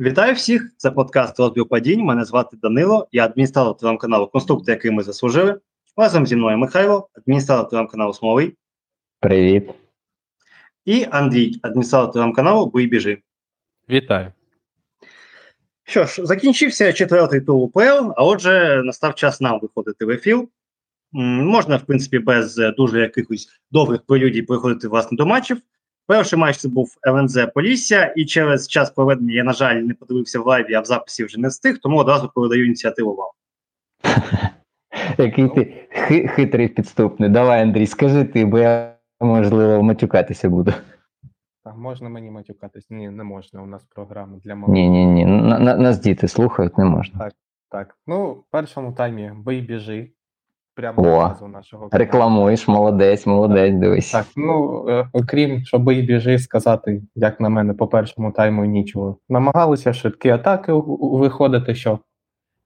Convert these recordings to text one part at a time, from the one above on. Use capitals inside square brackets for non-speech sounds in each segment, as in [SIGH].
Вітаю всіх! Це подкаст «Розбір падінь. Мене звати Данило, я адміністратор телеграм-каналу Конструктор, який ми заслужили. Разом зі мною Михайло, адміністратор телеграм-каналу Смоловий. Привіт. І Андрій, адміністратор телеграм-каналу Бий біжи. Вітаю. Що ж, закінчився четвертий тур УПЛ, а отже, настав час нам виходити в ефір. Можна, в принципі, без дуже якихось довгих прелюдій приходити власне до матчів. Перший матч це був ЛНЗ Полісся, і через час проведення я, на жаль, не подивився в лайві, а в записі вже не встиг, тому одразу передаю ініціативу вам. [LAUGHS] Який ти хитрий підступний. Давай, Андрій, скажи ти, бо я, можливо, матюкатися буду. Так, можна мені матюкатись? Ні, не можна. У нас програма для молоді. Ні, ні, ні. Нас діти слухають, не можна. Так, так. Ну, в першому таймі бий біжи. Прямо О, нашого каналу. Рекламуєш, молодець, молодець, дивись. Так, ну е, окрім що бий біжи, сказати, як на мене, по першому тайму нічого. Намагалися швидкі атаки виходити, що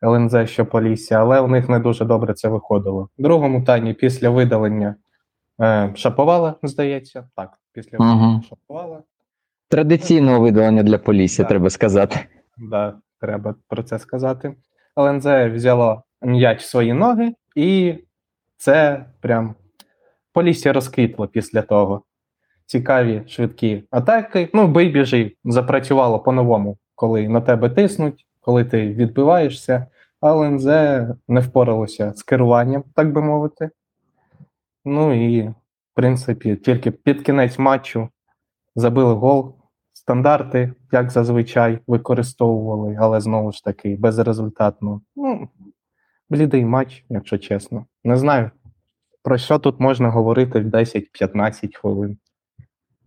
ЛНЗ, що Полісся, але у них не дуже добре це виходило. В другому таймі після видалення е, Шаповала, здається, так, після угу. Шаповала. Традиційного видалення для Полісся, треба сказати. Так, да, треба про це сказати. ЛНЗ взяло м'яч в свої ноги. І це прям Полісся розквітло після того. Цікаві швидкі атаки. Ну, бий біжи запрацювало по-новому, коли на тебе тиснуть, коли ти відбиваєшся, а ЛНЗ не впоралося з керуванням, так би мовити. Ну і, в принципі, тільки під кінець матчу забили гол. Стандарти, як зазвичай, використовували, але знову ж таки безрезультатно. Ну, блідий матч, якщо чесно. Не знаю, про що тут можна говорити в 10-15 хвилин.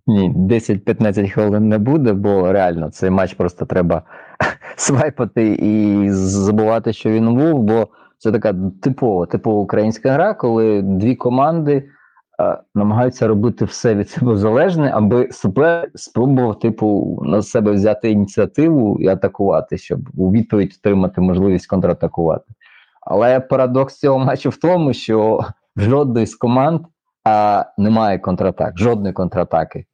Ні, 10-15 хвилин не буде, бо реально цей матч просто треба [LAUGHS] свайпати і забувати, що він був, бо це така типова типова українська гра, коли дві команди а, намагаються робити все від себе залежне, аби супер спробував типу на себе взяти ініціативу і атакувати, щоб у відповідь отримати можливість контратакувати. Але парадокс цього матчу в тому, що жодної з команд а, немає контратак, жодної контратаки.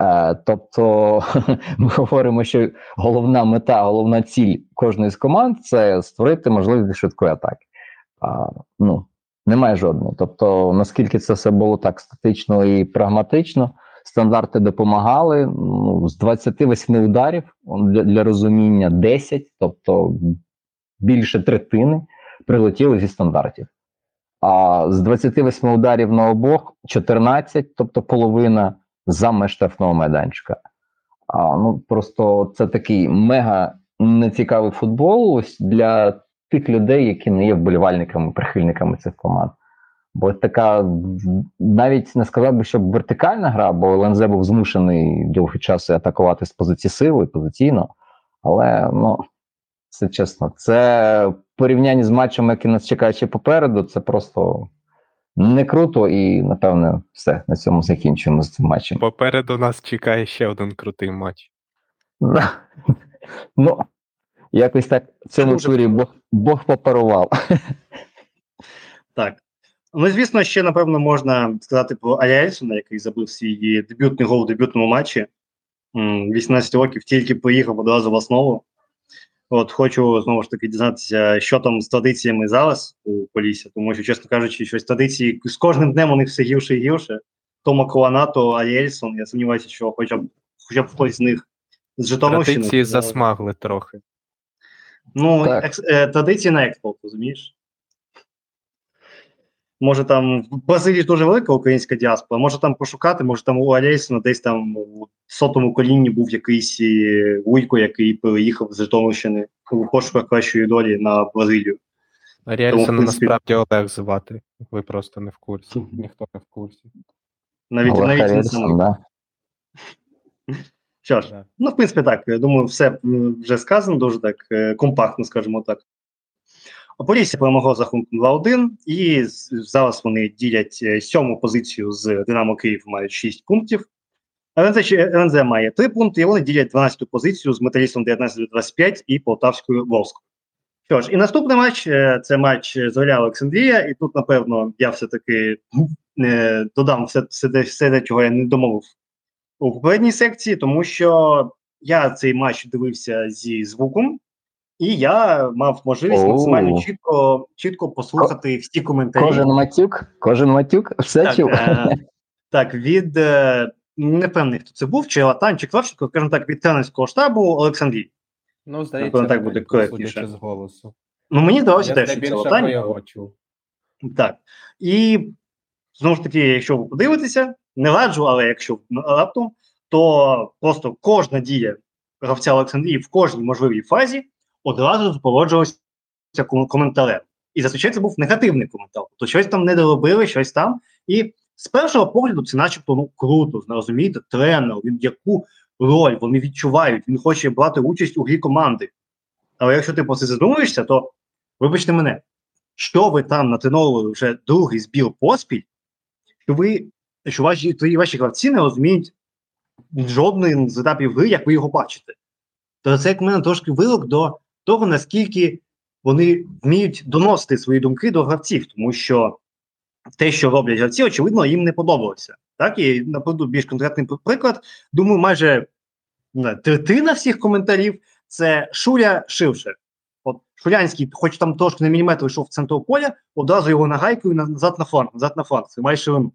А, тобто [LAUGHS] ми говоримо, що головна мета, головна ціль кожної з команд це створити можливість швидкої атаки. А, ну, Немає жодної. Тобто, наскільки це все було так статично і прагматично, стандарти допомагали. Ну, З 28 ударів для, для розуміння 10, тобто більше третини прилетіли зі стандартів. А з 28 ударів на обох 14, тобто половина за меж штрафного майданчика. А, Ну просто це такий мега нецікавий футбол ось для тих людей, які не є вболівальниками, прихильниками цих команд. Бо така навіть не сказав би, що вертикальна гра, бо ЛНЗ був змушений довгий час атакувати з позиції сили позиційно. Але ну, це чесно, це порівнянні з матчем, який нас чекає ще попереду, це просто не круто, і напевне все на цьому закінчуємо з цим матчем. Попереду нас чекає ще один крутий матч. Ну, якось так в цьому турі Бог, Бог попарував. Так. Ну, звісно, ще, напевно, можна сказати про Аляельсона, який забив свій дебютний гол у дебютному матчі. 18 років тільки поїхав одразу в основу. От хочу знову ж таки дізнатися, що там з традиціями зараз у Полісі, тому що, чесно кажучи, щось традиції з кожним днем у них все гірше і гірше. Тома то Аріельсон, я сумніваюся, що хоча б хоча б хтось з них з Житомирщини. Традиції засмагли трохи. Ну, екс, е, традиції на експорт, розумієш? Може там в Бразилії дуже велика українська діаспора, може там пошукати, може там у Алейсона десь там у сотому колінні був якийсь Вуйко, який переїхав з Житомирщини у пошуках кращої долі на Бразилію. Ріельсона насправді Олег звати. Ви просто не в курсі. Ніхто не в курсі. Навіть навіть не саме. Да. Що ж, да. ну в принципі так. Я думаю, все вже сказано, дуже так компактно, скажімо так. Полісся перемогло за рахунком 2-1, і зараз вони ділять е, сьому позицію з Динамо Київ, мають 6 пунктів. РНЗ, РНЗ має 3 пункти, і вони ділять 12-ту позицію з металістом 19-25 і Полтавською Волською. Що ж, і наступний матч е, це матч з Оля Олександрія, і тут, напевно, я все-таки е, додам все, все, все, чого я не домовив у попередній секції, тому що я цей матч дивився зі звуком, і я мав можливість Оу. максимально чітко, чітко послухати всі коментарі. Кожен матюк, кожен матюк, все так, чув. е, так, від е, не певний, хто це був, чи Латан, чи Кравченко, скажімо так, від тренерського штабу Олександрій. Ну, здається, Напевно, так буде коректніше. з голосу. Ну, мені здалося теж, що це чув. Так. І знову ж таки, якщо ви подивитеся, не раджу, але якщо раптом, то просто кожна дія гравця Олександрії в кожній можливій фазі одразу супроводжувалася коментарем. І зазвичай це був негативний коментар. То щось там не доробили, щось там. І з першого погляду це начебто ну, круто, розумієте, тренер, він яку роль вони відчувають, він хоче брати участь у грі команди. Але якщо ти про це задумуєшся, то вибачте мене, що ви там натреновували вже другий збір поспіль, що ви що ваші твої ваші гравці не розуміють жодної з етапів гри, як ви його бачите. То це як в мене трошки вирок до того, наскільки вони вміють доносити свої думки до гравців, тому що те, що роблять гравці, очевидно, їм не подобалося. Так, і наприклад, більш конкретний приклад. Думаю, майже третина всіх коментарів це Шуля Шивше. От Шулянський, хоч там трошки на міліметр йшов в центр поля, одразу його нагайкою назад на фланг, назад на фланг, це майже ширину.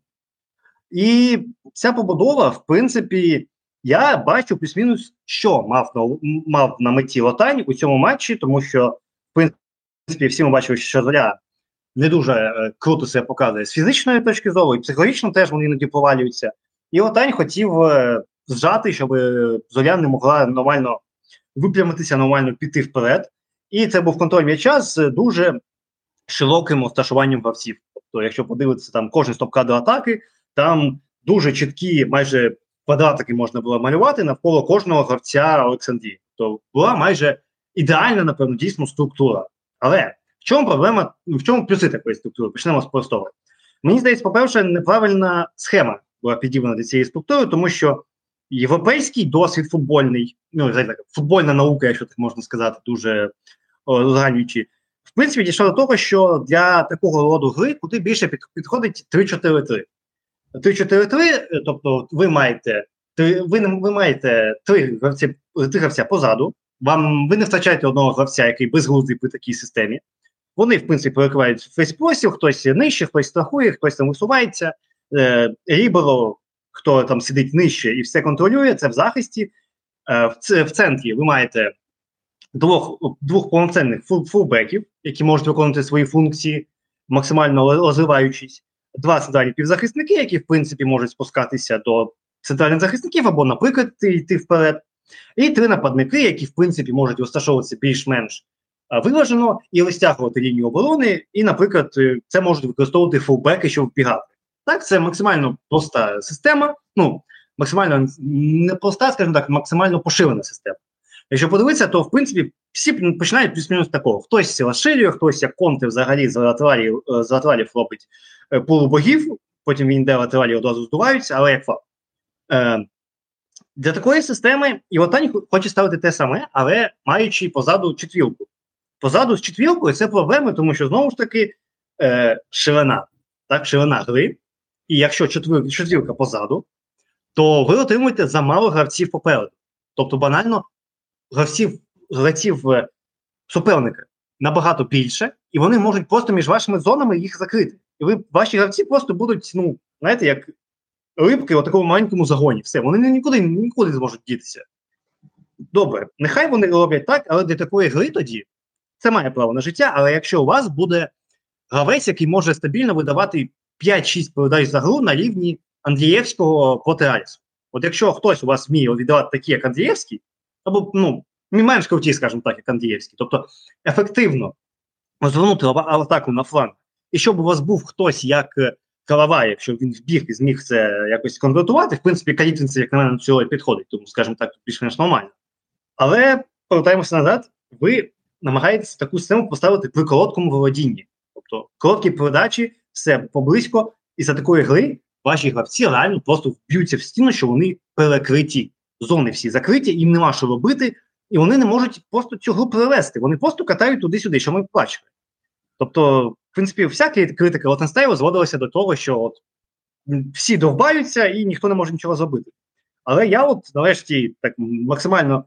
І ця побудова, в принципі, я бачу плюс-мінус, що мав на, мав на меті Лотань у цьому матчі, тому що, в принципі, всі ми бачили, що Зоря не дуже е, круто себе показує з фізичної точки зору, і психологічно теж вони іноді провалюються. І Лотань хотів е, зжати, щоб Зоря не могла нормально випрямитися, нормально піти вперед. І це був контроль м'яча з дуже широким розташуванням гравців. Тобто, якщо подивитися там кожен стоп-кадр атаки, там дуже чіткі, майже квадратики можна було малювати навколо кожного гравця Олександрії. Тобто була майже ідеальна, напевно, дійсно структура. Але в чому проблема, в чому плюси такої структури? Почнемо з простого. Мені здається, по-перше, неправильна схема була підібрана до цієї структури, тому що європейський досвід футбольний, ну футбольна наука, якщо так можна сказати, дуже узагальнюючи, в принципі, дійшло до того, що для такого роду гри куди більше підходить 3-4-3. 3-4-3, е, тобто ви маєте ви, ви маєте три гравці, три гравця позаду. Вам ви не втрачаєте одного гравця, який безглуздий при такій системі. Вони, в принципі, перекривають весь простір, хтось нижче, хтось страхує, хтось там висувається. Е, Ріберо, хто там сидить нижче і все контролює, це в захисті. Е, в, ц- в центрі ви маєте двох, двох повноцінних фул, фулбеків, які можуть виконувати свої функції, максимально роз- розвиваючись. Два центральні півзахисники, які, в принципі, можуть спускатися до центральних захисників або, наприклад, йти вперед. І три нападники, які, в принципі, можуть розташовуватися більш-менш виважено і розтягувати лінію оборони, і, наприклад, е, це можуть використовувати фулбеки, щоб вбігати. Так, це максимально проста система, ну, максимально не проста, скажімо так, максимально поширена система. Якщо подивитися, то в принципі всі починають плюс-мінус такого. Хтось розширює, хтось як конти взагалі з латералів, е, робить е, полубогів, потім він де латералі одразу здуваються, але як факт. Е, для такої системи Івотань хоче ставити те саме, але маючи позаду четвірку. Позаду з четвіркою це проблеми, тому що знову ж таки е, ширина, так, ширина гри. І якщо четвір, четвірка позаду, то ви отримуєте замало гравців попереду. Тобто, банально, гравців, гравців е, суперника набагато більше, і вони можуть просто між вашими зонами їх закрити. І ви ваші гравці просто будуть, ну, знаєте, як рибки у такому маленькому загоні. Все, вони нікуди нікуди не зможуть дітися. Добре, нехай вони роблять так, але для такої гри тоді це має право на життя. Але якщо у вас буде гравець, який може стабільно видавати 5-6 передач за гру на рівні Андрієвського проти Алісу. От якщо хтось у вас вміє віддавати такі, як Андрієвський, або ну, менш круті, скажімо так, як Андрієвський, тобто ефективно звернути ава- атаку на фланг, і щоб у вас був хтось як е, Калава, якщо він вбіг і зміг це якось конвертувати, в принципі, Калітвін це, як на мене, цього і підходить, тому, скажімо так, більш-менш нормально. Але повертаємося назад, ви намагаєтеся таку систему поставити при короткому володінні. Тобто короткі передачі, все поблизько, і за такої гри ваші гравці реально просто вб'ються в стіну, що вони перекриті. Зони всі закриті, їм нема що робити, і вони не можуть просто цю гру перевести. Вони просто катають туди-сюди, що ми бачили. Тобто, в принципі, вся кри- критика Лотенстейла зводилася до того, що от всі довбаються і ніхто не може нічого зробити. Але я от нарешті так максимально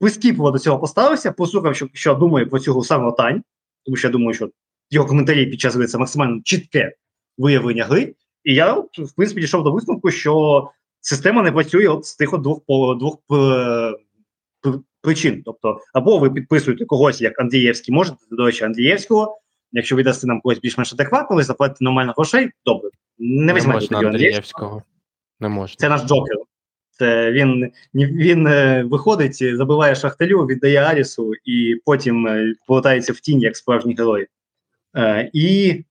прискіпливо до цього поставився, послухав, що, що думає про цього саме Тань, тому що я думаю, що його коментарі під час гри це максимально чітке виявлення гри. І я, от, в принципі, дійшов до висновку, що система не працює от з тих от двох двох е, причин. Тобто, або ви підписуєте когось як Андрієвський, можете, до речі, Андрієвського. Якщо ви дасте нам когось більш-менш адекватно, ви заплатите нормально грошей, добре. Не візьмете тоді Андрієвського. Не можна. Це наш Джокер. Це він він е, виходить, забиває шахтарю, віддає Арісу і потім е, повертається в тінь як справжній герой. Е, і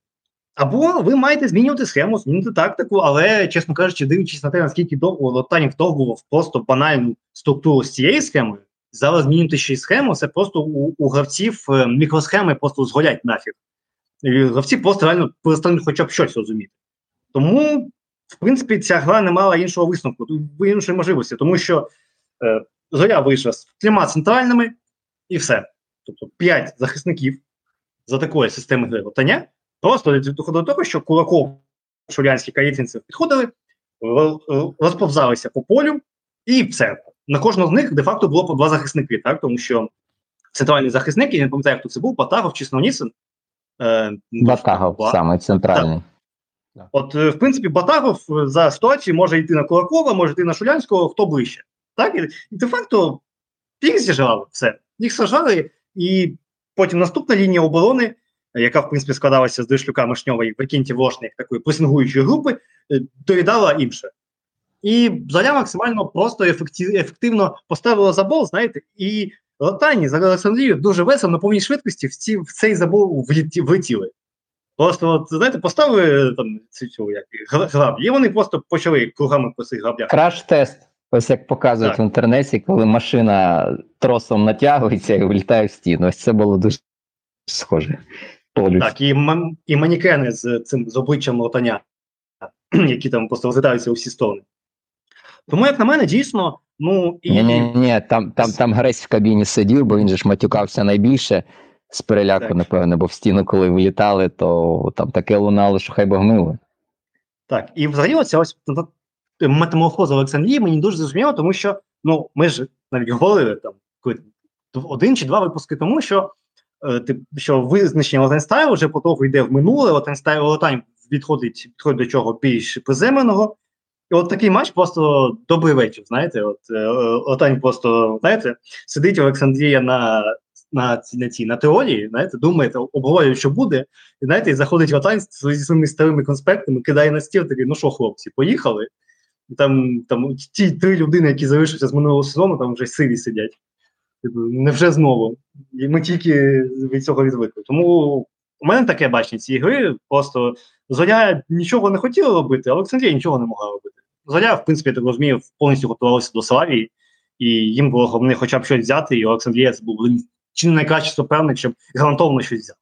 або ви маєте змінювати схему, змінити тактику, але, чесно кажучи, дивлячись на те, наскільки довго Лотанів вторгував просто банальну структуру з цією схемою, зараз змінювати ще й схему, це просто у, у гравців мікросхеми просто згорять нафіг. І гравці просто реально перестануть хоча б щось розуміти. Тому в принципі, ця гра не мала іншого висновку, іншої можливості, тому що е, зоря вийшла з трьома центральними і все. Тобто п'ять захисників за такої системи гри Отаня просто доходило до того, що Кулаков, Шулянський Каїцинцев підходили, розповзалися по полю, і все. На кожного з них де-факто було по два захисники, так? тому що центральний захисник, я не пам'ятаю, хто це був, Батагов чи Сноніцин. Е, Батагов, саме центральний. Так. От, в принципі, Батагов за ситуацію може йти на Кулакова, може йти на Шулянського, хто ближче. Так? І де-факто їх зіжрали все. Їх сажали, і потім наступна лінія оборони, яка, в принципі, складалася з Дишлюка Мишньова і Вакінті Волошни, як такої пресингуючої групи, доїдала інше. І Заря максимально просто ефективно поставила забол, знаєте, і Латані за Олександрію дуже весело на повній швидкості в, ці, в цей забол влетіли. Просто, от, знаєте, поставили там цю як граб, і вони просто почали кругами по цих граблях. Краш-тест. Ось як показують так. в інтернеті, коли машина тросом натягується і вилітає в стіну. Ось це було дуже схоже. Полюс. Так, і і манікени з цим з обличчям лотаня, [CLEARS THROAT] які там просто розглядаються у всі сторони. Тому, як на мене, дійсно, ну і. Ні, ні, ні, там там, там Гресь в кабіні сидів, бо він же ж матюкався найбільше з переляку, так. напевно, бо в стіну, коли вилітали, то там таке лунало, що хай Бог милує. Так, і взагалі оця ось метаморфоза Олександрії мені дуже зрозуміло, тому що ну, ми ж навіть говорили там один чи два випуски тому, що е, що визначення Лотань-стайлу вже по того йде в минуле, Лотань-стайл Лотань відходить, відходить до чого більш приземленого. І от такий матч просто добрий вечір. Знаєте, от е, Лотань просто знаєте, сидить Олександрія на на на цій на теорії, знаєте, думає, обговорює, що буде, і знаєте, і заходить Лотань зі своїми старими конспектами, кидає на стіл, такий, ну що, хлопці, поїхали. І там там ті три людини, які залишилися з минулого сезону, там вже сиві сидять. Типу, невже знову? І ми тільки від цього відвикли. Тому у мене таке бачення цієї гри. Просто Зоря нічого не хотіла робити, а Олександрія нічого не могла робити. Зоря, в принципі, я так розумію, повністю готувалася до Славії, і їм було головне хоча б щось взяти, і Олександрія це був чи не найкращий суперник, щоб гарантовано щось взяти.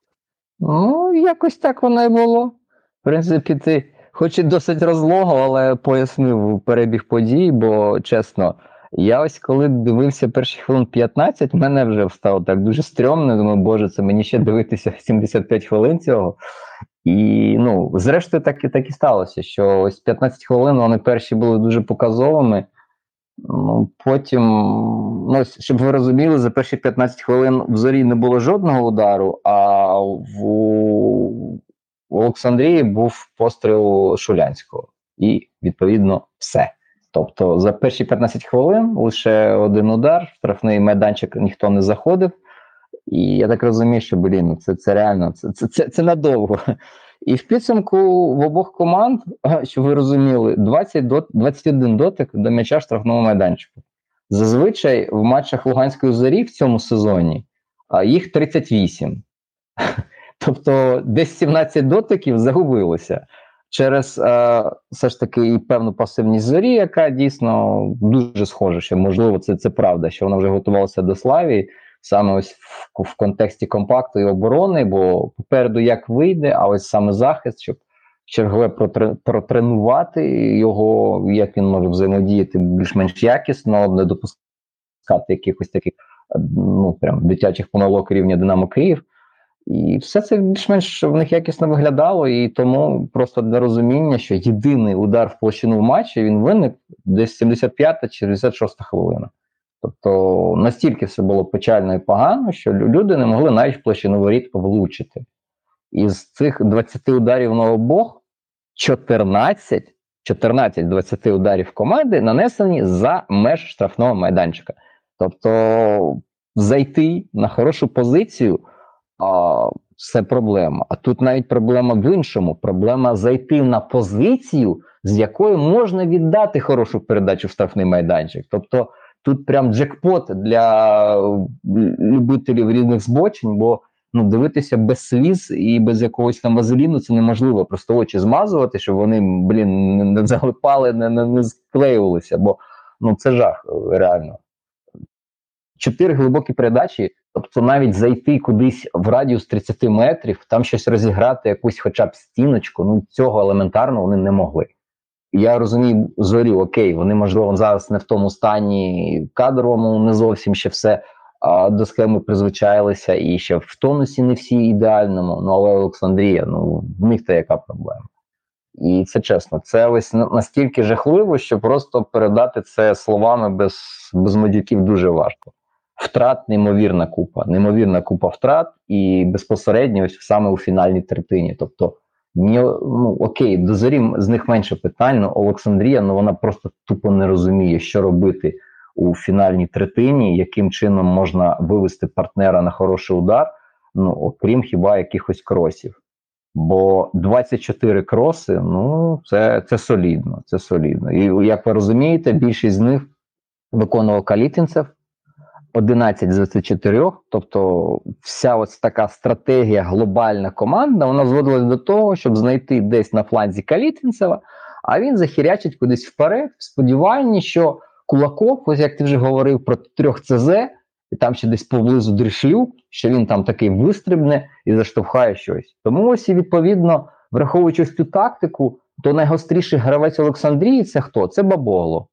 Ну, якось так воно і було. В принципі, ти хоч і досить розлого, але пояснив перебіг подій, бо чесно, я ось коли дивився перші хвилин 15, мене вже встало так дуже стрьомно. Думаю, боже, це мені ще дивитися 75 хвилин цього. І ну, зрештою, так і так і сталося, що ось 15 хвилин вони перші були дуже показовими. Ну, Потім, ну, щоб ви розуміли, за перші 15 хвилин в зорі не було жодного удару, а в, в Олександрії був постріл Шулянського. І, відповідно, все. Тобто за перші 15 хвилин лише один удар, штрафний майданчик ніхто не заходив. І я так розумію, що блін, це це реально це, це, це, це надовго. І в підсумку в обох команд, щоб ви розуміли, 20 дот, 21 дотик до м'яча штрафного майданчику. Зазвичай в матчах Луганської зорі в цьому сезоні їх 38. [LAUGHS] Тобто десь 17 дотиків загубилося через все ж таки і певну пасивність зорі, яка дійсно дуже схожа, що можливо це це правда, що вона вже готувалася до Славії саме ось в, в контексті компакту і оборони, бо попереду як вийде, а ось саме захист, щоб чергове протренувати його, як він може взаємодіяти більш-менш якісно, не допускати якихось таких ну прям дитячих помилок рівня Динамо Київ. І все це більш-менш в них якісно виглядало, і тому просто для розуміння, що єдиний удар в площину в матчі він виник десь 75 чи 66 хвилина. Тобто настільки все було печально і погано, що люди не могли навіть площину воріт влучити. Із цих 20 ударів на обох 14 14 20 ударів команди нанесені за меж штрафного майданчика. Тобто зайти на хорошу позицію а, це проблема. А тут навіть проблема в іншому: проблема зайти на позицію, з якою можна віддати хорошу передачу в штрафний майданчик. Тобто тут прям джекпот для любителів різних збочень, бо ну, дивитися без сліз і без якогось там вазеліну це неможливо. Просто очі змазувати, щоб вони, блін, не залипали, не, не, не склеювалися, бо ну, це жах реально. Чотири глибокі передачі, тобто навіть зайти кудись в радіус 30 метрів, там щось розіграти, якусь хоча б стіночку, ну цього елементарно вони не могли. Я розумію, зорі, окей, вони, можливо, зараз не в тому стані кадровому, не зовсім ще все а, до схеми призвичаїлися, і ще в тонусі не всі ідеальному. Ну, але Олександрія, ну в них то яка проблема? І це чесно, це ось настільки жахливо, що просто передати це словами без без модюків дуже важко. Втрат неймовірна купа, неймовірна купа втрат, і безпосередньо ось саме у фінальній третині. Тобто, ні, ну окей, до зорі з них менше питань, але Олександрія ну вона просто тупо не розуміє, що робити у фінальній третині, яким чином можна вивести партнера на хороший удар, ну окрім хіба якихось кросів. Бо 24 кроси, ну це це солідно. Це солідно. І як ви розумієте, більшість з них виконував Калітінцев 11 з 24, тобто вся ось така стратегія глобальна команда, вона зводилась до того, щоб знайти десь на фланзі Калітінцева, а він захірячить кудись вперед, в сподіванні, що Кулаков, ось як ти вже говорив про трьох ЦЗ, і там ще десь поблизу Дрішлюк, що він там такий вистрибне і заштовхає щось. Тому ось і відповідно, враховуючи цю тактику, то найгостріший гравець Олександрії це хто? Це Бабогло.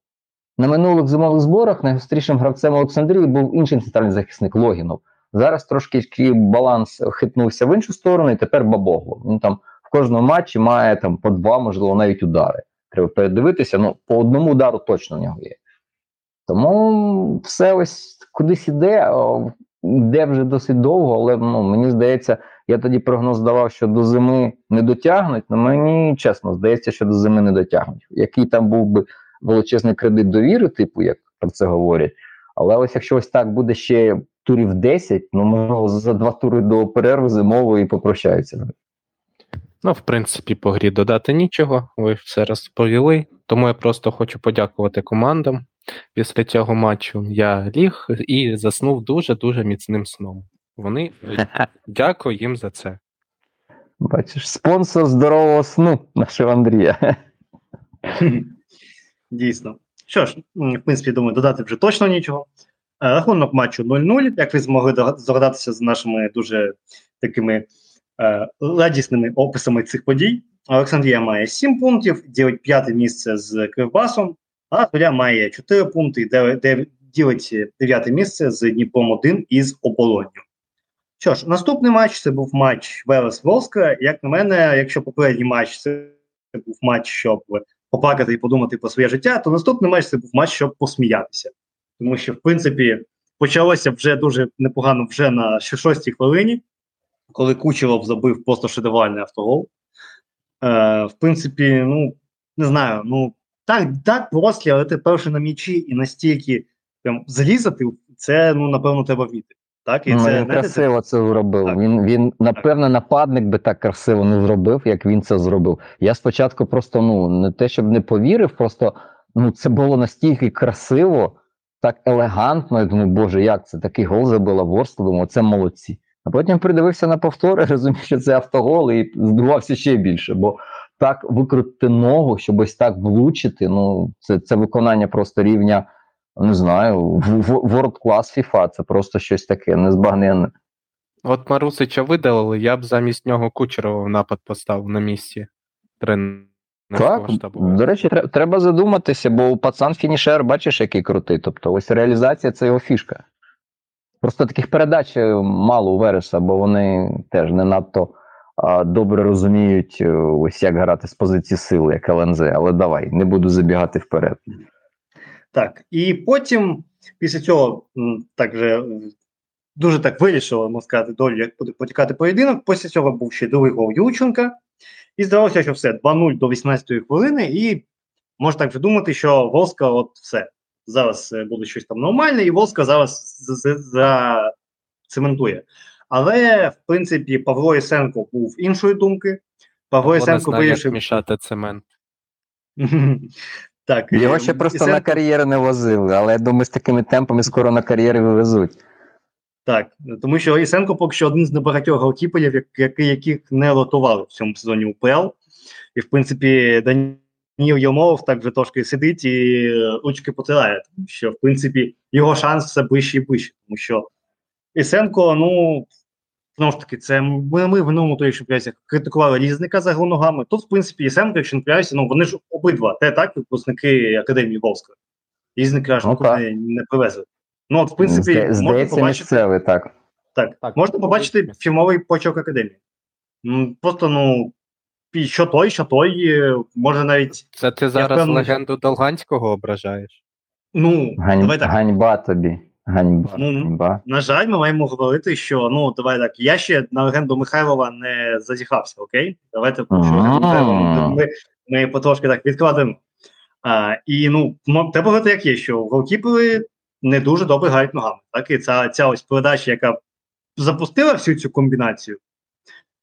На минулих зимових зборах найгострішим гравцем Олександрії був інший центральний захисник Логінов. Зараз трошки баланс хитнувся в іншу сторону, і тепер Бабогло. Він там в кожному матчі має там по два, можливо, навіть удари. Треба передивитися. Ну, по одному удару точно в нього є. Тому все ось кудись іде, йде вже досить довго, але ну, мені здається, я тоді прогноз давав, що до зими не дотягнуть, але мені чесно здається, що до зими не дотягнуть. Який там був би величезний кредит довіри, типу, як про це говорять. Але ось якщо ось так буде ще турів 10, ну можливо, за два тури до перерви зимової попрощаються. Ну, в принципі, по грі додати нічого, ви все розповіли. Тому я просто хочу подякувати командам. Після цього матчу я ліг і заснув дуже-дуже міцним сном. Вони [LAUGHS] дякую їм за це. Бачиш, спонсор здорового сну нашого Андрія. [LAUGHS] Дійсно. Що ж, в принципі, думаю, додати вже точно нічого. Е, рахунок матчу 0-0, як ви змогли здогадатися з нашими дуже такими е, радісними описами цих подій. Олександрія має 7 пунктів, ділить п'яте місце з Кривбасом, а Зоря має 4 пункти, де ділить дев'яте місце з Дніпром 1 із оборонню. Що ж, наступний матч це був матч Велес Волска. Як на мене, якщо попередній матч це був матч, щоб поплакати і подумати про своє життя, то наступний матч це був матч, щоб посміятися. Тому що, в принципі, почалося вже дуже непогано вже на шостій хвилині, коли Кучеров забив просто шедевральний автогол. Е, В принципі, ну не знаю, ну так так просто, але ти перший на м'ячі і настільки прям залізати, це ну напевно треба вміти. Так, і ну, це він красиво це зробив. Так. Він він напевно нападник би так красиво не зробив, як він це зробив. Я спочатку просто ну не те, щоб не повірив, просто ну це було настільки красиво, так елегантно. Я думаю, боже, як це такий гол забила Ворста, думаю, це молодці. А потім придивився на повтори, [LAUGHS] розумів, що це автогол, і здивувався ще більше. Бо так викрутити ногу, щоб ось так влучити. Ну, це це виконання просто рівня, не знаю, world class FIFA. Це просто щось таке незбагненне. От Марусича видалили, я б замість нього Кучерова в напад поставив на місці так, До речі, треба задуматися, бо у пацан фінішер, бачиш, який крутий. Тобто, ось реалізація це його фішка. Просто таких передач е, мало у Вереса, бо вони теж не надто а, добре розуміють е, ось як грати з позиції сили, як ЛНЗ. Але давай, не буду забігати вперед. Так, і потім, після цього, так же дуже так вирішило, можна сказати, долю, як буде потікати поєдинок. Після цього був ще другий гол Юрченка. І здавалося, що все, 2-0 до 18-ї хвилини, і можна так вже думати, що Волска, от все, зараз е, буде щось там нормальне, і Волска зараз зацементує. Але, в принципі, Павло Ісенко був іншої думки. Павло як вирішив. мішати цемент. [LAUGHS] Так, Його е, ще просто на кар'єру не возили, але я думаю, з такими темпами скоро на кар'єри вивезуть. Так, тому що Ісенко поки що один з небагатьох голкіперів, яких не ротували в цьому сезоні УПЛ. І, в принципі, Даніл Йомов так вже трошки сидить і е, ручки потирає, тому що, в принципі, його шанс все ближче і ближче. Тому що Ісенко, ну, знову ж таки, це ми, ми в минулому той, що пряся, критикували різника за гру ногами. Тут, в принципі, і Ісенко, якщо не пряся, ну вони ж обидва, те так, випускники Академії Волської. Різник аж Ну, нікуди не, не привезли. Ну, от, в принципі, Зда- можна Здається, побачити. місцевий так. Так, Так, можна побачити фільмовий почок академії. Просто ну що той, що той, може навіть Це ти зараз впевнений, легенду Долганського ображаєш? ну Гань... давай так. Ганьба тобі. Ганьба. Ну, ну. Ганьба. На жаль, ми маємо говорити, що ну давай так. Я ще на легенду Михайлова не зазіхався, окей? Давайте ми, ми потрошки так відкладемо. А, і ну треба говорити, як є, що голкіпери не дуже добре грають ногами. Так, і ця, ця ось передача, яка запустила всю цю комбінацію.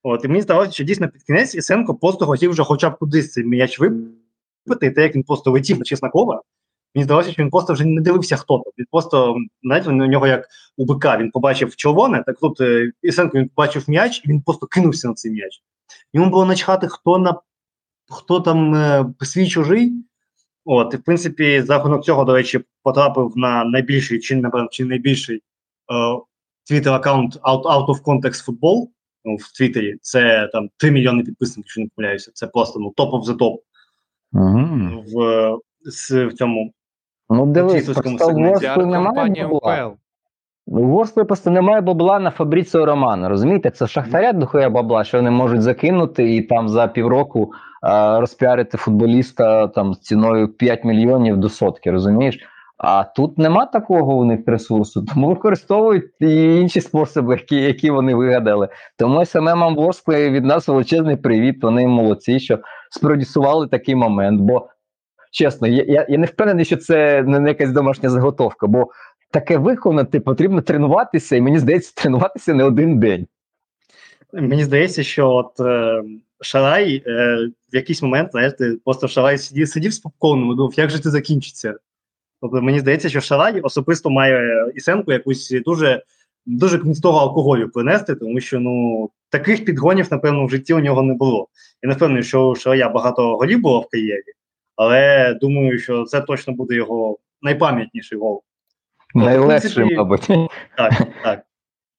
От, і мені здалося, що дійсно під кінець Ісенко просто хотів вже хоча б кудись цей м'яч вибити, і те, як він просто летів на Чеснокова, мені здалося, що він просто вже не дивився, хто там. Він просто, знаєте, у нього як у бика, він побачив червоне, так тут е, Ісенко він побачив м'яч, і він просто кинувся на цей м'яч. Йому було начхати, хто на хто там е, свій чужий. От, і в принципі, за рахунок цього, до речі, потрапив на найбільший чи напевно, чи найбільший твіттер аккаунт Out, Out of Context Football ну, в Твіттері. Це там 3 мільйони підписників, якщо не помиляюся. Це просто ну, топ of the топ Угу. в, е, в цьому. Ну дивись, просто в сегменті. Немає бабла. УПЛ. Ну, просто немає бабла на Фабріціо Романо. Розумієте, це шахтаря дохуя бабла, що вони можуть закинути і там за півроку а, розпіарити футболіста там з ціною 5 мільйонів до сотки, розумієш? А тут нема такого у них ресурсу, [LAUGHS] тому використовують і інші способи, які, які вони вигадали. Тому СММ Ворскли від нас величезний привіт. Вони молодці, що спродюсували такий момент. Бо чесно, я, я, не впевнений, що це не якась домашня заготовка. бо таке виконати потрібно тренуватися, і мені здається, тренуватися не один день. Мені здається, що от е, Шарай е, в якийсь момент, знаєте, просто Шарай сидів, сидів з попкорном і думав, як же це закінчиться. Тобто мені здається, що Шарай особисто має Ісенку якусь дуже дуже кмістого алкоголю принести, тому що ну таких підгонів, напевно, в житті у нього не було. Не впевнений, що у Шарая багато голів було в кар'єрі, але думаю, що це точно буде його найпам'ятніший гол. Найлегше, принципі, мабуть. Так, так.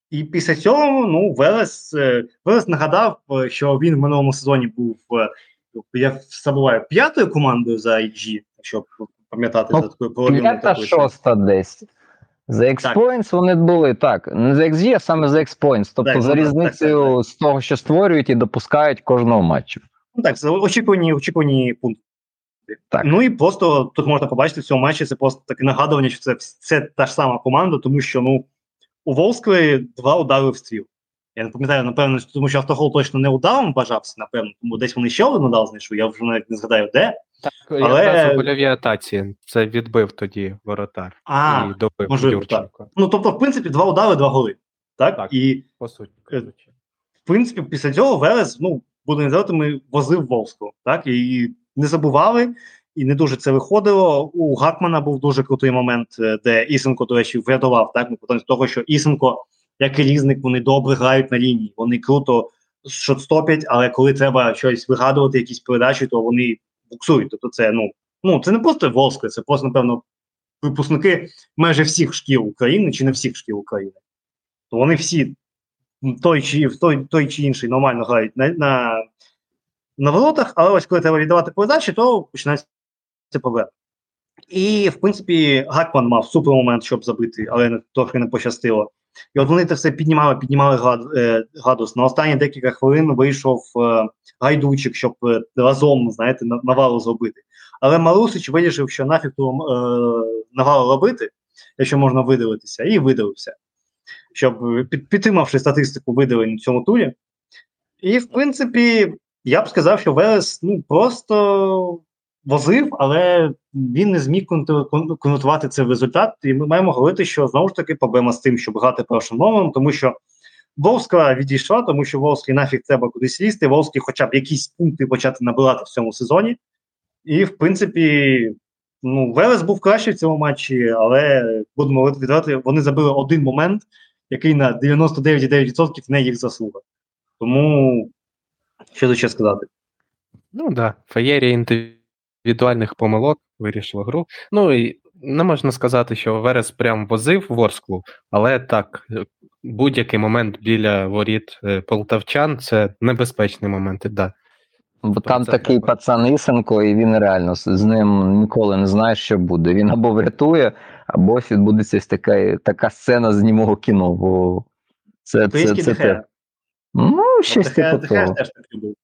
І після цього, ну, Велес, е, Велес нагадав, е, що він в минулому сезоні був, е, я забуваю, п'ятою командою за IG, якщо пам'ятати Ну, за такою половиною П'ята, шоста десь. За X-Points вони були так. Не за XG, а саме за X-Points. Тобто Так, за ну, так, різницею так, так, з того, що створюють і допускають кожного матчу. Ну так, це очікувані, очікувані пункти. Так. Ну і просто тут можна побачити в цьому матчі, це просто таке нагадування, що це, це та ж сама команда, тому що ну, у Волскли два удари в стріл. Я не пам'ятаю, напевно, тому що автогол точно не ударом бажався, напевно, тому десь вони ще один удар знайшли, я вже навіть не згадаю де. Так, Але- якраз у гольовій атаці це відбив тоді воротар А, і добив можливо, Юрченко. Ну, тобто, в принципі, два удари, два голи. Так? Так. І, По суті, Е, в принципі, після цього Велес, ну, буде називати, ми возив Волску. Так? І не забували, і не дуже це виходило. У Гакмана був дуже крутий момент, е, де Ісенко, до речі, врятував. Так? Ну, потім з того, що Ісенко, як і різник, вони добре грають на лінії. Вони круто шотстопять, але коли треба щось вигадувати, якісь передачі, то вони буксують. Тобто, це ну, ну це не просто Волска, це просто, напевно, випускники майже всіх шкіл України, чи не всіх шкіл України. То вони всі той чи той, той чи інший нормально грають на, на, на воротах, але ось коли треба віддавати передачі, то починається проблема. І, в принципі, Гакман мав супер момент, щоб забити, але трохи не пощастило. І от вони це все піднімали, піднімали е, градус. На останні декілька хвилин вийшов е, гайдучик, щоб е, разом, знаєте, навалу зробити. Але Марусич вирішив, що нафіг ту навалу робити, якщо можна видивитися, і видивився. Щоб під, підтримавши статистику видалень в цьому турі. І, в принципі, я б сказав, що Велес ну, просто возив, але він не зміг конвертувати це в результат. І ми маємо говорити, що знову ж таки проблема з тим, щоб грати першим номером, тому що Волська відійшла, тому що Волський нафіг треба кудись лізти. Волський хоча б якісь пункти почати набирати в цьому сезоні. І, в принципі, ну, Велес був кращий в цьому матчі, але будемо віддати, вони забили один момент, який на 99,9% не їх заслуга. Тому що тут ще сказати? Ну так, да. феєрія індивідуальних помилок вирішила гру. Ну і не можна сказати, що Верес прям возив Ворсклу, але так, е, будь-який момент біля воріт е, полтавчан це небезпечний момент, да. Бо там це такий треба. пацан Ісенко, і він реально з- ним ніколи не знаєш, що буде. Він або врятує, або відбудеться така, така сцена з німого кіно. Бо це, це, це, Дехея. те. Ну, щось Дехея- типу теж такий був.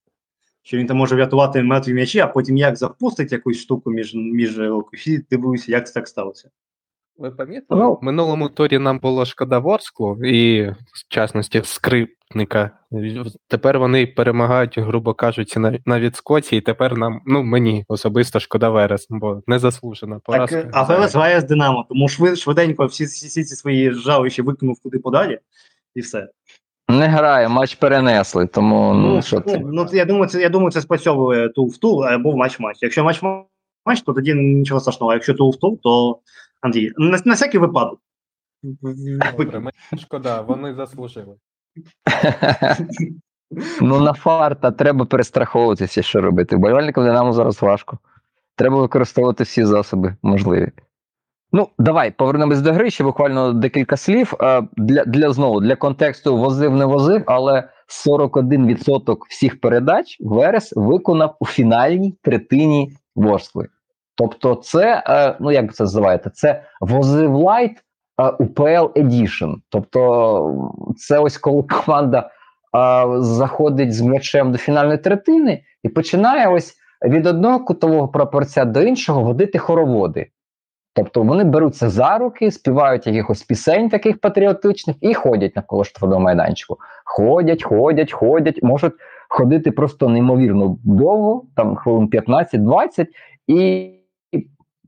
Що він там може врятувати мертві м'ячі, а потім як запустить якусь штуку між, між і дивуюся, як це так сталося. Ви пам'ятали? Ну. В минулому турі нам було шкода Ворсклу і, в частності, скрипника. Тепер вони перемагають, грубо кажучи, на, на відскоці, і тепер нам, ну мені особисто шкода Верес, бо незаслужена Так, поразка. е, а Велес грає з Динамо, тому швид, швиденько всі, всі, всі ці свої жалощі викинув куди подалі, і все. Не грає, матч перенесли, тому ну, що ну, це. ну, я думаю, це я думаю, це спрацьовує ту в ту або в матч-матч. Якщо матч-матч, то тоді нічого страшного. А якщо ту в ту, то Андрій, на, на всякий випадок. Добре, мені шкода, вони заслужили. [LAUGHS] ну, на фарта треба перестраховуватися, що робити. Болівальникам Динамо зараз важко. Треба використовувати всі засоби можливі. Ну, давай повернемось до гри. Ще буквально декілька слів. Е, Для, для знову для контексту возив не возив, але 41% всіх передач Верес виконав у фінальній третині Ворскли. Тобто, це, е, ну як це називаєте? Це возив light е, UPL Edition. Тобто, це ось коли команда заходить з м'ячем до фінальної третини і починає ось від одного кутового прапорця до іншого водити хороводи. Тобто вони беруться за руки, співають якихось пісень таких патріотичних і ходять навколо штрафного майданчику. Ходять, ходять, ходять, можуть ходити просто неймовірно довго, там хвилин 15-20, і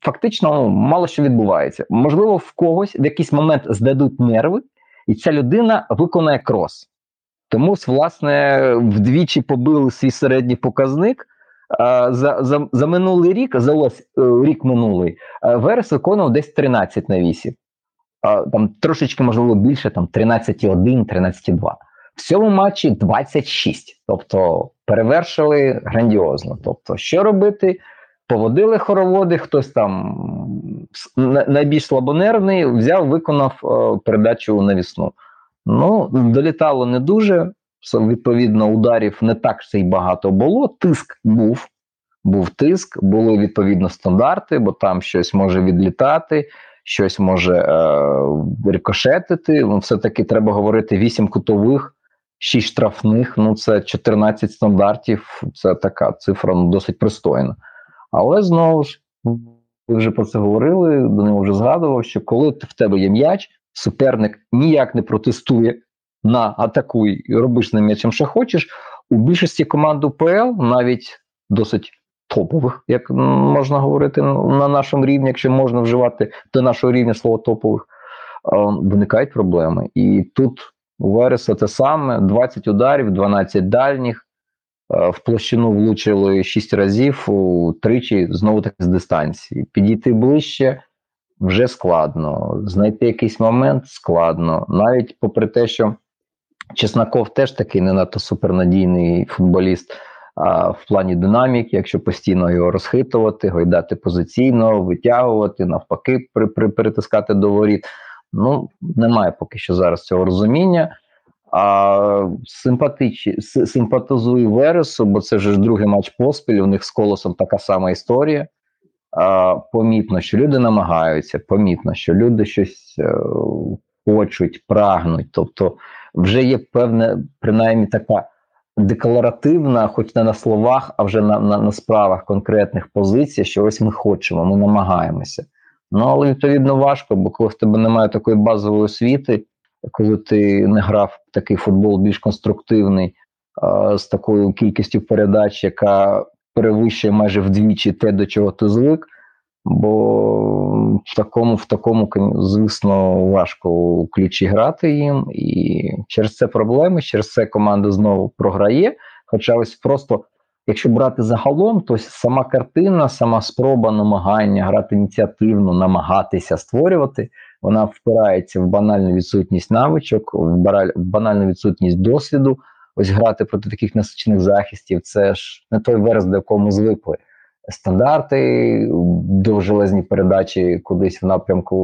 фактично ну, мало що відбувається. Можливо, в когось в якийсь момент здадуть нерви, і ця людина виконає крос. Тому, власне, вдвічі побили свій середній показник. А, За, за, за минулий рік, за ось е, рік минулий, е, Верес виконував десь 13 на 8. А, Там трошечки, можливо, більше, там 13,1, 13,2. В цьому матчі 26. Тобто перевершили грандіозно. Тобто, що робити? Поводили хороводи, хтось там найбільш слабонервний, взяв, виконав е, передачу навісну. Ну, долітало не дуже. Відповідно, ударів не так ще й багато було. Тиск був. Був тиск, були відповідно стандарти, бо там щось може відлітати, щось може е, рикошетити. Ну, все-таки треба говорити 8 кутових, 6 штрафних. Ну, це 14 стандартів. Це така цифра ну, досить пристойна. Але знову ж, ви вже про це говорили, до нього вже згадував, що коли в тебе є м'яч, суперник ніяк не протестує на атакуй і робиш ним м'ячем, що хочеш. У більшості команд УПЛ, навіть досить топових, як можна говорити на нашому рівні, якщо можна вживати до нашого рівня слово топових, виникають проблеми. І тут у Вереса те саме: 20 ударів, 12 дальніх. В площину влучили 6 разів, тричі знову таки з дистанції. Підійти ближче вже складно. Знайти якийсь момент складно. Навіть попри те, що Чесноков теж такий не надто супернадійний футболіст а, в плані динаміки, якщо постійно його розхитувати, гойдати позиційно, витягувати, навпаки, при, при, перетискати до воріт. Ну, немає поки що зараз цього розуміння. А симпатич, симпатизую Вересу, бо це вже другий матч поспіль. У них з колосом така сама історія. а, помітно, що люди намагаються, помітно, що люди щось е, хочуть, прагнуть. Тобто, вже є певна, принаймні така декларативна, хоч не на словах, а вже на, на, на справах конкретних позицій, що ось ми хочемо, ми намагаємося. Ну але відповідно важко, бо коли в тебе немає такої базової освіти, коли ти не грав такий футбол більш конструктивний, а, з такою кількістю передач, яка перевищує майже вдвічі те, до чого ти звик. Бо в такому, в такому, звісно, важко у ключі грати їм, і через це проблеми, через це команда знову програє. Хоча ось просто, якщо брати загалом, то сама картина, сама спроба намагання грати ініціативно, намагатися створювати, вона впирається в банальну відсутність навичок, в банальну відсутність досвіду. Ось грати проти таких насичених захистів, це ж не той верс, до якому звикли стандарти, довжелезні передачі кудись в напрямку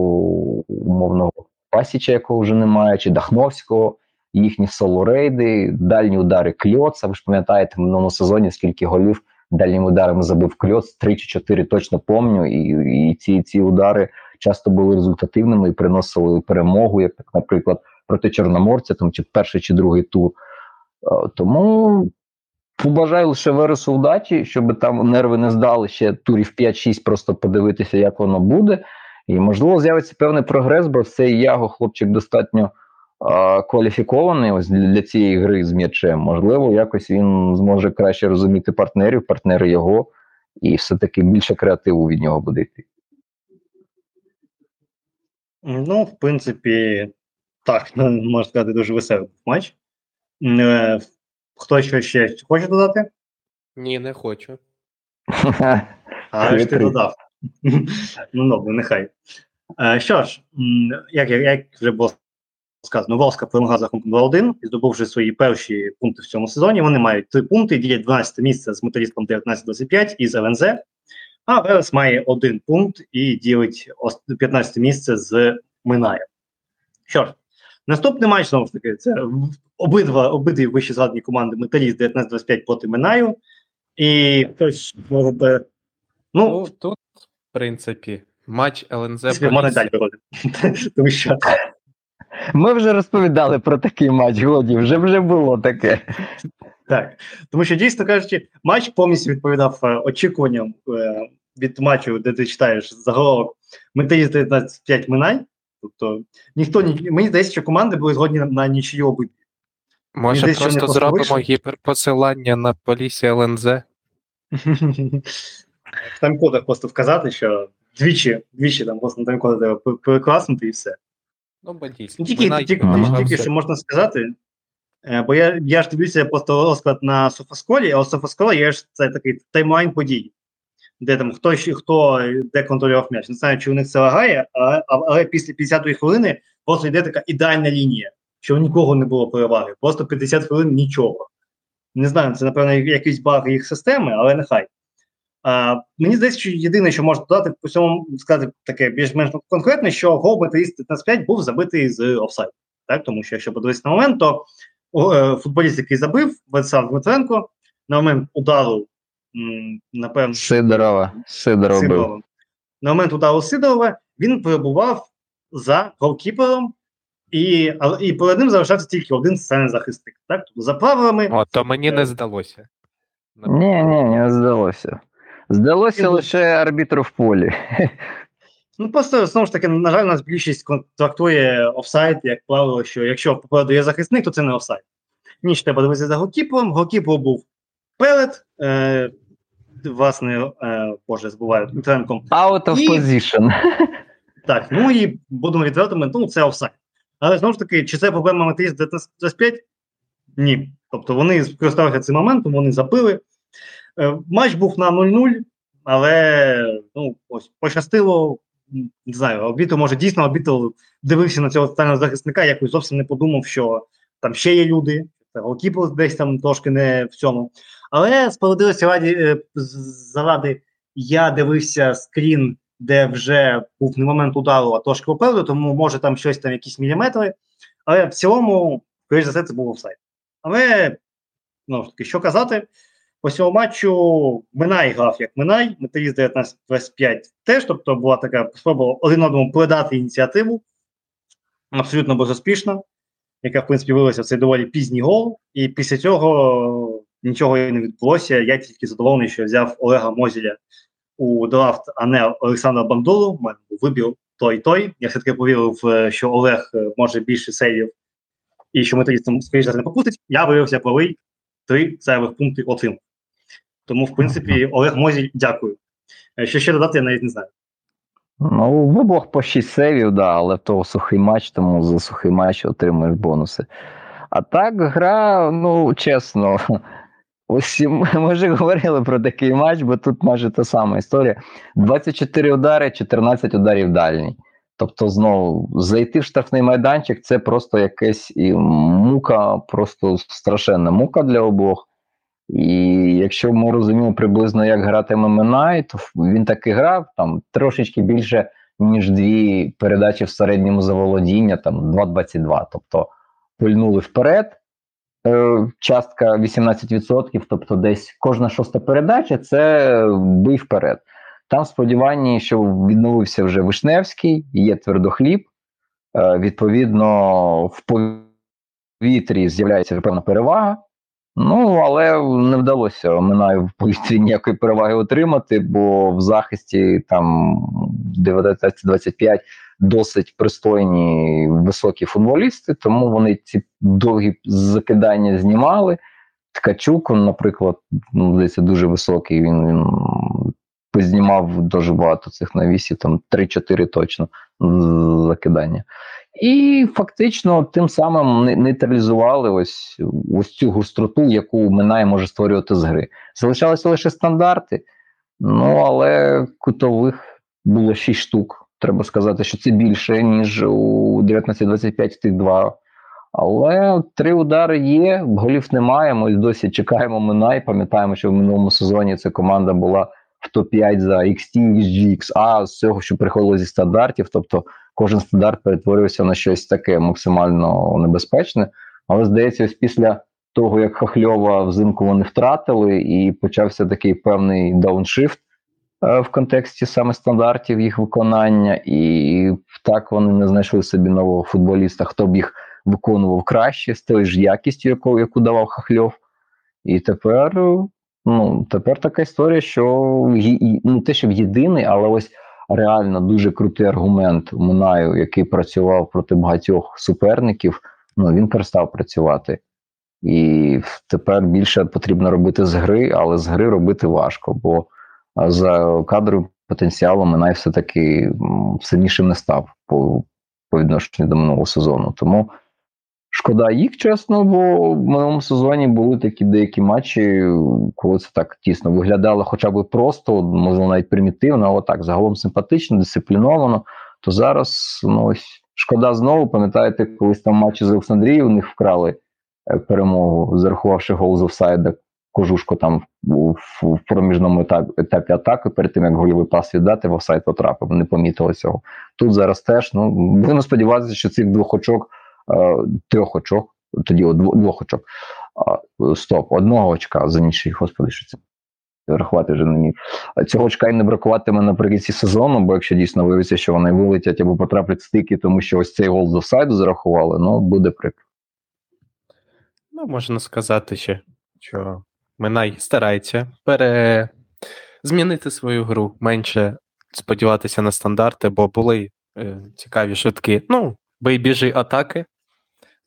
умовного Пасіча, якого вже немає, чи Дахновського, їхні соло-рейди, дальні удари Кльоца. Ви ж пам'ятаєте, в минулому сезоні скільки голів дальніми ударами забив Кльоц, три чи чотири точно помню, і і ці ці удари часто були результативними і приносили перемогу, як, наприклад, проти Чорноморця, там чи перший чи другий тур. Е, тому Побажаю лише Вересу удачі, щоб там нерви не здали ще турів 5-6, просто подивитися, як воно буде. І, можливо, з'явиться певний прогрес, бо цей Яго хлопчик достатньо а, кваліфікований ось для, цієї гри з м'ячем. Можливо, якось він зможе краще розуміти партнерів, партнери його, і все-таки більше креативу від нього буде йти. Ну, в принципі, так, можна сказати, дуже веселий матч. Е, Хто що ще хоче додати? Ні, не хочу. [LAUGHS] А ж ти додав. [LAUGHS] Ну, добре, нехай. Е, що ж, як як вже було сказано, Волска перемогла за рахунком 2-1 і здобувши свої перші пункти в цьому сезоні. Вони мають три пункти, ділять 12 місце з металістом 19-25 і з ЛНЗ. А Верес має один пункт і ділить 15 місце з Минаєм. Що ж, наступний матч знову ж таки, це обидва обидві вищі згадані команди Металіст 19-25 проти Минаю. І хтось мов би. Ну, ну тут, в принципі, матч ЛНЗ. Можна далі [LAUGHS] Тому що. Ми вже розповідали про такий матч, годі, вже вже було таке. Так. Тому що, дійсно кажучи, матч повністю відповідав е, очікуванням е, від матчу, де ти читаєш заголовок Металіст 19-5 Минай. Тобто ніхто мені здається, що команди були згодні на, на обидві. Може, просто зробимо гіперпосилання на полісі ЛНЗ? [LAUGHS] В таймкодах просто вказати, що двічі, двічі там просто на таймкоди треба перекласнути і все. Ну, бо дійсно. Тільки, тільки, тільки, тільки що можна сказати, е, бо я я ж дивлюся просто розклад на Софосколі, а у Софоскола є ж це такий таймлайн подій, де там хто хто де контролював м'яч. Не знаю, чи у них це лагає, але, але після 50-ї хвилини просто йде така ідеальна лінія що нікого не було переваги. Просто 50 хвилин нічого. Не знаю, це, напевно, якийсь баг їх системи, але нехай. А, Мені здається, що єдине, що можна додати, по цьому сказати таке більш-менш конкретне, що гол металіст 15 був забитий з офсайду. Так? Тому що, якщо подивитися на момент, то е, футболіст, який забив, Владислав Дмитренко, на момент удару, напевно, Сидорова. Сидоров Сидорова. На момент удару Сидорова він перебував за голкіпером і і перед ним залишався тільки один сценний захисник. Так? Тобто за правилами. О, то мені не здалося. Ні, ні, не здалося. Здалося і... лише арбітру в полі. Ну, просто знову ж таки, на жаль, у нас більшість трактує офсайд, як правило, що якщо попереду є захисник, то це не офсайд. Ніч треба дивитися за голкіпером. Голкіпером був перед, е, власне, е, боже, збуваю, тренком. Out of і... position. [LAUGHS] Так, ну і будемо відвертими, ну це офсайд. Але знову ж таки, чи це проблема Матис 25? Ні. Тобто вони скористалися цим моментом, вони забили. Е, матч був на 0-0, але ну, ось пощастило. Не знаю, обіту, може, дійсно обіту дивився на цього останнього захисника, якось зовсім не подумав, що там ще є люди, голкіпер десь там трошки не в цьому. Але справедливості раді е, заради я дивився скрін де вже був не момент удару, а трошки попереду, тому може там щось там, якісь міліметри. Але в цілому, скоріш за все, це був офсайд. Але ну, що казати, По цьому матчу Минай грав як Минай, металіст 19-25 теж, тобто була така спроба один одному передати ініціативу, абсолютно безуспішна, яка, в принципі, вилася в цей доволі пізній гол. І після цього нічого не відбулося. Я тільки задоволений, що взяв Олега Мозіля у драфт, а не Олександра Бандуру. У мене був вибір той той. Я все-таки повірив, е, що Олег е, може більше сейвів і що металістам, скоріше не попустить. Я виявився правий, три зайвих пункти отримав. Тому, в принципі, Олег Мозіль, дякую. Е, Що ще додати, я навіть не знаю. Ну, в обох по 6 сейвів, да, але в того сухий матч, тому за сухий матч отримуєш бонуси. А так, гра, ну, чесно, ось [LAUGHS] ми, вже говорили про такий матч, бо тут майже та сама історія. 24 удари, 14 ударів дальній. Тобто, знову зайти в штрафний майданчик це просто якась мука, просто страшенна мука для обох. І якщо ми розуміємо приблизно, як гратиме Минай, то він так і грав там трошечки більше, ніж дві передачі в середньому заволодіння, там 2,22. Тобто пильнули вперед. Е, частка 18%, тобто десь кожна шоста передача це бий вперед. Там сподівання, що відновився вже Вишневський, є твердохліб. Е, відповідно, в повітрі з'являється певна перевага. Ну, але не вдалося Минаю в повітрі ніякої переваги отримати, бо в захисті там 19-25 досить пристойні високі футболісти, тому вони ці довгі закидання знімали. Ткачук, наприклад, ну, здається, дуже високий. Він, він познімав дуже багато цих навісів, там 3-4 точно закидання. І фактично тим самим нейтралізували ось ось цю гостроту, яку Минай може створювати з гри. Залишалися лише стандарти, ну але кутових було 6 штук. Треба сказати, що це більше, ніж у 19-25 тих два. Але три удари є, голів немає. Ми досі чекаємо Минай. Пам'ятаємо, що в минулому сезоні ця команда була в топ-5 за XT GX, а з цього, що приходило зі стандартів, тобто кожен стандарт перетворився на щось таке максимально небезпечне. Але здається, ось після того, як Хахльова взимку вони втратили, і почався такий певний дауншифт в контексті саме стандартів їх виконання, і так вони не знайшли собі нового футболіста, хто б їх виконував краще з тою ж якістю, яку, яку давав Хахльов. І тепер ну, тепер така історія, що ну, те, що в єдиний, але ось реально дуже крутий аргумент Минаю, який працював проти багатьох суперників, ну він перестав працювати. І тепер більше потрібно робити з гри, але з гри робити важко, бо за кадровим потенціалом Минай все-таки сильнішим не став по, по відношенню до минулого сезону. Тому шкода їх, чесно, бо в минулому сезоні були такі деякі матчі, коли це так тісно виглядало хоча б просто, можливо, навіть примітивно, але так, загалом симпатично, дисципліновано. То зараз ну ось шкода знову, пам'ятаєте, колись там матчі з Олександрією у них вкрали е, перемогу, зарахувавши гол з офсайда. Кожушко там в, проміжному етапі, атаки, перед тим як гольовий пас віддати, в офсайд потрапив, не помітили цього. Тут зараз теж ну будемо сподіватися, що цих двох очок Е, трьох очок, тоді двох очок. Стоп, одного очка за нічий, господи, що це рахувати вже не міг. Цього очка і не бракуватиме наприкінці сезону, бо якщо дійсно виявиться, що вони вилетять або потраплять стики, тому що ось цей гол з офсайду зарахували, ну буде прикро. Ну, можна сказати ще, що Минай старається пере... змінити свою гру, менше сподіватися на стандарти, бо були е, цікаві швидкі. Ну, бий біжи атаки,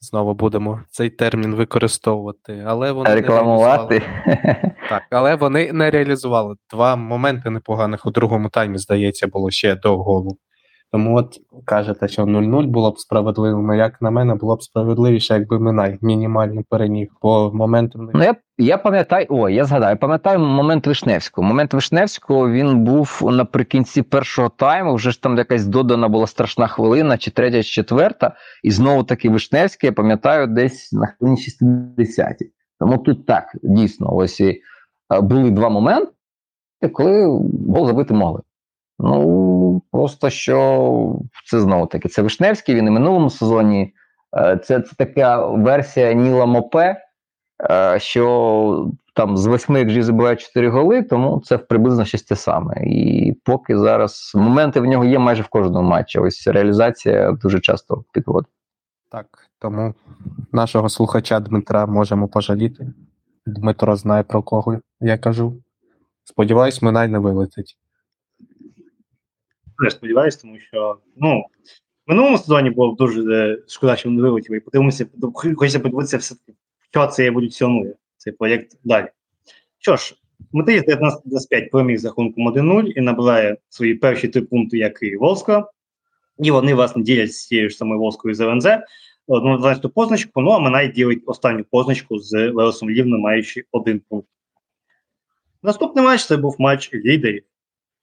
Знову будемо цей термін використовувати, але вони рекламувати. Не так, але вони не реалізували. Два моменти непоганих у другому таймі, здається, було ще до голу. Тому от кажете, що 0-0 було б справедливим, як на мене, було б справедливіше, якби Минай мінімально переміг, бо моментом Ну, я я пам'ятаю, ой, я згадаю, пам'ятаю момент Вишневського. Момент Вишневського він був наприкінці першого тайму. Вже ж там якась додана була страшна хвилина, чи третя, чи четверта. І знову таки Вишневський, я пам'ятаю, десь на хвилині 60 Тому тут так дійсно ось і були два моменти, коли гол забити могли. Ну просто що це знову таки це Вишневський. Він і минулому сезоні. Е, це це така версія Ніла Мопе, е, що там з восьми XG забиває 4 голи, тому це приблизно щось те саме. І поки зараз моменти в нього є майже в кожному матчі. Ось реалізація дуже часто підводить. Так, тому нашого слухача Дмитра можемо пожаліти. Дмитро знає про кого я кажу. Сподіваюсь, Минай не вилетить. Я сподіваюся, тому що ну, в минулому сезоні було дуже е, шкода, що він не вилетів. І подивимося, хочеться подивитися, все що це еволюціонує, цей проєкт далі. Що ж, Матиїс 19-25 переміг з рахунком 1-0 і набирає свої перші три пункти, як і Волска. І вони, власне, ділять з цією ж самою Волською з ЛНЗ. Одну 12 позначку, ну а Минай ділить останню позначку з Леросом Лівно, маючи один пункт. Наступний матч це був матч лідерів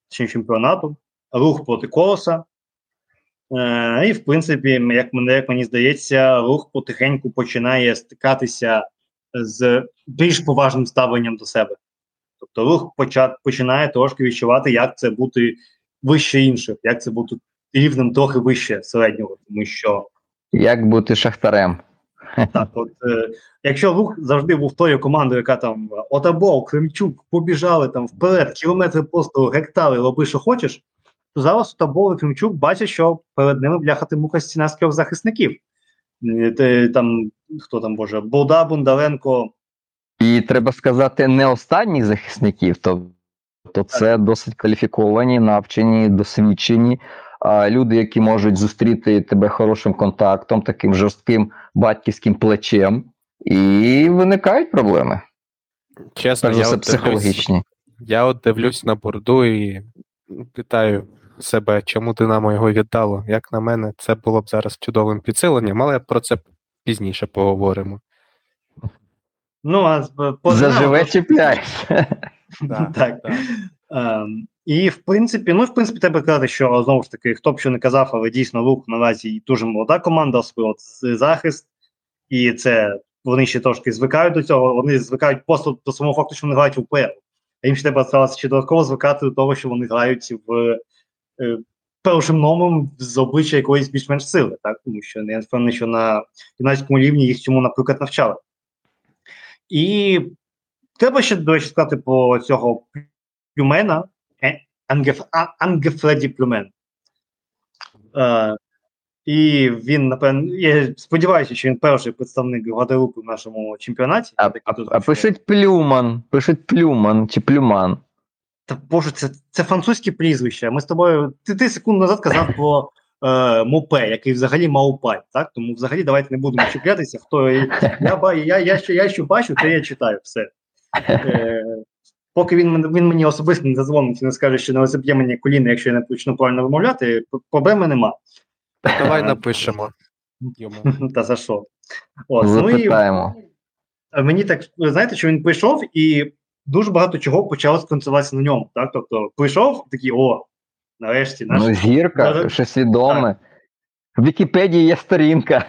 чемпіонату, рух проти колоса. Е, І, в принципі, як мене, як мені здається, рух потихеньку починає стикатися з більш поважним ставленням до себе. Тобто рух починає трошки відчувати, як це бути вище інших, як це бути рівнем трохи вище середнього, тому що Як бути шахтарем? так, от е, якщо рух завжди був тою командою, яка там Отабол, Кремчук побіжали там вперед, кілометри просто гектари, роби, що хочеш, то зараз Отабол і Кремчук бачать, що перед ними бляхати муха стіна з трьох захисників. Е, там, хто там боже, Болда, Бондаренко. І треба сказати, не останніх захисників, то, то це досить кваліфіковані, навчені, досвідчені а, люди, які можуть зустріти тебе хорошим контактом, таким жорстким батьківським плечем, і виникають проблеми. Чесно, Перш я все, от, дивлюсь, психологічні. я от дивлюсь на борду і питаю себе, чому Динамо його віддало. Як на мене, це було б зараз чудовим підсиленням, але про це пізніше поговоримо. Ну, а по Заживе Динамо- чіпляєшся. [LAUGHS] Так. Ем, і в принципі, ну в принципі, треба казати, що знову ж таки, хто б що не казав, але дійсно рух наразі дуже молода команда, особливо захист, і це вони ще трошки звикають до цього. Вони звикають просто до самого факту, що вони грають в УПЛ. А їм ще треба сталося ще додатково звикати до того, що вони грають в першим номером з обличчя якоїсь більш-менш сили, так тому що я впевнений, що на юнацькому рівні їх цьому, наприклад, навчали. І треба ще, до речі, сказати про цього Плюмена, е, Ангефреді Плюмен. Е, і він, напевно, я сподіваюся, що він перший представник Гваделупи в нашому чемпіонаті. А, а, а пишуть плюман, пишуть плюман чи плюман. Та боже, це, це французьке прізвище. Ми з тобою. Ти, ти секунду назад казав про е, Мопе, який взагалі Маупай. Так? Тому взагалі давайте не будемо чіплятися. Хто я, ба- я, я, що, я що бачу, те я читаю все. Е, поки він, він мені особисто не зазвонить і не скаже, що не розіб'є мені коліна, якщо я не почну правильно вимовляти, проблеми нема. Давай Е, напишемо. Йому. [LAUGHS] Та за що? От, ну і мені так знаєте, що він прийшов і дуже багато чого почало сконцентруватися на ньому. Так, тобто прийшов такий, о, нарешті, наш Ну, зірка, Даже- щось відоме. В Вікіпедії є сторінка.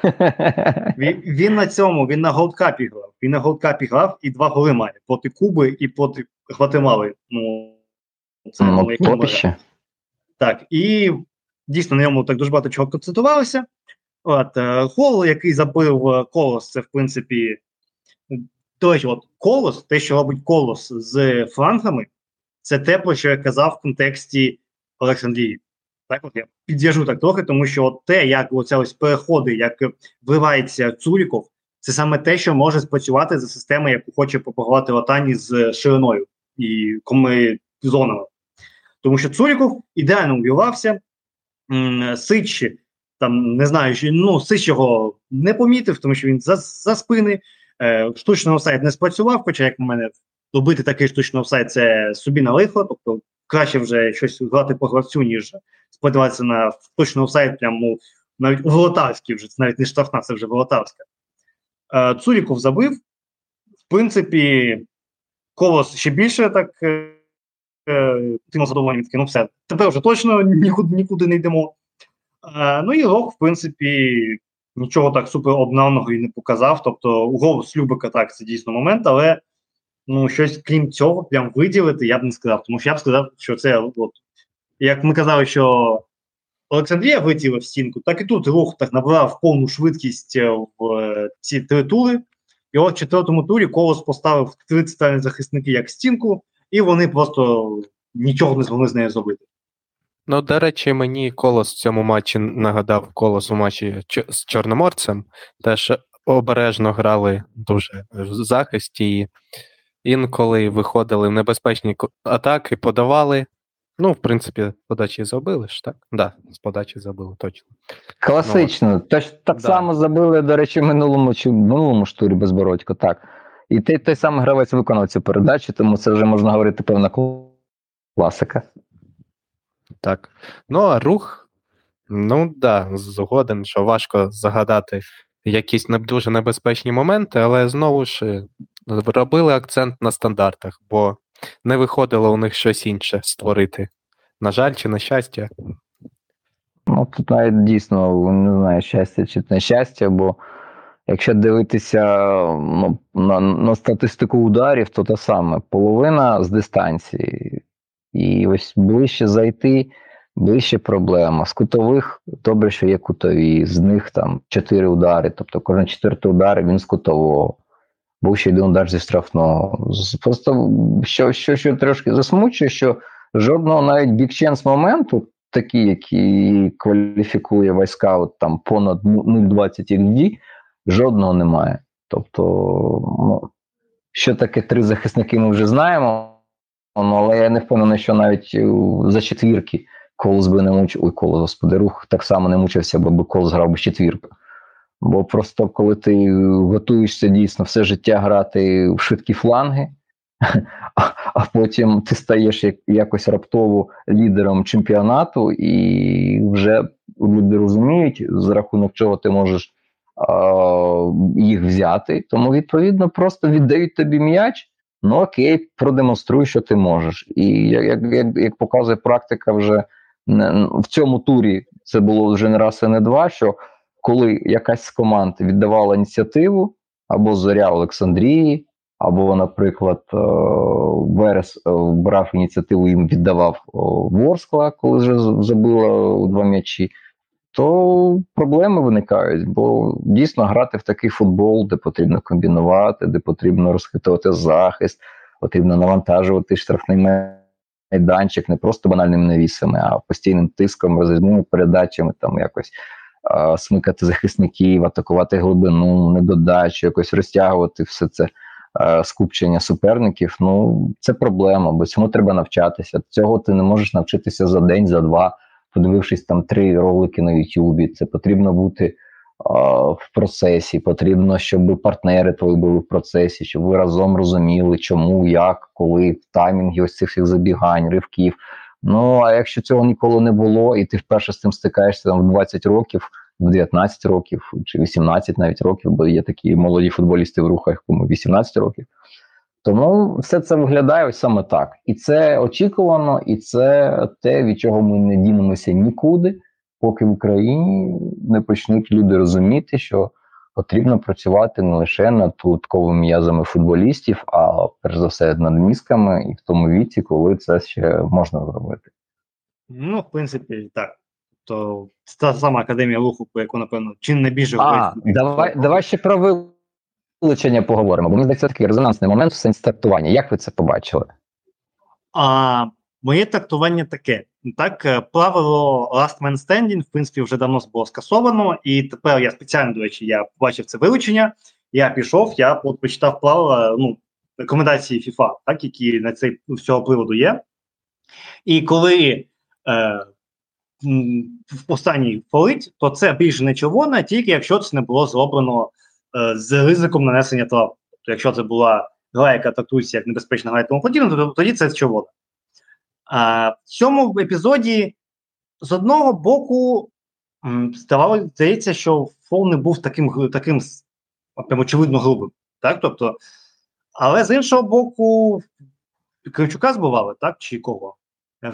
він, він на цьому, він на голдкапі грав. Він на голдкапі грав і два голи має проти Куби і проти Гватемали. Ну це Ну, які Так, і дійсно на ньому так дуже багато чого концентрувалося. От е, гол, який забив е, колос, це в принципі. До речі, от колос, те, що робить колос з флангами, це те, про що я казав в контексті Олександрії. Так, от я підв'яжу так трохи, тому що от те, як оця ось переходи, як вливається Цуріков, це саме те, що може спрацювати за системою, яку хоче пропагувати Латані з шириною і коми зонами. Тому що Цуріков ідеально увірвався, Сич, там не знаю, ну Сич його не помітив, тому що він за, за спини. Е, штучний офсайд не спрацював, хоча, як у мене, робити такий штучний офсайд це собі на лихо, тобто краще вже щось грати по гравцю, ніж сподіватися на штучний офсайд, прямо навіть у Волотарській вже, це навіть не штрафна, це вже Волотарська. Е, Цуріков забив. В принципі, колос ще більше так. Е, тим задоволенням такий, ну все, тепер вже точно нікуди, нікуди не йдемо. Ну і Рок, в принципі, нічого так супер обнавного і не показав. Тобто, гол з Любика так, це дійсно момент, але ну, щось крім цього, прям виділити, я б не сказав. Тому що я б сказав, що це, от, як ми казали, що Олександрія витіла в стінку, так і тут рух так набрав повну швидкість е, в е, ці три тури. І от в четвертому турі Колос поставив три центральні захисники як стінку, і вони просто нічого не змогли з нею зробити. Ну, до речі, мені колос в цьому матчі нагадав колос у матчі з Чорноморцем. Теж обережно грали дуже в захисті. І інколи виходили в небезпечні атаки, подавали. Ну, в принципі, подачі забили ж, так? Да, з подачі забили, точно. Класично. Тож так Да. само забили, до речі, в минулому чи минулому ж турі безбородько, так. І той, той самий гравець виконав цю передачу, тому це вже можна говорити певна класика. Так. Ну, а рух, ну да, згоден, що важко загадати якісь не дуже небезпечні моменти, але знову ж е, робили акцент на стандартах, бо не виходило у них щось інше створити. На жаль, чи на щастя. Ну, тут навіть дійсно не знаю, щастя чи нещастя, бо якщо дивитися ну, на, на статистику ударів, то те саме половина з дистанції. І ось ближче зайти, ближче проблема. З кутових добре, що є кутові, з них там чотири удари, тобто кожен четвертий удар він з кутового. Був ще один удар зі штрафного. Просто що, що, що трошки засмучує, що жодного навіть бікченс моменту такий, який кваліфікує вайскаут там понад 0,20 XG, жодного немає. Тобто, ну, що таке три захисники, ми вже знаємо. Ну, але я не впевнений, що навіть е, за четвірки Колос би не мучив. Ой, Колос, господи, рух так само не мучився, бо Колос грав би четвірку. Бо просто коли ти готуєшся дійсно все життя грати в швидкі фланги, [LAUGHS] а, потім ти стаєш як, якось раптово лідером чемпіонату, і вже люди розуміють, за рахунок чого ти можеш їх взяти. Тому, відповідно, просто віддають тобі м'яч. Ну окей, продемонструй, що ти можеш. І як, як, як, показує практика, вже в цьому турі це було вже не раз і не два. Що коли якась з команд віддавала ініціативу, або Зоря Олександрії, або, наприклад, е, Верес е, брав ініціативу їм віддавав Ворскла, коли вже забила два м'ячі, то проблеми виникають, бо дійсно грати в такий футбол, де потрібно комбінувати, де потрібно розхитувати захист, потрібно навантажувати штрафний майданчик не просто банальними навісами, а постійним тиском, розрізними передачами, там якось а, смикати захисників, атакувати глибину, недодачу, якось розтягувати все це скупчення суперників. Ну це проблема, бо цьому треба навчатися. Цього ти не можеш навчитися за день, за два, подивившись там три ролики на Ютубі. Це потрібно бути а, в процесі. Потрібно, щоб партнери твої були в процесі, щоб ви разом розуміли, чому, як, коли, таймінги ось цих всіх забігань, ривків. Ну а якщо цього ніколи не було, і ти вперше з цим стикаєшся там в 20 років, в 19 років чи 18 навіть років, бо є такі молоді футболісти в рухах, кому 18 років. Тому все це виглядає ось саме так. І це очікувано, і це те, від чого ми не дінемося нікуди, поки в Україні не почнуть люди розуміти, що потрібно працювати не лише над лутковими м'язами футболістів, а перш за все над мізками і в тому віці, коли це ще можна зробити. Ну, в принципі, так. То та сама академія руху, про яку, напевно, чи не більше А, давай, давай ще про вилучення поговоримо, бо мені здається, такий резонансний момент в сенсі трактування. Як ви це побачили? А моє трактування таке: так, е, правило Last Man Standing, в принципі, вже давно було скасовано, і тепер я спеціально, до речі, я побачив це вилучення. Я пішов, я от почитав правила, ну, рекомендації FIFA, так, які на цей з цього приводу є. І коли е, в останній фалить, то це більше не червона, тільки якщо це не було зроблено з ризиком нанесення травм. Тобто, якщо це була гра, яка трактується як небезпечна гра і тому подібне, то тоді це червона. А, в цьому епізоді з одного боку здавалося, здається, що фол не був таким таким прям очевидно грубим. Так? Тобто, але з іншого боку, Кривчука збивали, так? Чи кого?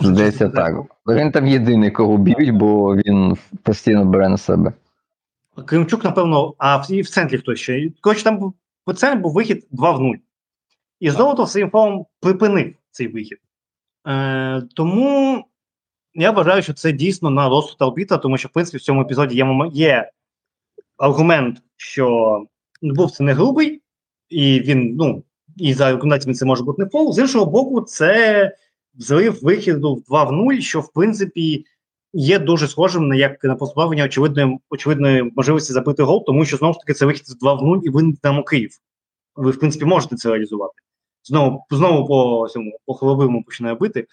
Здається, так. Він там єдиний, кого б'ють, бо він постійно бере на себе. Кримчук, напевно, а в, і в центрі хтось ще. Коротше, там був, по був вихід 2 в 0. І Золотов своїм фолом припинив цей вихід. Е, тому я вважаю, що це дійсно на розсуд арбітра, тому що, в принципі, в цьому епізоді є, є аргумент, що був це не грубий, і він, ну, і за рекомендаціями це може бути не фол. З іншого боку, це злив вихіду в 2 в 0, що в принципі є дуже схожим на як на позбавлення очевидної очевидної можливості забити гол, тому що знову ж таки це вихід з 2 в 0 і ви Динамо Київ. Ви, в принципі, можете це реалізувати. Знову знову по цьому по холовому починає бити.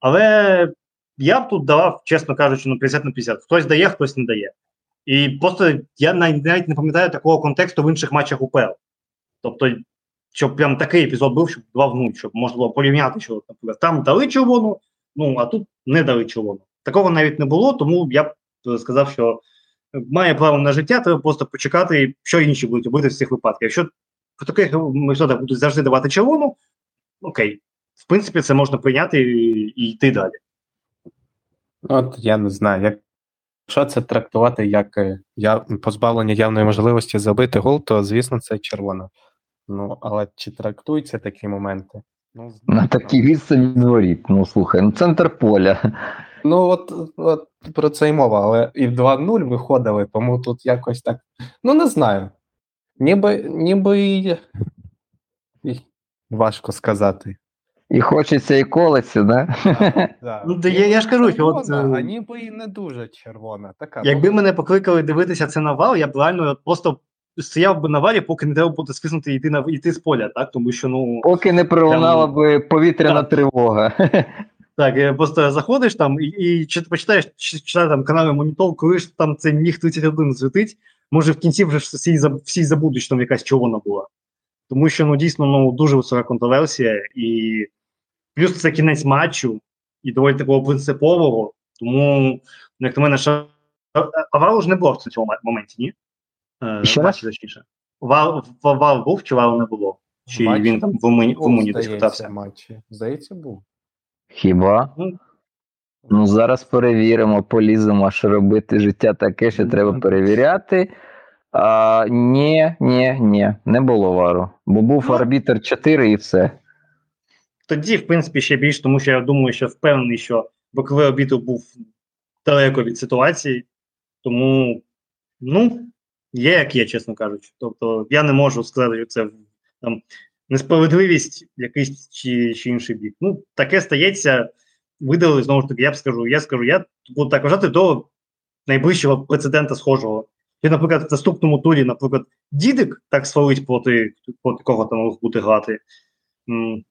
Але я б тут давав, чесно кажучи, ну 50 на 50. Хтось дає, хтось не дає. І просто я навіть не пам'ятаю такого контексту в інших матчах УПЛ. Тобто, щоб прям такий епізод був, щоб 2 в 0, щоб можна було порівняти, що наприклад, там дали червону, ну а тут не дали червону. Такого навіть не було, тому я б сказав, що має право на життя, треба просто почекати, що інші будуть робити в цих випадках. Якщо по таких методах будуть завжди давати червону, окей, в принципі, це можна прийняти і, і йти далі. От я не знаю, як якщо це трактувати як е, я, позбавлення явної можливості забити гол, то звісно це червона. Ну, але чи трактуються такі моменти? Ну, На такій відстані дворіт. Ну слухай, ну центр поля. Ну, от, от про це й мова, але і в 2-0 виходили, тому тут якось так. Ну, не знаю. Ніби ніби і... і важко сказати. І хочеться і колеться, да? Да, да. Ну, я, я ж кажу, що от, е, а ніби і не дуже червона. Така якби мене покликали дивитися це на вал, я б реально просто стояв би на валі, поки не треба буде стиснути йти на йти з поля, так? Тому що ну. Поки не пролунала би повітряна Так. тривога. Так, е, просто заходиш там і, і чи почитаєш, чи- читаєш там канали монітор, коли ж там цей міг 31 світить, може в кінці вже всі, всі забудуть, що там якась червона була. Тому що ну дійсно ну, дуже висока контроверсія, і плюс це кінець матчу, і доволі такого принципового. Тому, ну, як на мене, що авару ж не було в цьому моменті, ні? Е, Ще матчі, точніше. Вал, вал був чи вал не було? Чи матчі він там в Умані, в був, Умані десь питався? матчі. Здається, був. Хіба? Ну, Ну зараз перевіримо, поліземо, що робити життя таке, що треба перевіряти. А, ні, ні, ні, не було вару. Бо був Ну. арбітр 4 і все. Тоді, в принципі, ще більш, тому що я думаю, що впевнений, що боковий обіду був далеко від ситуації, тому ну, є як є, чесно кажучи. Тобто я не можу сказати, що це там несправедливість якийсь чи, чи інший бік. Ну, таке стається, видали знову ж таки, я б скажу, я скажу, я буду так вважати до найближчого прецедента схожого. Чи, наприклад, в наступному турі, наприклад, Дідик так свалить проти, проти кого там мог бути грати.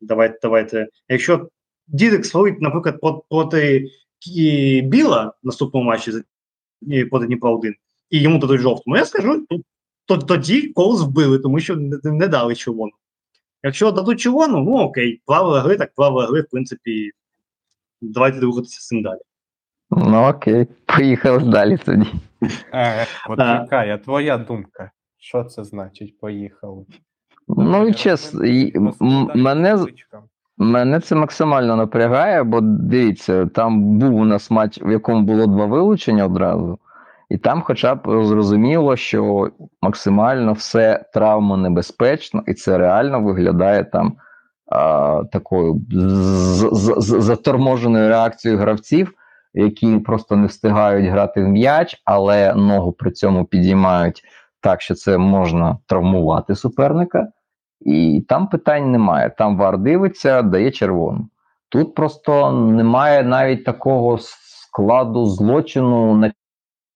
Давайте, давайте. Якщо Дідик свалить, наприклад, проти Біла в наступному матчі проти Дніпра 1, і йому дадуть жовту, ну я скажу, то- то, тоді колос вбили, тому що не, не дали червону. Якщо дадуть червону, ну окей, правила гри, так правила гри, в принципі, давайте рухатися з цим далі. Ну окей, поїхали далі тоді. Е, от а твоя думка. Що це значить? Поїхали. Ну і чесно, мене, мене це максимально напрягає, бо дивіться, там був у нас матч, в якому було два вилучення одразу, і там, хоча б зрозуміло, що максимально все травмонебезпечно, і це реально виглядає там а, такою заторможеною реакцією гравців, які просто не встигають грати в м'яч, але ногу при цьому підіймають так, що це можна травмувати суперника. І там питань немає. Там вар дивиться, дає червону. Тут просто немає навіть такого складу злочину на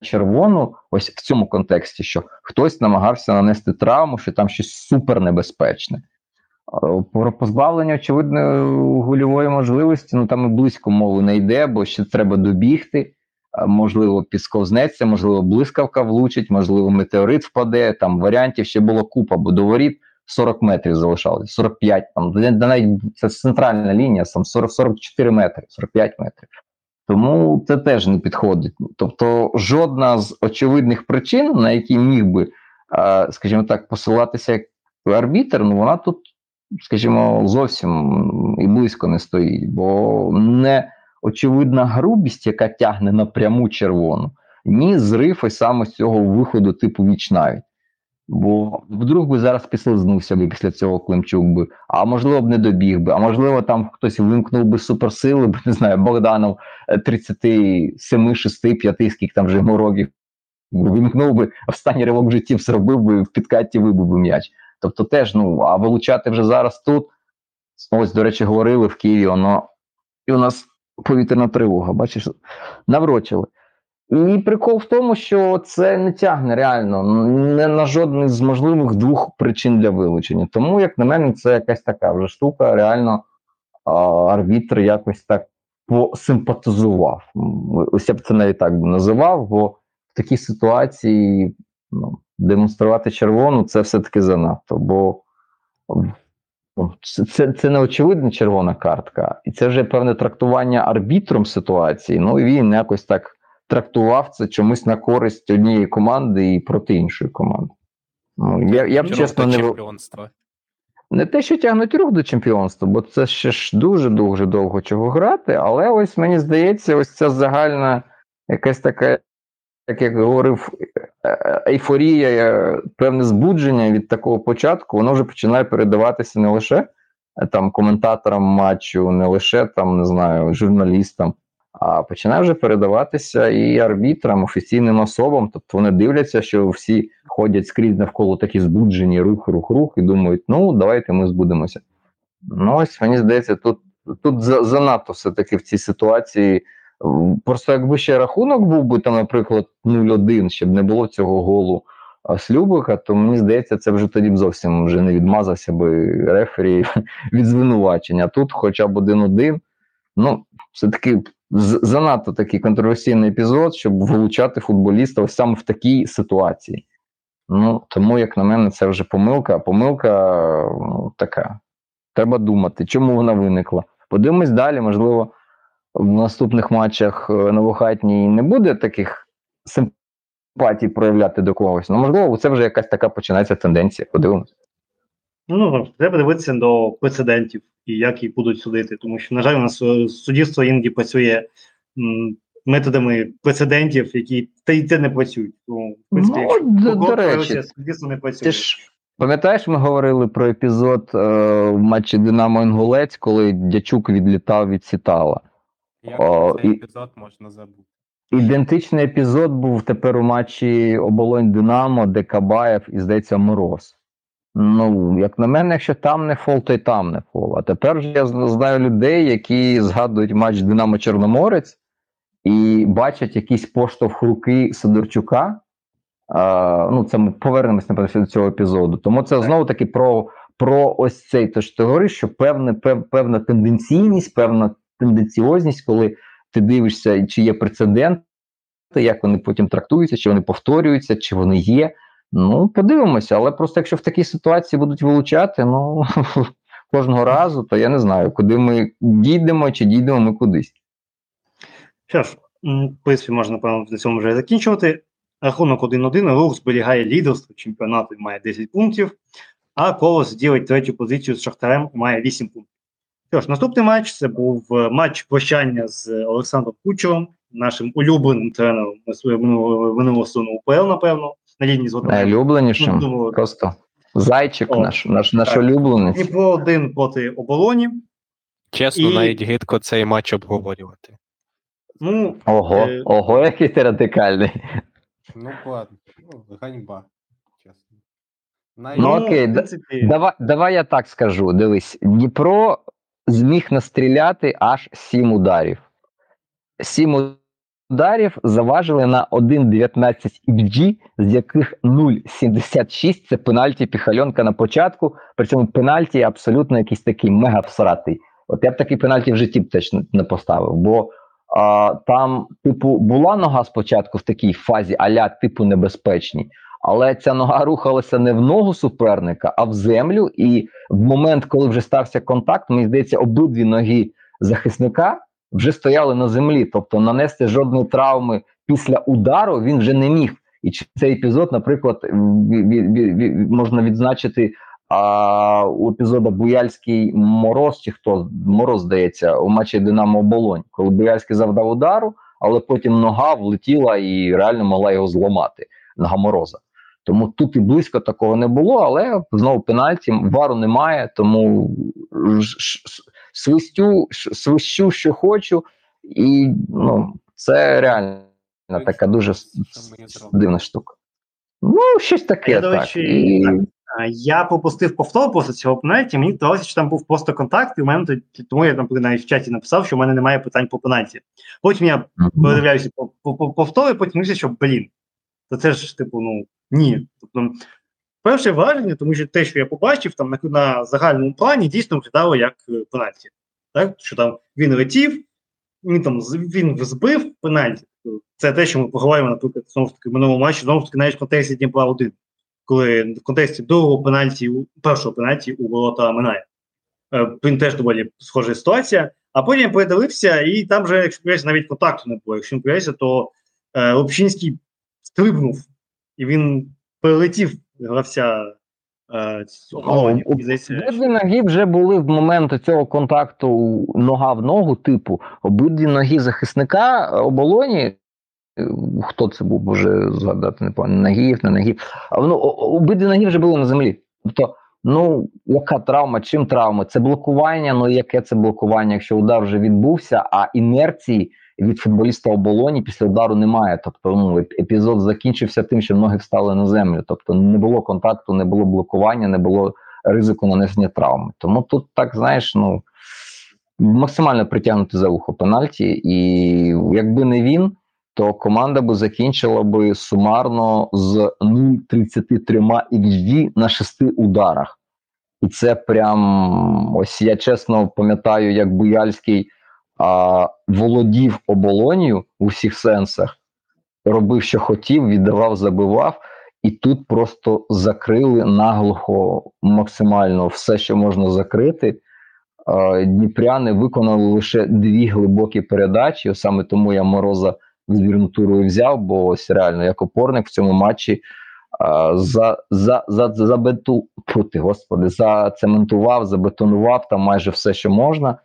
червону, ось в цьому контексті, що хтось намагався нанести травму, що там щось супернебезпечне. Про позбавлення очевидно гольової можливості, ну там і близько мови не йде, бо ще треба добігти. Можливо, підсковзнеться, можливо, блискавка влучить, можливо, метеорит впаде. Там варіантів ще було купа, бо до воріт 40 метрів залишалось, 45, там навіть це центральна лінія, там 40, 44 метри, 45 метрів. Тому це теж не підходить. Тобто, жодна з очевидних причин, на які міг би, скажімо так, посилатися як арбітр, ну вона тут, скажімо, зовсім і близько не стоїть, бо не очевидна грубість, яка тягне напряму червону, ні зрив і саме з цього виходу типу віч навіть. Бо вдруг би зараз підслизнувся би після цього Климчук би, а можливо б не добіг би, а можливо, там хтось вимкнув би суперсили, [LAUGHS] бо не знаю, Богданов е, 37, 6, 5, скільки там вже йому років, вимкнув би, останній ривок в житті зробив би в підкаті вибив би м'яч. Тобто теж, ну, а вилучати вже зараз тут. Ось, до речі, говорили в Києві, воно і у нас повітряна тривога, бачиш, наврочили. І прикол в тому, що це не тягне реально не на жодний з можливих двох причин для вилучення. Тому, як на мене, це якась така вже штука, реально арбітр якось так посимпатизував. Ось я б це навіть так називав, бо в такій ситуації ну, демонструвати червону це все-таки занадто. Бо ну, це, це не очевидна червона картка, і це вже певне трактування арбітром ситуації. Ну і він якось так трактував це чомусь на користь однієї команди і проти іншої команди. Ну, Я я б чесно не чемпіонства. Не те, що тягнуть рух до чемпіонства, бо це ще ж дуже дуже довго чого грати, але ось мені здається, ось ця загальна якась така, як я говорив, е, ейфорія, е, певне збудження від такого початку, воно вже починає передаватися не лише е, там коментаторам матчу, не лише там, не знаю, журналістам, а починає вже передаватися і арбітрам, офіційним особам. Тобто вони дивляться, що всі ходять скрізь навколо такі збуджені рух, рух, рух, і думають, ну давайте ми збудемося. Ну ось мені здається, тут тут занадто все-таки в цій ситуації. Просто якби ще рахунок був би там, наприклад, 0-1, щоб не було цього голу Слюбика, то мені здається, це вже тоді б зовсім вже не відмазався би рефері [LAUGHS] від звинувачення. Тут, хоча б 1-1, ну все-таки занадто такий контроверсійний епізод, щоб вилучати футболіста ось саме в такій ситуації. Ну, тому, як на мене, це вже помилка. Помилка ну, така. Треба думати, чому вона виникла. Подивимось далі, можливо, в наступних матчах е, Новохатній не буде таких симпатій проявляти до когось. Ну, можливо, це вже якась така починається тенденція. Подивимось. Ну, треба дивитися до прецедентів і як їх будуть судити. Тому що, на жаль, у нас е, суддівство іноді працює м, методами прецедентів, які та й це не працюють. Тому, в принципі, Ну, якщо до- до речі, суддівство не працює. Ти ж пам'ятаєш, ми говорили про епізод е, в матчі Динамо Інгулець, коли Дячук відлітав від Сітала. Як О, цей і- епізод можна забути? Ідентичний епізод був тепер у матчі Оболонь Динамо, де Кабаєв і здається Мороз. Ну, як на мене, якщо там не фол, то й там не фол. А тепер вже я знаю людей, які згадують матч Динамо Чорноморець і бачать якийсь поштовх руки Сидорчука. А, ну, це ми повернемось напевно до цього епізоду. Тому це Так. знову таки про, про ось цей то що ти говориш, що певне, пев, певна тенденційність, певна тенденціозність, коли ти дивишся, чи є прецеденти, як вони потім трактуються, чи вони повторюються, чи вони є. Ну, подивимося, але просто якщо в такій ситуації будуть вилучати, ну [LAUGHS] кожного разу, то я не знаю, куди ми дійдемо, чи дійдемо ми кудись. Що ж, в принципі, можна, на цьому вже закінчувати. Рахунок 1-1, рух зберігає лідерство чемпіонату має 10 пунктів, а Колос ділить третю позицію з Шахтарем має 8 пунктів. Що ж, наступний матч це був е, матч прощання з Олександром Кучером, нашим улюбленим тренером минулого сезону УПЛ, напевно, на лінії з. Найулюбленішим. Ну, Просто зайчик О, наш, наш, наш улюблений. Дніпро один проти оболоні. Чесно, І- навіть гидко цей матч обговорювати. Ну, Ого, Е, ого, який ти радикальний. Ну, ладно. Ну, ганьба. Чесно. Ну, ну, окей, да- принципі, Давай, давай я так скажу. Дивись, Дніпро зміг настріляти аж 7 ударів. 7 ударів заважили на 1,19 XG, з яких 0,76 це пенальті Піхальонка на початку. Причому пенальті абсолютно якийсь такий мега всратий. От я б такий пенальті в житті б теж не- поставив, бо а, там, типу, була нога спочатку в такій фазі аля, типу, небезпечній, але ця нога рухалася не в ногу суперника, а в землю. І в момент, коли вже стався контакт, мені здається, обидві ноги захисника вже стояли на землі. Тобто нанести жодної травми після удару він вже не міг. І цей епізод, наприклад, можна відзначити а, у епізода Буяльський Мороз, чи хто Мороз здається, у матчі Динамо Оболонь, коли Буяльський завдав удару, але потім нога влетіла і реально могла його зламати. Нога Мороза. Тому тут і близько такого не було, але знову пенальті, вару немає, тому ж- свистю, свищу, що хочу, і ну, це реально така дуже дивна штука. Ну, щось таке, Я, так. речі, І... Я пропустив повтор просто цього пенальті, мені здалося, що там був просто контакт, і в мене тому я там навіть в чаті написав, що в мене немає питань по пенальті. Потім я передивляюся по, по, по повтору, потім вирішив, що блін, то це ж, типу, ну ні. Тобто, перше враження, тому що те, що я побачив, там на, на загальному плані дійсно виглядало як пенальті. Так? Що там він летів, він там він збив пенальті. Це те, що ми поговоримо, наприклад, знову ж таки минулому матчі, знову ж таки, навіть в контексті Дніпра 1 коли в контексті другого пенальті, першого пенальті у ворота минає. Е, він теж доволі схожа ситуація. А потім я передивився, і там вже, якщо помиляюся, навіть контакту не було. Якщо не помиляюся, то е, Лопчинський стрибнув, і він перелетів гравця е, оболоні. Обидві ноги вже були в момент цього контакту нога в ногу, типу, обидві ноги захисника оболоні Хто це був, може згадати, не пам'ятаю, Нагіїв, не Нагіїв. А ну, обидві ноги вже були на землі. Тобто, ну, яка травма, чим травма? Це блокування, ну яке це блокування, якщо удар вже відбувся, а інерції від футболіста оболоні після удару немає. Тобто, ну, епізод закінчився тим, що ноги встали на землю. Тобто не було контакту, не було блокування, не було ризику нанесення травми. Тому тут так, знаєш, ну максимально притягнути за ухо пенальті, і якби не він то команда би закінчила би сумарно з 0,33 XG на 6 ударах. І це прям ось я чесно пам'ятаю, як Буяльський а, володів оболонію у всіх сенсах, робив, що хотів, віддавав, забивав, і тут просто закрили наглухо максимально все, що можна закрити. Дніпряни виконали лише дві глибокі передачі, саме тому я мороза збірну туру взяв, бо ось реально як опорник в цьому матчі а, за, за, за, за бету, пути, господи, зацементував, забетонував там майже все, що можна.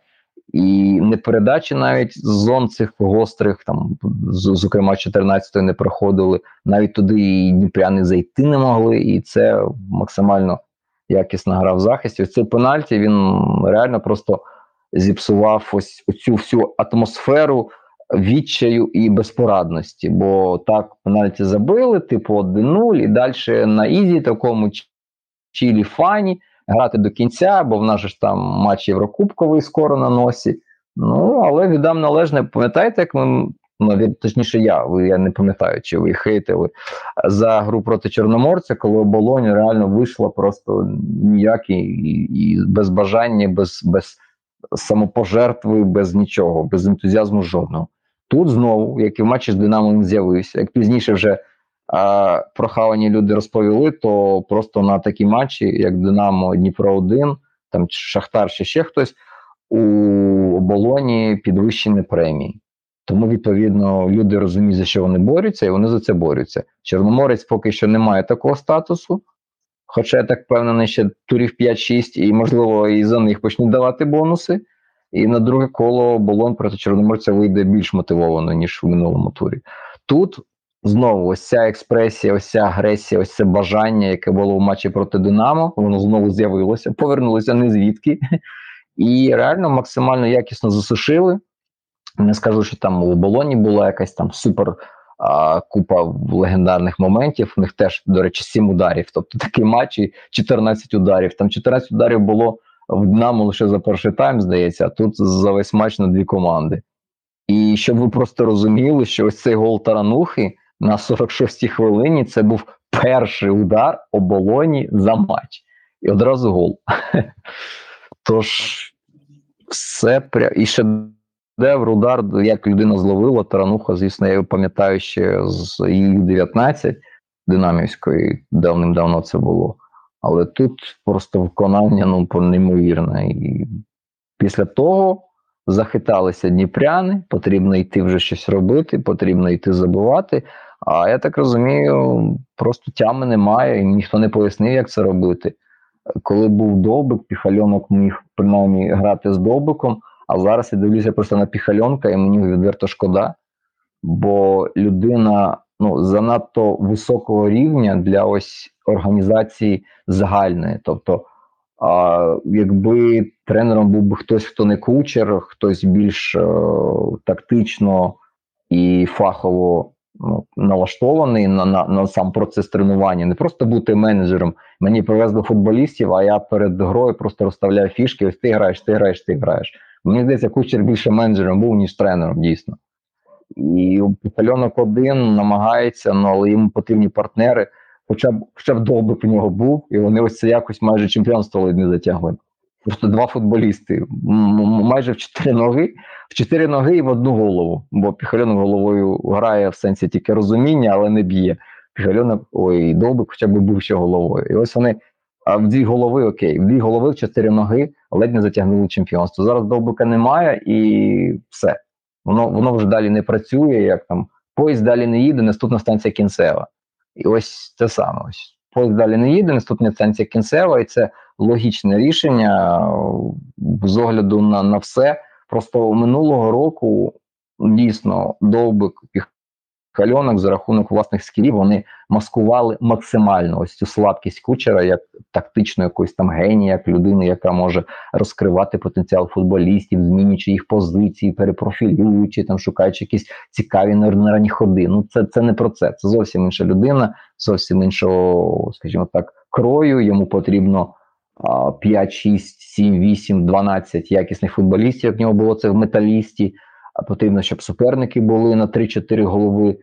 І не передачі навіть з зон цих гострих, там, зокрема, 14-ї не проходили, навіть туди і Дніпряни зайти не могли, і це максимально якісна гра в захисті. Ось цей пенальті він реально просто зіпсував ось цю всю атмосферу відчаю і безпорадності, бо так пенальті забили, типу 1-0, і далі на easy такому chill і fun і грати до кінця, бо в нас ж там матч Єврокубковий скоро на носі. Ну, але віддам належне, пам'ятаєте, як ми. Ну, точніше, я я не пам'ятаю, чи ви хейтили за гру проти Чорноморця, коли оболонь реально вийшла просто ніякі і, і без бажання, без без самопожертви, без нічого, без ентузіазму жодного. Тут знову, як і в матчі з Динамо він з'явився. Як пізніше вже прохавані люди розповіли, то просто на такі матчі, як Динамо Дніпро 1 там Шахтар чи ще хтось, у оболоні підвищені премії. Тому, відповідно, люди розуміють, за що вони борються, і вони за це борються. Чорноморець поки що не має такого статусу. Хоча я так впевнений, ще турів 5-6, і, можливо, і за них почнуть давати бонуси. І на друге коло Болон проти Чорноморця вийде більш мотивовано, ніж в минулому турі. Тут знову ось ця експресія, ось ця агресія, ось це бажання, яке було в матчі проти Динамо, воно знову з'явилося, повернулося не звідки. І реально максимально якісно засушили. Не скажу, що там у Болоні була якась там супер а, купа легендарних моментів. У них теж, до речі, 7 ударів. Тобто такий матч і 14 ударів. Там 14 ударів було в Динамо лише за перший тайм, здається, а тут за весь матч на дві команди. І щоб ви просто розуміли, що ось цей гол Таранухи на 46-й хвилині це був перший удар оболоні за матч. І одразу гол. [LAUGHS] Тож, все пря... і шедевр, удар, як людина зловила, Тарануха, звісно, я пам'ятаю ще з Ю-19 Динамівської, давним-давно це було. Але тут просто виконання ну, неймовірне. І після того захиталися дніпряни, потрібно йти вже щось робити, потрібно йти забувати. А я так розумію, просто тями немає, і ніхто не пояснив, як це робити. Коли був довбик, піхальонок міг принаймні грати з довбиком, а зараз я дивлюся просто на піхальонка, і мені відверто шкода, бо людина ну, занадто високого рівня для ось організації загальної. Тобто, а, якби тренером був би хтось, хто не кучер, хтось більш е, тактично і фахово ну, налаштований на, на, на сам процес тренування, не просто бути менеджером. Мені привезли футболістів, а я перед грою просто розставляю фішки. Ось ти граєш, ти граєш, ти граєш. Мені здається, кучер більше менеджером був, ніж тренером, дійсно. І Пальонок один намагається, ну але йому потрібні партнери. Хоча б хоча б довбик в нього був, і вони ось це якось майже чемпіонство не затягли. Просто два футболісти, майже в чотири ноги, в чотири ноги і в одну голову. Бо Піхальонок головою грає в сенсі тільки розуміння, але не б'є. Піхальонок, ой, довбик хоча б був ще головою. І ось вони а в дві голови окей, в дві голови в чотири ноги ледь не затягнули чемпіонство. Зараз довбика немає і все. Воно воно вже далі не працює, як там поїзд далі не їде, наступна станція кінцева. І ось те саме. Ось поїзд далі не їде, наступна станція кінцева, і це логічне рішення з огляду на, на все. Просто минулого року дійсно довбик і Хальонок за рахунок власних скілів вони маскували максимально ось цю слабкість кучера як тактично якоїсь там генія, як людини, яка може розкривати потенціал футболістів, змінюючи їх позиції, перепрофілюючи, там шукаючи якісь цікаві нервні ходи. Ну це це не про це. Це зовсім інша людина, зовсім іншого, скажімо так, крою. Йому потрібно 5, 6, 7, 8, 12 якісних футболістів. Як в нього було це в металісті. Потрібно, щоб суперники були на 3-4 голови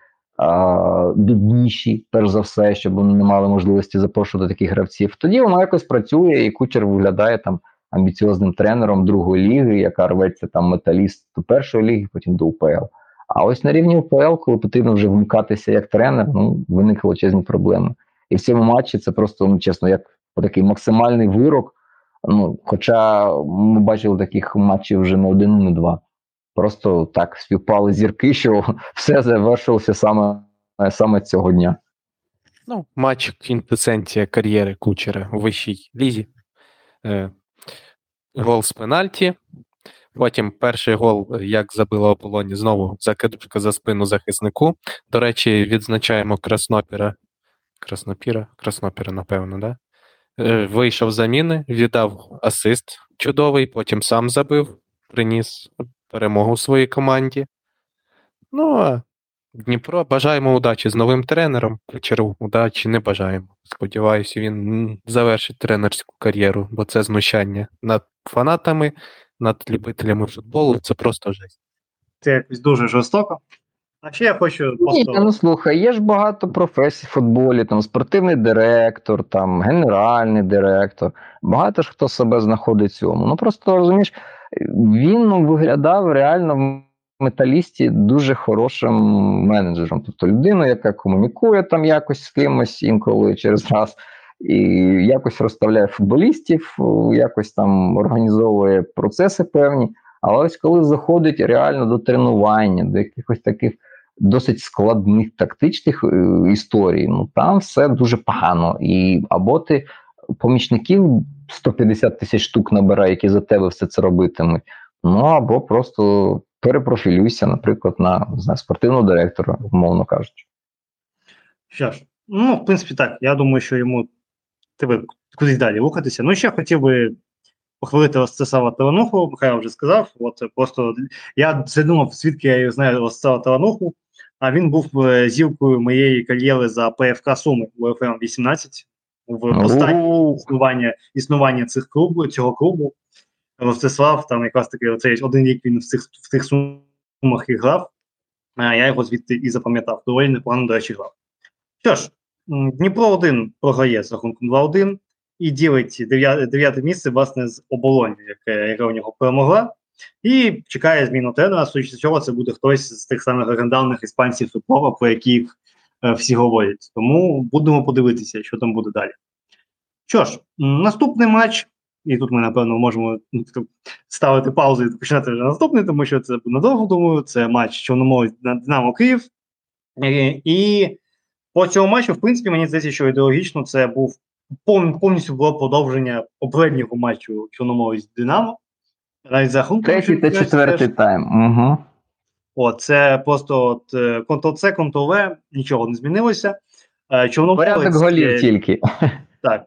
бідніші, перш за все, щоб вони не мали можливості запрошувати таких гравців. Тоді воно якось працює, і кучер виглядає там амбіціозним тренером другої ліги, яка рветься там металіст до першої ліги, потім до УПЛ. А ось на рівні УПЛ, коли потрібно вже вмикатися як тренер, ну виникли величезні проблеми. І в цьому матчі це просто ну, чесно, як такий максимальний вирок. Ну, хоча ми бачили таких матчів вже не один, не два. Просто так співпали зірки, що [LAUGHS] все завершилося саме саме цього дня. Ну, матч квінтесенція кар'єри кучера у вищій лізі. Е, Гол з пенальті. Потім перший гол, як забило Аполоні, знову закидка за спину захиснику. До речі, відзначаємо Краснопіра. Краснопіра? Краснопіра, напевно, да? Е, Вийшов заміни, віддав асист чудовий, потім сам забив, приніс перемогу своїй команді. Ну, а Дніпро бажаємо удачі з новим тренером. Кучеру удачі не бажаємо. Сподіваюся, він завершить тренерську кар'єру, бо це знущання над фанатами, над любителями футболу. Це просто жесть. Це якось дуже жорстоко. А ще я хочу. Ні, ну слухай, є ж багато професій в футболі, там спортивний директор, там генеральний директор. Багато ж хто себе знаходить в цьому. Ну просто розумієш, він ну, виглядав реально в металісті дуже хорошим менеджером. Тобто людина, яка комунікує там якось з кимось інколи через раз, і якось розставляє футболістів, якось там організовує процеси певні. Але ось коли заходить реально до тренування, до якихось таких досить складних тактичних е, історій, ну там все дуже погано. І або ти помічників 150 тисяч штук набирає, які за тебе все це робитимуть. Ну або просто перепрофілюйся, наприклад, на знаю, спортивного директора, умовно кажучи. Що ж, ну, в принципі, так. Я думаю, що йому тебе кудись далі рухатися. Ну, ще хотів би похвалити Ростислава Тарануху, Михайло вже сказав. От просто я задумав, звідки я знаю Ростислава Тарануху, а він був е, зіркою моєї кар'єри за ПФК Суми в ФМ 18 в останнє існування існування цих клубу, цього клубу. Ростислав, там якраз таки оцей один рік він в цих в тих сумах і грав, а я його звідти і запам'ятав. Доволі непогано, до речі, грав. Що ж, Дніпро 1 програє з рахунком 2-1 і ділить дев'яте місце, власне, з оболонью, яке, яка у нього перемогла, і чекає зміну тренера, судячи цього, це буде хтось з тих самих легендарних іспанців футбола, про яких е, всі говорять. Тому будемо подивитися, що там буде далі. Що ж, наступний матч, і тут ми, напевно, можемо ставити паузу і починати вже наступний, тому що це надовго думаю. Це матч Чорноморець на Динамо Київ. І, і по цьому матчу, в принципі, мені здається, що ідеологічно це був повністю було продовження попереднього матчу Чорноморець Динамо. Третій та четвертий тайм. Угу. О, це просто от Ctrl-C, Ctrl-V, нічого не змінилося. Е, Порядок голів тільки. [LAUGHS] Так.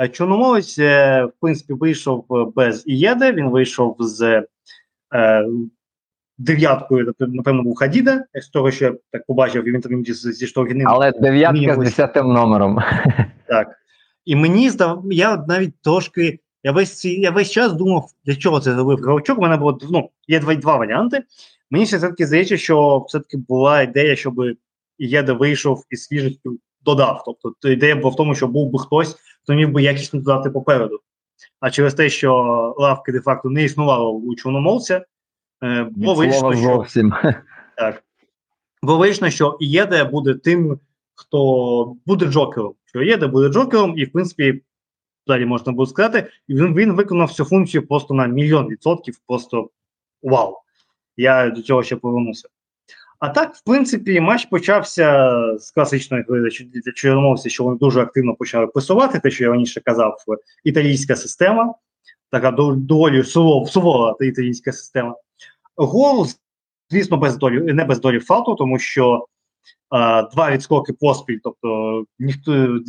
Е, Чорноморець, в принципі, вийшов без Ієди, він вийшов з е, дев'яткою, напевно, був Хадіда, з того, що я так побачив, і він там зі, зі штовхіним. Але дев'ятка з десятим номером. [LAUGHS] Так. І мені здав, я навіть трошки. Я весь ці- я весь час думав, для чого це зробив Гравчук. У мене було ну, є два, два варіанти. Мені ще все-таки здається, що все-таки була ідея, щоб Єда вийшов і свіжістю додав. Тобто ідея була в тому, що був би хтось, хто міг би якісно додати попереду. А через те, що лавки де-факто не існувало у чорномовця, е, було вийшло, що [LAUGHS] так. Бо вийшло, що Єде буде тим, хто буде Джокером. Що Єде буде Джокером, і в принципі, далі можна буде сказати, і він, він виконав цю функцію просто на мільйон відсотків. Просто вау. Я до цього ще повернуся. А так, в принципі, матч почався з класичної гри для чорномовців, що вони дуже активно почали пресувати, те, що я раніше казав, італійська система, така доволі сувора, італійська система. Гол, звісно, без долі, не без долі фату, тому що два відскоки поспіль, тобто ніхто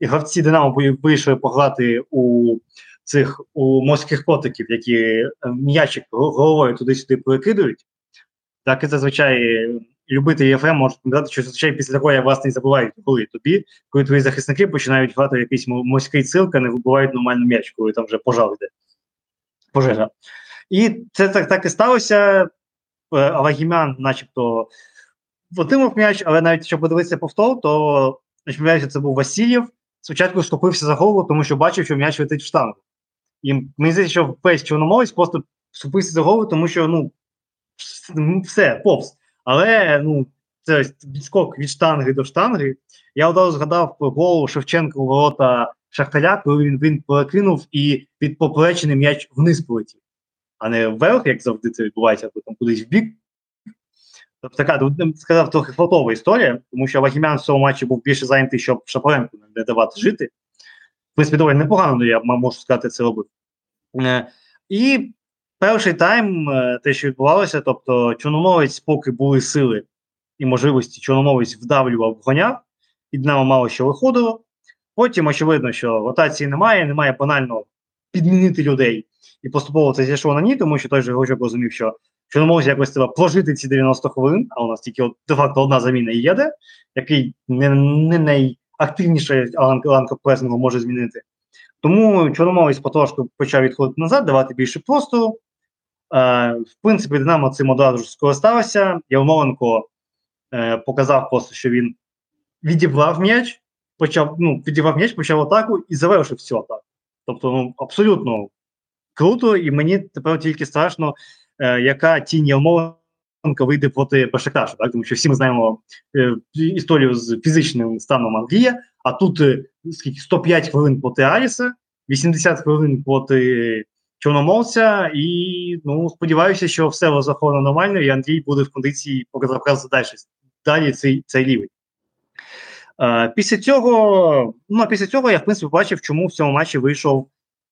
гравці Динамо вийшли пограти у цих у морських котиків, які е, м'ячик головою туди-сюди перекидують. Так і зазвичай любителі ЄФМ можуть пам'ятати, що зазвичай після такого я власне і забувають коли тобі, коли твої захисники починають грати якийсь морський цирк, а не вибивають нормальну м'яч, коли там вже пожар йде. Пожежа. І це так, так і сталося. Е, Алагімян, начебто, отримав м'яч, але навіть якщо подивитися повтор, то пам'ятаю, це був Васильєв, спочатку схопився за голову, тому що бачив, що м'яч летить в штангу. І мені здається, що весь чорномовець просто схопився за голову, тому що ну, все, повз. Але ну, це відскок від штанги до штанги. Я одразу згадав про гол Шевченка у ворота Шахтаря, коли він, він перекинув і під поперечений м'яч вниз полетів, а не вверх, як завжди це відбувається, або там кудись в бік. Тобто така, ну, сказав, трохи флотова історія, тому що Вагімян в цьому матчі був більше зайнятий, щоб Шапаренку не давати жити. В принципі, доволі непогано, ну, я можу сказати, це робив. Е, І перший тайм, е, те, що відбувалося, тобто Чорномовець, поки були сили і можливості, Чорномовець вдавлював, вгоняв, і Динамо мало що виходило. Потім, очевидно, що ротації немає, немає банально підмінити людей. І поступово це зійшло на ні, тому що той же Гочок розумів, що Чорномовець якось треба прожити ці 90 хвилин, а у нас тільки от, де-факто одна заміна їде, який не, не найактивніше Алан, Алан може змінити. Тому Чорномовець потрошку почав відходити назад, давати більше простору. Е, в принципі, Динамо цим одразу ж скористався. Ярмоленко е, показав просто, що він відібрав м'яч, почав, ну, відібрав м'яч, почав атаку і завершив цю атаку. Тобто, ну, абсолютно круто, і мені тепер тільки страшно, яка тінь Ярмоленка вийде проти Башикташу, так? Тому що всі ми знаємо е, історію з фізичним станом Андрія, а тут е, скільки 105 хвилин проти Аріса, 80 хвилин проти Чорномовця, і ну, сподіваюся, що все розраховано нормально, і Андрій буде в кондиції показати далі, далі цей, цей рівень. Е, після цього, ну, після цього я в принципі бачив, чому в цьому матчі вийшов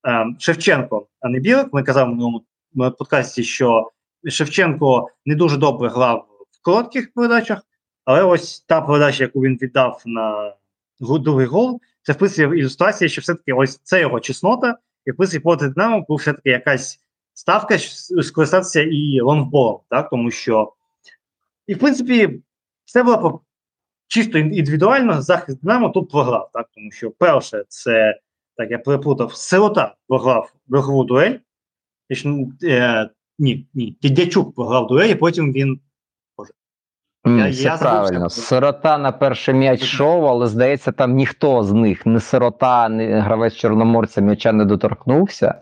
е, Шевченко, а не Білик. Ми казали в е, подкасті, що Шевченко не дуже добре грав в коротких передачах, але ось та передача, яку він віддав на другий гол, це в принципі ілюстрація, що все-таки ось це його чеснота, і в принципі проти Динамо був все-таки якась ставка скористатися і лонгболом, так, тому що, і в принципі, все було чисто ін- індивідуально, захист Динамо тут програв, так, тому що перше, це, так, я переплутав, сирота програв верхову дуель, е, ні, ні, Дядячук програв дуель, і потім він Я- все я правильно. Сирота на перший м'яч йшов, але здається, там ніхто з них, не сирота, не гравець чорноморця м'яча не доторкнувся.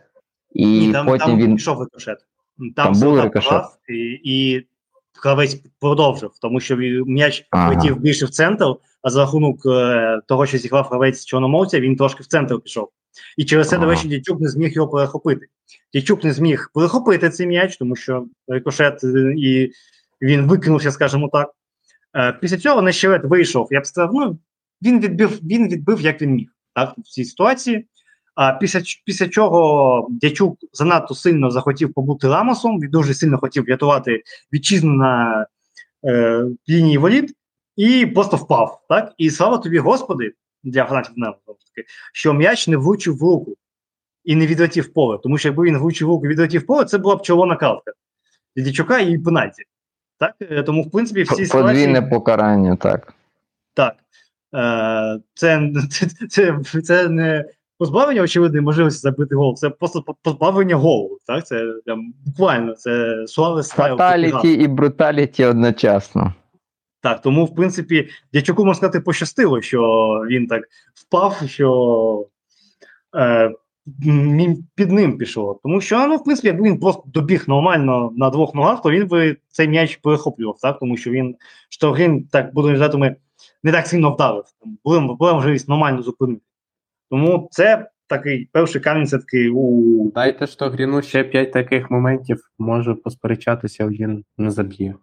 І Ні, там, потім там він. пішов рикошет. Там, Там був рикошет? і, і гравець продовжив, тому що м'яч Ага. летів більше в центр, а за рахунок е, того, що зіграв гравець чорномовця, він трошки в центр пішов. І через це, до речі, Дячук не зміг його перехопити. Дячук не зміг перехопити цей м'яч, тому що рикошет е, і він викинувся, скажімо так. Е, після цього Нещерет вийшов. Я б сказав, ну він відбив, він відбив, як він міг так, в цій ситуації. А після, після чого Дячук занадто сильно захотів побути Рамосом, він дуже сильно хотів врятувати вітчизну на е, лінії воріт і просто впав. Так? І слава тобі, Господи, для фанатів Динамо, що м'яч не влучив в руку і не відлетів поле. Тому що якби він влучив в руку і відлетів поле, це була б червона картка. Дідічука і пенальті. Так? Е, Тому, в принципі, всі Подвійне ситуації... покарання, так. Так. Е, це, це, це, це не позбавлення очевидної можливості забити гол, це просто позбавлення голу. Так? Це прям, буквально це такий. Фаталіті і бруталіті одночасно. Так, тому, в принципі, дячуку, можна сказати, пощастило, що він так впав, що е, під ним пішло. Тому що, ну, в принципі, якби він просто добіг нормально на двох ногах, то він би цей м'яч перехоплював, так? Тому що він Штогрин, так будемо казати, не так сильно вдарив. Була, можливість нормально зупинити. Тому це такий перший камінь все-таки у Дайте що Гріну ще 5 таких моментів, може посперечатися, він не заб'є.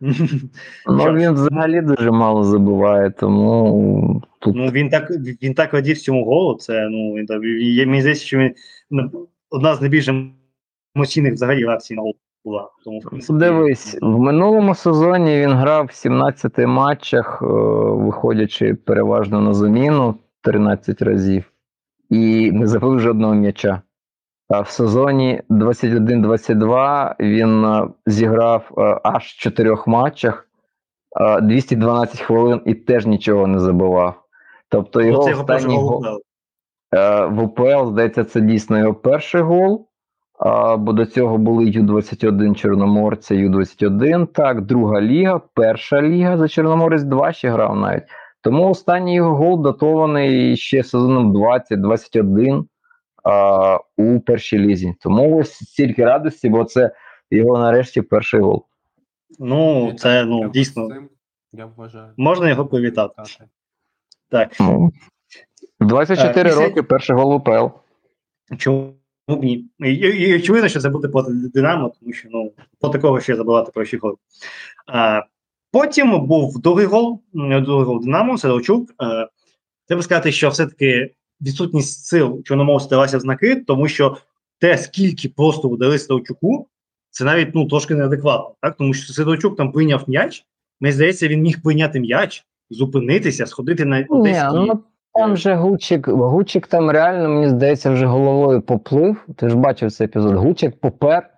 Ну, він взагалі дуже мало забуває, тому тут Ну, він так, він так радів цьому голу. Це, ну, він так, мені здається, що він ну, одна з найбільш емоційних взагалі реакцій на гол була. Тому, принципі, Дивись, в минулому сезоні він грав в 17 матчах, е, виходячи переважно на заміну 13 разів, і не забив жодного м'яча. А в сезоні 21-22 він е, зіграв е, аж в 4 матчах, е, 212 хвилин і теж нічого не забивав. Тобто його це останній гол гол. Е, В УПЛ, здається, це дійсно його перший гол. Бо до цього були Ю-21 Чорноморця, Ю-21. Так, друга ліга, перша ліга за Чорноморець 2 ще грав навіть. Тому останній його гол датований ще сезоном 20-21 а, у першій лізі. Тому ось стільки радості, бо це його нарешті перший гол. Ну, це ну, дійсно. Я вважаю. Можна його привітати. Так. Так. Ну, 24 Е, після- роки, перший гол УПЛ. Чому б ні? І, і, і очевидно, що це буде проти Динамо, тому що ну, по такого ще забивати перший гол. А, потім був другий гол, м, другий гол Динамо, Сидорчук. А, треба сказати, що все-таки відсутність сил Чорноморця далася в знаки, тому що те, скільки просто вдали Сидорчуку, це навіть ну, трошки неадекватно. Так? Тому що Сидорчук там прийняв м'яч, мені здається, він міг прийняти м'яч, зупинитися, сходити на одеський. ну там же Гучик, Гучик там реально, мені здається, вже головою поплив. Ти ж бачив цей епізод. Гучик попер,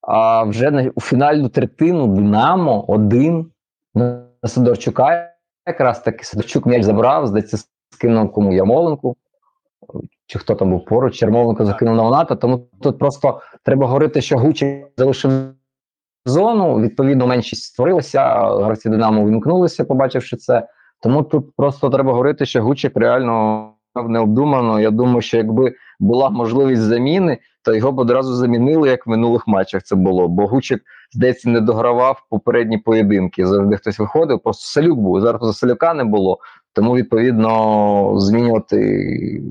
а вже на у фінальну третину Динамо один на Сидорчука. Якраз таки Сидорчук м'яч забрав, здається, скинув кому Ямоленку. Чи хто там був поруч, Чермовенко закинув на Оната. Тому тут просто треба говорити, що Гучик залишив зону. Відповідно, меншість створилася, гравці Динамо вимкнулися, побачивши це. Тому тут просто треба говорити, що Гучик реально необдумано. Я думаю, що якби була можливість заміни, то його б одразу замінили, як в минулих матчах це було. Бо Гучик, здається, не догравав попередні поєдинки. Завжди хтось виходив, просто Салюк був. Зараз просто Салюка не було. Тому, відповідно, змінювати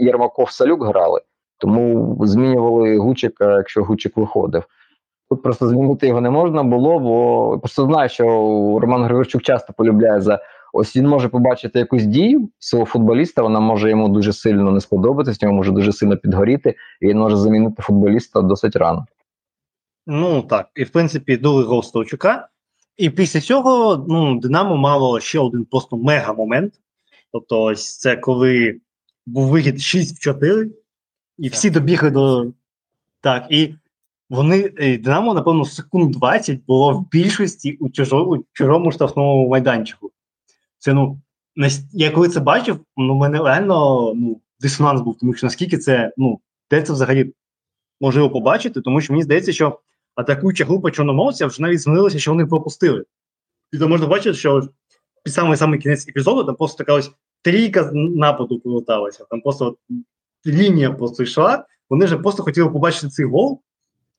Єрмаков Салюк грали. Тому змінювали Гучика, якщо Гучик виходив. Тут просто змінити його не можна було, бо просто знаю, що Роман Григорчук часто полюбляє за ось він може побачити якусь дію свого футболіста, вона може йому дуже сильно не сподобатись, нього може дуже сильно підгоріти, і він може замінити футболіста досить рано. Ну так, і в принципі, другий гол Стовчука. І після цього ну, Динамо мало ще один просто мега-момент. Тобто, ось це коли був вихід 6 в 4, і всі добігли до. Так, і вони, Динамо, напевно, секунд 20 було в більшості у чужому, у чужому штрафному майданчику. Це ну, я коли це бачив, ну, мене реально ну, дисонанс був, тому що наскільки це, ну, де це взагалі можливо побачити, тому що мені здається, що атакуюча група чорноморця вже навіть змінилася, що вони пропустили. І то можна бачити, що під самий самий кінець епізоду там просто така ось трійка нападу поверталася. Там просто от лінія просто йшла. Вони вже просто хотіли побачити цей гол,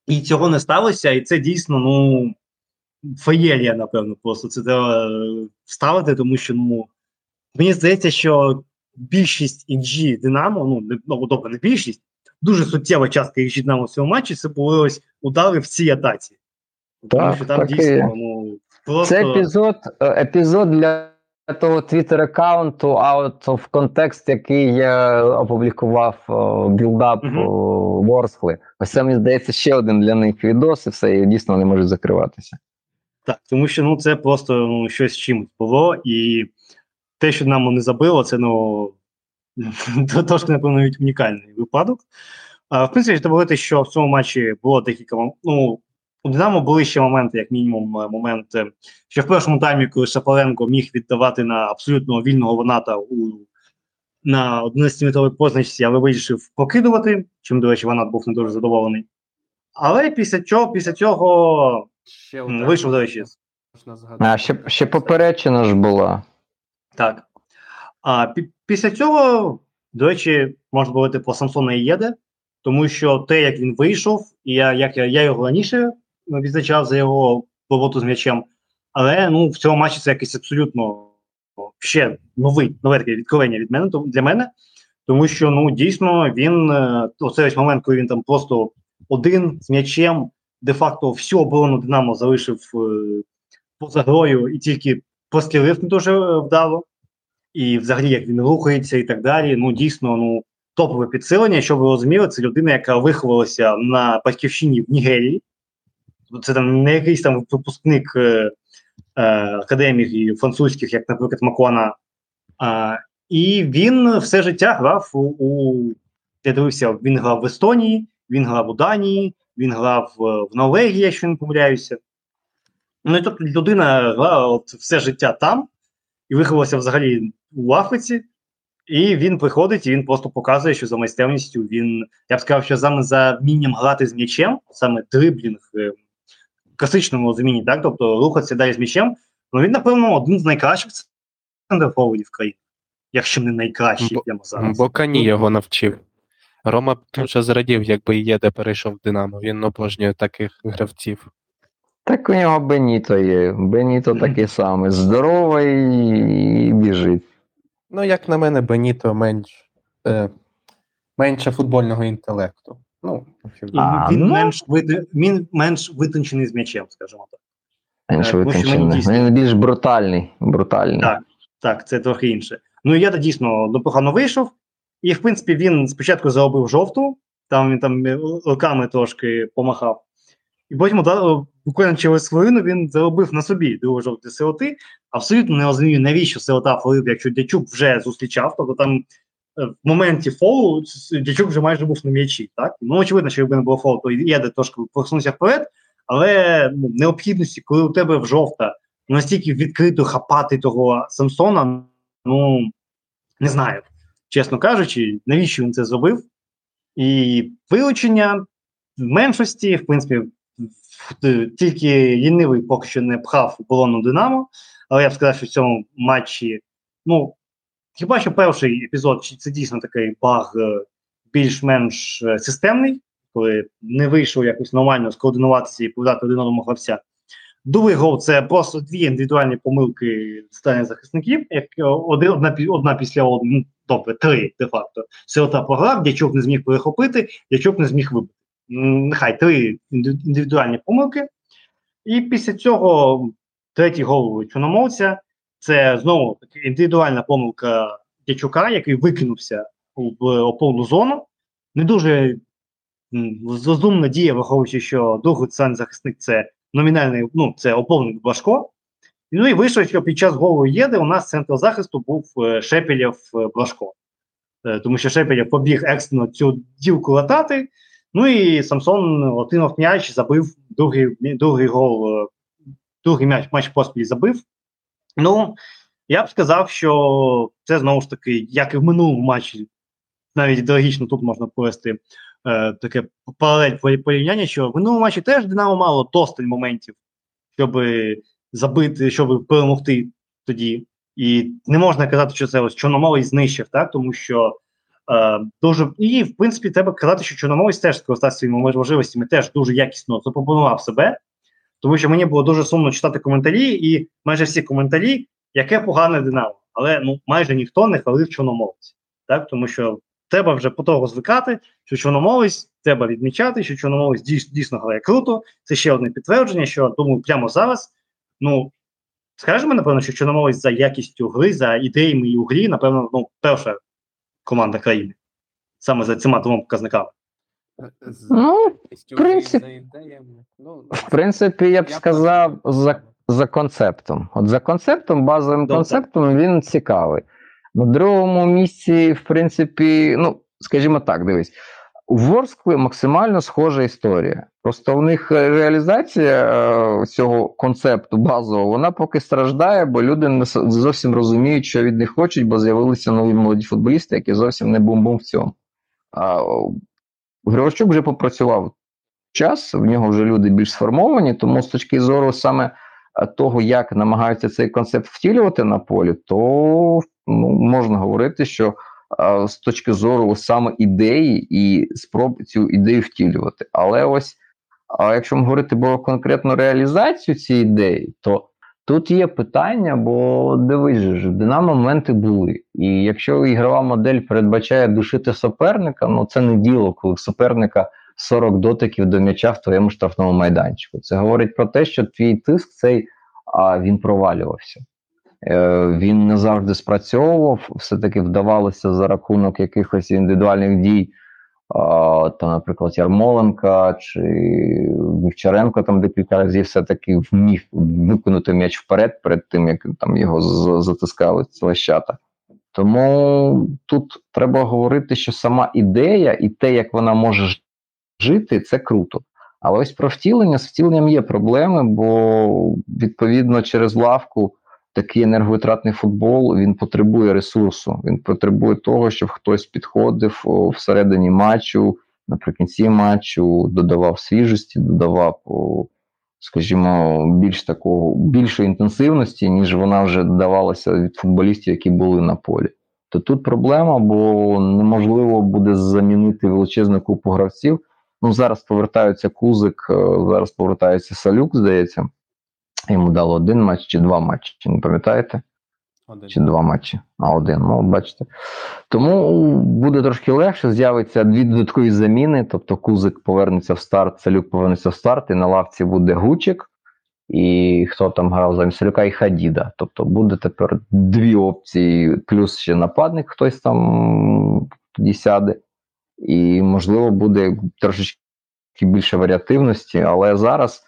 і цього не сталося. І це дійсно, ну, феєрія, напевно, просто це треба е, вставити, тому що ну, мені здається, що більшість інжі Динамо, ну, не, ну добре, не більшість, дуже суттєва частка xG Динамо в цьому матчі, це були ось удари в цій атаці. Тому Так, що там так дійсно, ну, просто... Це епізод, е, епізод для того твіттер-аккаунту Out of Context, який я опублікував build-up е, Ворскли. Ось це, мені здається, ще один для них відос, і все, і дійсно не можуть закриватися. Так, тому що ну, це просто ну, щось чимось було, і те, що нам не забило, це ну, [LAUGHS] трошки, напевно, навіть унікальний випадок. А, В принципі, треба говорити, що в цьому матчі було декілька ну, у Динамо були ще моменти, як мінімум, е, момент, е, що в першому таймі, коли Шапаренко міг віддавати на абсолютно вільного Ваната у на 11-метровій позначці, але вирішив покидувати, чим, до речі, Ванат був не дуже задоволений. Але після цього, після цього Ще вийшов, до речі. А ще, ще поперечина ж була. Так. А пі- після цього, до речі, можна говорити про Самсона і Єде, тому що те, як він вийшов, і я, як я, я його раніше відзначав за його роботу з м'ячем, але ну, в цьому матчі це якесь абсолютно ще новий, нове таке відкривання від мене для мене, тому що ну дійсно він е, оцей ось момент, коли він там просто один з м'ячем, де-факто всю оборону Динамо залишив е, поза грою і тільки прострілив не дуже е, вдало. І взагалі, як він рухається і так далі. Ну, дійсно, ну, топове підсилення. Щоб ви розуміли, це людина, яка виховалася на батьківщині в Нігерії. Це там не якийсь там випускник е, е, академій французьких, як, наприклад, Макуана. А, і він все життя грав у, у я дивився, він грав в Естонії, він грав у Данії, він грав е, в Норвегії, якщо не помиляюся. Ну і тобто людина грала от все життя там і виховався взагалі у Африці. І він приходить, і він просто показує, що за майстерністю він, я б сказав, що саме за вмінням грати з м'ячем, саме дриблінг е, класичному розумінні, так, тобто рухатися далі з м'ячем, ну він, напевно, один з найкращих центрфорвардів країни, якщо не найкращий Бо- прямо зараз. Бо Кані його навчив. Рома дуже зрадів, якби Єде перейшов в Динамо. Він обожнює таких гравців. Так у нього Беніто є. Беніто такий самий. Здоровий і біжить. Ну, як на мене, Беніто менш, е, менше футбольного інтелекту. Ну, А, він, ну. менш вит... він менш витончений з м'ячем, скажімо так. Ж Е, витончений. дійсно- Він більш брутальний. брутальний. Так. Так, це трохи інше. Ну я дійсно непогано вийшов, і в принципі він спочатку заробив жовту, там він там е, руками трошки помахав. І потім буквально через хвилину він заробив на собі другу жовту сироти. Абсолютно не розумію, навіщо сирота фолив, якщо Дячук вже зустрічав. Тобто там в моменті фолу Дячук вже майже був на м'ячі. Так? Ну, очевидно, що якби не було фолу, то Єде трошки просунувся вперед, але ну, необхідності, коли у тебе в жовта настільки відкрито хапати того Самсона, ну не знаю, чесно кажучи, навіщо він це зробив. І вилучення в меншості, в принципі, тільки лінивий поки що не пхав оборону Динамо, але я б сказав, що в цьому матчі, ну, хіба що перший епізод це дійсно такий баг е, більш-менш е, системний, коли не вийшов якось нормально скоординуватися і подати один одному гравця. Другий гол це просто дві індивідуальні помилки стані захисників, як е, одна, одна після одної, ну, тобто три де-факто. Сирота програв, дячок не зміг перехопити, дячок не зміг вибити. Нехай три індивідуальні помилки. І після цього третій гол чорномовця це знову таки індивідуальна помилка дячука, який викинувся в оповну зону. Не дуже розумна дія, враховуючи, що другий центральний захисник це номінальний, ну, це оповник Блашко. Ну і вийшло, що під час голу єди у нас центр захисту був е, Шепелєв е. Е, тому що Шепелєв побіг екстрено цю дівку латати. Ну і Самсон отримав м'яч, забив другий, другий гол, другий м'яч матч поспіль забив. Ну, я б сказав, що це знову ж таки, як і в минулому матчі, навіть ідеологічно тут можна провести е, таке паралель порівняння, що в минулому матчі теж Динамо мало достатньо моментів, щоб забити, щоб перемогти тоді. І не можна казати, що це ось Чорноморець знищив, так? тому що е, дуже. І, в принципі, треба казати, що Чорноморець теж скористався своїми можливостями, теж дуже якісно запропонував себе. Тому що мені було дуже сумно читати коментарі, і майже всі коментарі, яке погане Динамо. Але ну майже ніхто не хвалив Чорноморець. Так? Тому що треба вже по того звикати, що Чорноморець треба відмічати, що Чорноморець дійсно, дійсно грає круто. Це ще одне підтвердження, що думаю, прямо зараз. Ну скажемо, напевно, що Чорноморець за якістю гри, за ідеями і у грі, напевно, ну, перша команда країни. Саме за цими двома показниками. Ну, в принципі- Ну, В принципі, я б сказав, за, за концептом. От за концептом, базовим Добре. концептом він цікавий. На другому місці, в принципі, ну, скажімо так, дивись. у Ворскли максимально схожа історія. Просто у них е, реалізація е, цього концепту базового, вона поки страждає, бо люди не зовсім розуміють, що від них хочуть, бо з'явилися нові молоді футболісти, які зовсім не бум-бум в цьому. А Григорчук вже попрацював час, в нього вже люди більш сформовані, тому з точки зору саме е, того, як намагаються цей концепт втілювати на полі, то ну, можна говорити, що а, з точки зору саме ідеї і спроб цю ідею втілювати. Але ось, а якщо ми говорити про конкретну реалізацію цієї ідеї, то тут є питання, бо дивись, же ж, Динамо моменти були. І якщо ігрова модель передбачає душити суперника, ну це не діло, коли суперника 40 дотиків до м'яча в твоєму штрафному майданчику. Це говорить про те, що твій тиск цей а, він провалювався. Е, він не завжди спрацьовував, все-таки вдавалося за рахунок якихось індивідуальних дій, а, там, наприклад, Ярмоленка чи Вівчаренко там декілька разів все-таки вміг виконати м'яч вперед перед тим, як там його затискали ці лещата. Тому тут треба говорити, що сама ідея і те, як вона може жити, це круто. Але ось про втілення з втіленням є проблеми, бо відповідно через лавку такий енерговитратний футбол він потребує ресурсу. Він потребує того, щоб хтось підходив всередині матчу, наприкінці матчу, додавав свіжості, додавав, скажімо, більш такого більшої інтенсивності, ніж вона вже давалася від футболістів, які були на полі. То тут проблема, бо неможливо буде замінити величезну купу гравців. Ну, зараз повертаються Кузик, е, зараз повертається Салюк, здається. Йому дали один матч чи два матчі, чи не пам'ятаєте? Чи два матчі, а один. Ну, бачите. Тому буде трошки легше, з'явиться дві додаткові заміни. Тобто Кузик повернеться в старт, Салюк повернеться в старт, і на лавці буде Гучик. І хто там грав замість Салюка, і Хадіда. Тобто буде тепер дві опції, плюс ще нападник, хтось там тоді сяде. І, можливо, буде трошечки більше варіативності, але зараз.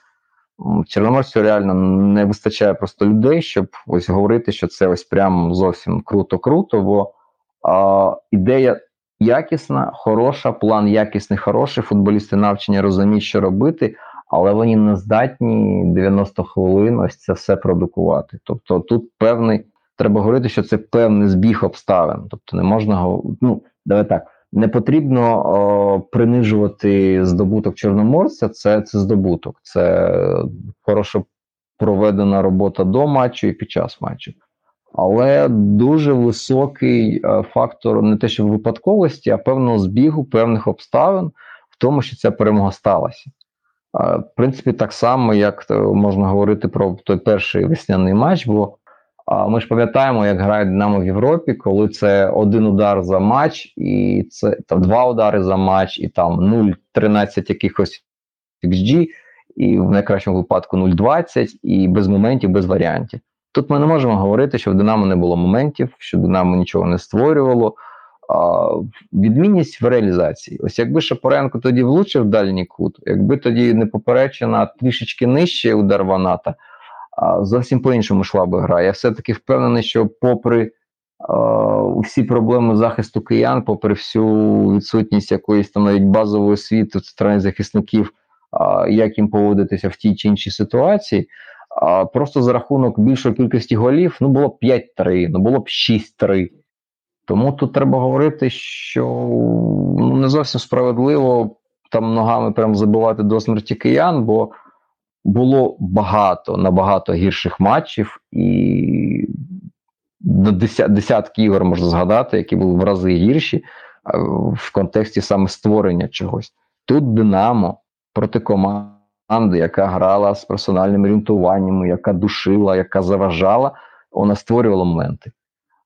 М, Чорноморцю реально не вистачає просто людей, щоб ось говорити, що це ось прям зовсім круто-круто, бо а, ідея якісна, хороша, план якісний, хороший. Футболісти навчені розуміють, що робити, але вони не здатні 90 хвилин ось це все продукувати. Тобто тут певний, треба говорити, що це певний збіг обставин. Тобто не можна ну, давай так. Не потрібно о, принижувати здобуток чорноморця. Це, це здобуток, це хороша проведена робота до матчу і під час матчу. Але дуже високий е, фактор не те, що випадковості, а певного збігу, певних обставин в тому, що ця перемога сталася. Е, В принципі, так само, як е, можна говорити про той перший весняний матч, бо ми ж пам'ятаємо, як грає Динамо в Європі, коли це один удар за матч, і це там два удари за матч, і там 0,13 якихось XG, і в найкращому випадку 0,20, і без моментів, без варіантів. Тут ми не можемо говорити, що в Динамо не було моментів, що Динамо нічого не створювало. А, відмінність в реалізації. Ось якби Шапоренко тоді влучив дальній кут, якби тоді не поперечена трішечки нижче удар Ваната, а, зовсім по-іншому йшла би гра. Я все-таки впевнений, що попри а, всі проблеми захисту киян, попри всю відсутність якоїсь там навіть базової освіти сторони захисників, а, як їм поводитися в тій чи іншій ситуації, а, просто за рахунок більшої кількості голів, ну було б 5-3, ну було б 6-3. Тому тут треба говорити, що ну, не зовсім справедливо там ногами прям забивати до смерті киян, бо було багато набагато гірших матчів, і десятки ігор можна згадати, які були в рази гірші в контексті саме створення чогось. Тут Динамо проти команди, яка грала з персональним орієнтуванням, яка душила, яка заважала, вона створювала моменти.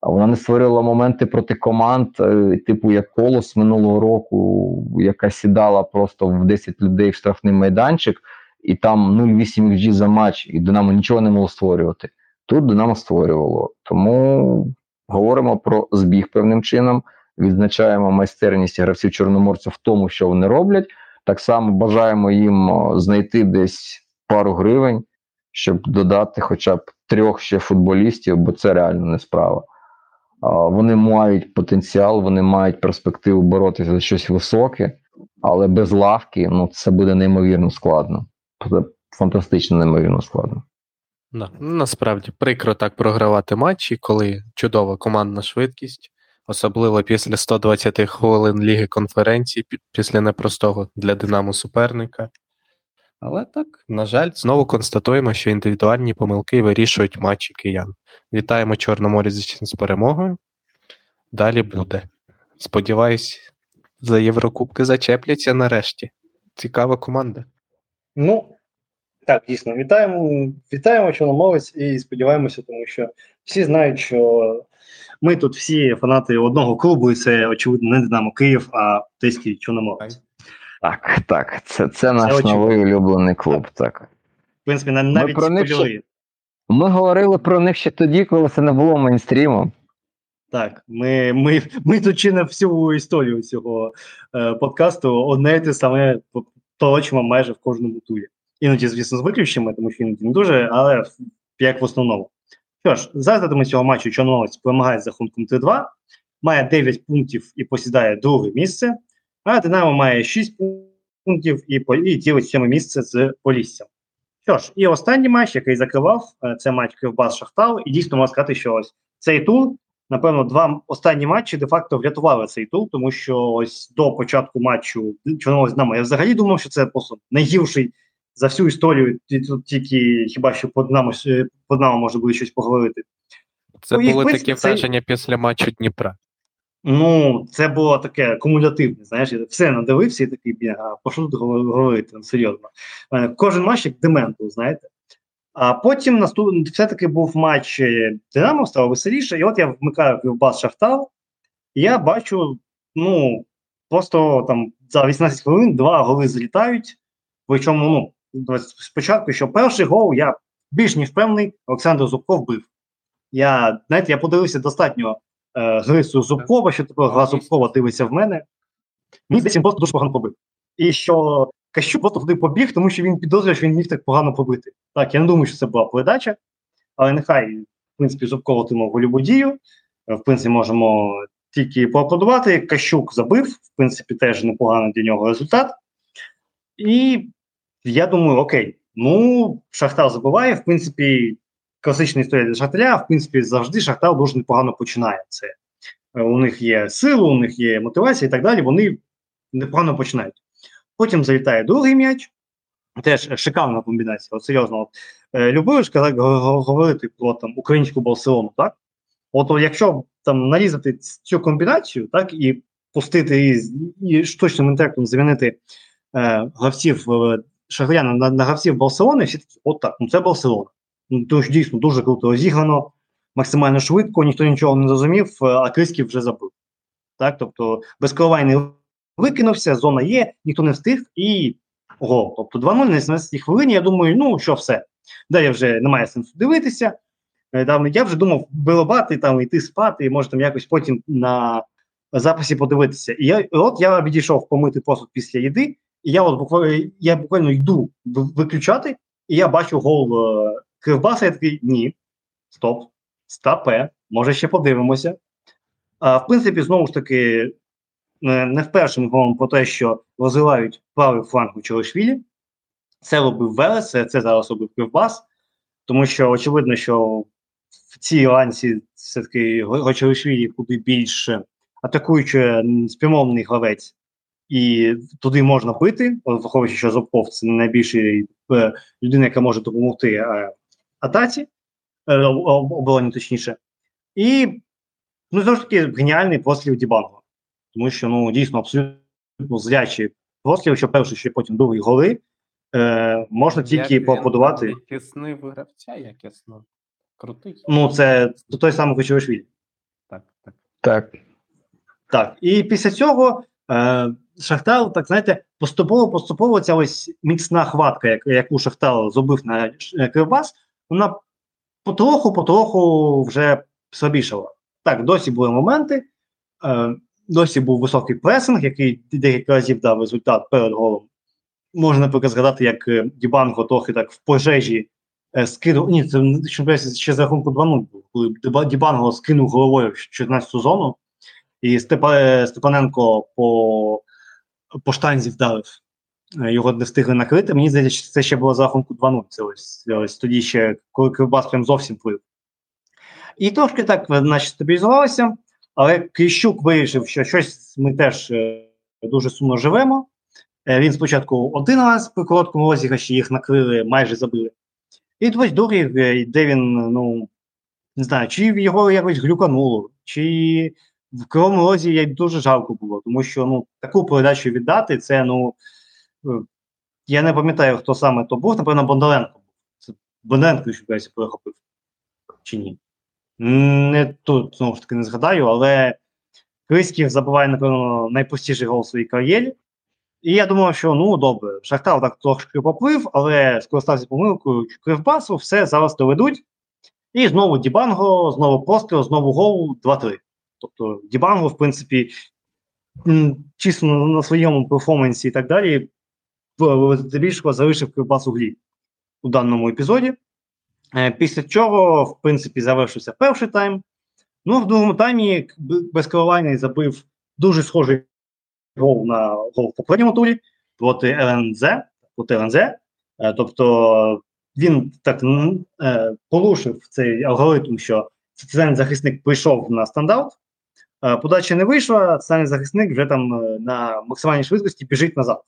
А вона не створювала моменти проти команд, е, типу як Колос минулого року, яка сідала просто в 10 людей в штрафний майданчик, і там 0,8 XG за матч, і Динамо нічого не могло створювати. Тут Динамо створювало. Тому говоримо про збіг певним чином, відзначаємо майстерність гравців Чорноморця в тому, що вони роблять. Так само бажаємо їм знайти десь пару гривень, щоб додати хоча б трьох ще футболістів, бо це реально не справа. Вони мають потенціал, вони мають перспективу боротися за щось високе. але без лавки ну, це буде неймовірно складно. Це фантастично неймовірно складно. Да. Ну, Насправді прикро так програвати матчі, коли чудова командна швидкість, особливо після 120 хвилин Ліги конференцій, пі- після непростого для Динамо суперника. Але так, на жаль, знову констатуємо, що індивідуальні помилки вирішують матчі киян. Вітаємо Чорноморець з перемогою. Далі буде. Сподіваюсь, за Єврокубки зачепляться нарешті. Цікава команда. Ну, так, дійсно, вітаємо, вітаємо Чорноморець і сподіваємося, тому що всі знають, що ми тут всі фанати одного клубу, і це, очевидно, не Динамо Київ, а Одеський Чорноморець. Так, так, це, це наш очевидно. новий улюблений клуб. Так. В принципі, на- навіть про них спойлери. Ми говорили про них ще тоді, коли це не було мейнстрімом. Так, ми, ми, ми тут чи всю історію цього е, подкасту одне те саме точимо майже в кожному турі. Іноді, звісно, з виключеннями, тому що іноді не дуже, але як в основному. Що ж, за цього матчу Чорноморець перемагає з рахунком 3-2, має 9 пунктів і посідає друге місце, а Динамо має 6 пунктів і, і ділить сьоме місце з Поліссям. Що ж, і останній матч, який закривав, е, це матч Кривбас Шахтал, і дійсно можна сказати, що ось цей тур напевно, два останні матчі де-факто врятували цей тур, тому що ось до початку матчу Чорноморець Динамо я взагалі думав, що це просто найгірший за всю історію. І Тут тільки хіба що по Динамо, е, по Динамо може буде щось поговорити. Це Ну, були такі це- враження після матчу Дніпра. Ну, це було таке кумулятивне. Знаєш, я все надивився і такий біг, а по що тут говорити? Ну, серйозно. Е, Кожен матч як дементу, знаєте. А потім наступ... все-таки був матч е, Динамо, стало веселіше, і от я вмикаю Кривбас Шахтал, і я бачу, ну, просто там за 18 хвилин два голи злітають. Причому, ну, спочатку, що перший гол я більш ніж впевнений, Олександр Зубков бив. Я, знаєте, я подивився достатньо е, грису Зубкова, що тепер гра Зубкова дивиться в мене. Мені здається, він просто дуже погано побив. І що Кащук просто туди побіг, тому що він підозрює, що він міг так погано побити. Так, я не думаю, що це була передача, але нехай, в принципі, Зубков отримав дію. Е, В принципі, можемо тільки поаплодувати. Кащук забив, в принципі, теж непоганий для нього результат. І я думаю, окей, ну, Шахтар забиває, в принципі, класична історія для Шахтаря, в принципі, завжди Шахтар дуже непогано починає це. Е, У них є сила, у них є мотивація і так далі. Вони непогано починають. Потім залітає другий м'яч. Теж шикарна комбінація. От серйозно, от, е, любив ж казати, го- го- говорити про там українську Барселону, так? От, якщо там нарізати цю комбінацію, так, і пустити її і штучним інтелектом замінити е, гравців е, Шахря на, на гравців Барселони, всі такі, от так, ну це Барселона. Ну, тому дійсно дуже круто розіграно, максимально швидко, ніхто нічого не зрозумів, е, а Криськів вже забив. Так, тобто безкоровайний викинувся, зона є, ніхто не встиг і гол. Тобто 2-0 на 17 хвилині, я думаю, ну що все. Далі вже немає сенсу дивитися. Е, Там, я вже думав вилобати, там, йти спати, і може там якось потім на записі подивитися. І я, от я відійшов помити посуд після їди, і я от буквально, я буквально йду виключати, і я бачу гол е, Кривбаса, я такий, ні, стоп, стапе, може ще подивимося. А, в принципі, знову ж таки, не вперше ми про те, що розвивають правий фланг у Чолошвілі. Це робив Велес, це, це зараз робив Кривбас, тому що очевидно, що в цій ланці все-таки Гочелишвілі куди більш атакуючи спрямований гравець, і туди можна бити, враховуючи, що Зубков це найбільший е, людина, яка може допомогти е, атаці, е, обороні точніше. І ну, знову ж таки геніальний послів Дібанго. Тому що ну, дійсно абсолютно зрячі послів, що перший, що потім другий голи. Е, можна тільки поаплодувати. Тіснив гравця якісно. Крутий. Ну, це той самий Кочевишвілі. Так, так. Так. Так, і після цього е, Шахтар, так знаєте, поступово поступово ця ось міцна хватка, як, яку Шахтар зробив на Кривбас, вона потроху, потроху вже слабішала. Так, досі були моменти, е, досі був високий пресинг, який декілька разів дав результат перед голом. Можна, наприклад, згадати, як е, Дібанго трохи так в пожежі е, скинув. Ні, це що ще за рахунку 2-0 був, коли Дібанго скинув головою в 14 зону. І Степа, е, Степаненко по по штанзі вдарив. Е, Його не встигли накрити. Мені здається, це ще було за рахунку 2-0. Це ось, ось тоді ще, коли Кривбас прям зовсім плив. І трошки так, значить, стабілізувалося, але Кліщук вирішив, що щось ми теж е, дуже сумно живемо. Е, Він спочатку один раз при короткому розіграші їх накрили, майже забили. І ось другий, е, де він, ну, не знаю, чи його якось глюкануло, чи в кривому розі як дуже жалко було, тому що ну, таку передачу віддати, це ну. Я не пам'ятаю, хто саме то був, напевно, Бондаренко був. Це Бондаренко ще перехопив. Чи ні? Не тут, знову ж таки, не згадаю, але Криськів забиває, напевно, найпростіший гол у своїй кар'єрі. І я думав, що ну добре, Шахтар так трошки поплив, але скористався помилкою Кривбасу, все зараз доведуть. І знову Дібанго, знову постріл, знову гол 2-3. Тобто Дібанго, в принципі, чисто на, своєму перформансі і так далі, здебільшого залишив Кривбас у глі у даному епізоді. Е, Після чого, в принципі, завершився перший тайм. Ну, в другому таймі безколивайний забив дуже схожий гол на гол в попередньому турі проти ЛНЗ. Проти ЛНЗ. Е, Тобто він так е, порушив цей алгоритм, що центральний захисник прийшов на стандарт, подача не вийшла, центральний захисник вже там на максимальній швидкості біжить назад.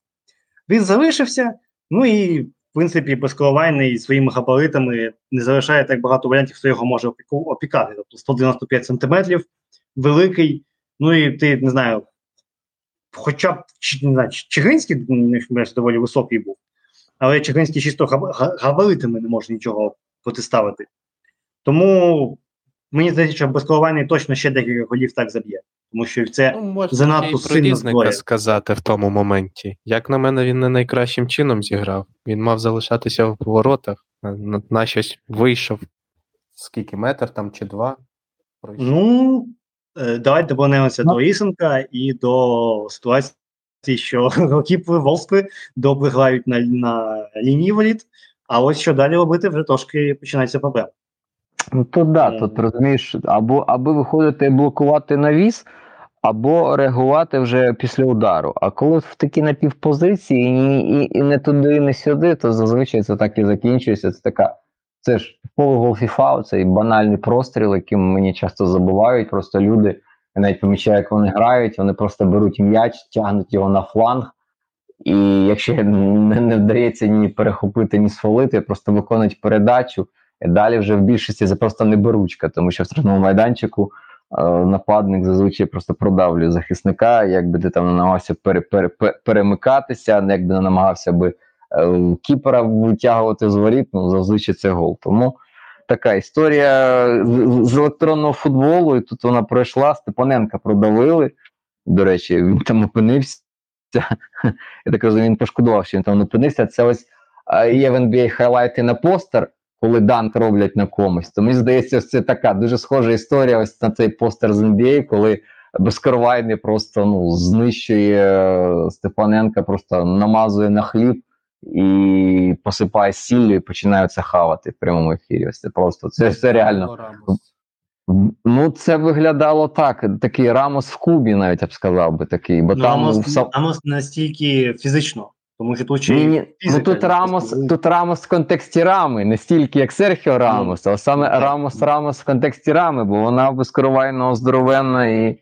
Він залишився, ну і принципі безколивайний своїми габаритами не залишає так багато варіантів, хто його може опікати. Тобто 195 сантиметрів, великий, ну і ти не знаю, хоча б не знаю, Чигинський менш доволі високий був, але Чигинський чисто габ- га- габаритами не може нічого протиставити. Тому мені здається, що безколивайний точно ще декілька голів так заб'є. Тому що це Ну, можна занадто сильно зброя. сказати в тому моменті. Як на мене, він не найкращим чином зіграв. Він мав залишатися в воротах, на, на, щось вийшов. Скільки метр там чи два? Пройшов. Ну, е, давайте повернемося Ну. до Ісенка і до ситуації, що [LAUGHS] голкіпери Волспи добре грають на, на лінії воріт, а ось що далі робити, вже трошки починається проблема. Ну то да, Е. тут розумієш, або аби виходити і блокувати навіс, або реагувати вже після удару. А коли в такій напівпозиції і, і, і не туди, і не сюди, то зазвичай це так і закінчується. Це така. Це ж типовий гол FIFA, цей банальний простріл, яким мені часто забувають. Просто люди, я навіть помічаю, як вони грають, вони просто беруть м'яч, тягнуть його на фланг. І якщо не, не вдається ні перехопити, ні сфолити, просто виконують передачу. І далі вже в більшості це просто неберучка, тому що в штрафному майданчику нападник зазвичай просто продавлює захисника, якби ти там намагався пере, пере, пе- перемикатися, якби не намагався би е, кіпера витягувати з воріт, ну зазвичай це гол. Тому така історія з, з електронного футболу, і тут вона пройшла, Степаненка продавили. До речі, він там опинився. [LAUGHS] Я так розумію, він пошкодував, що він там опинився. Це ось е, є в NBA хайлайти на постер коли данк роблять на комусь. То мені здається, це така дуже схожа історія. Ось на цей постер з NBA, коли безкоровайний просто ну, знищує е, Степаненка, просто намазує на хліб і посипає сіллю і починає це хавати в прямому ефірі. Ось це просто це, це реально. Ну, це виглядало так. Такий Рамос в Кубі, навіть я б сказав би такий, бо Ну, там Амос, в сам- Амос настільки фізично, тому що тут ще Ні. Ну тут Рамос, тут Рамос в контексті рами, не стільки як Серхіо Рамос, а саме так. Рамос Рамос в контексті рами, бо вона безпрецедентно здоровенна і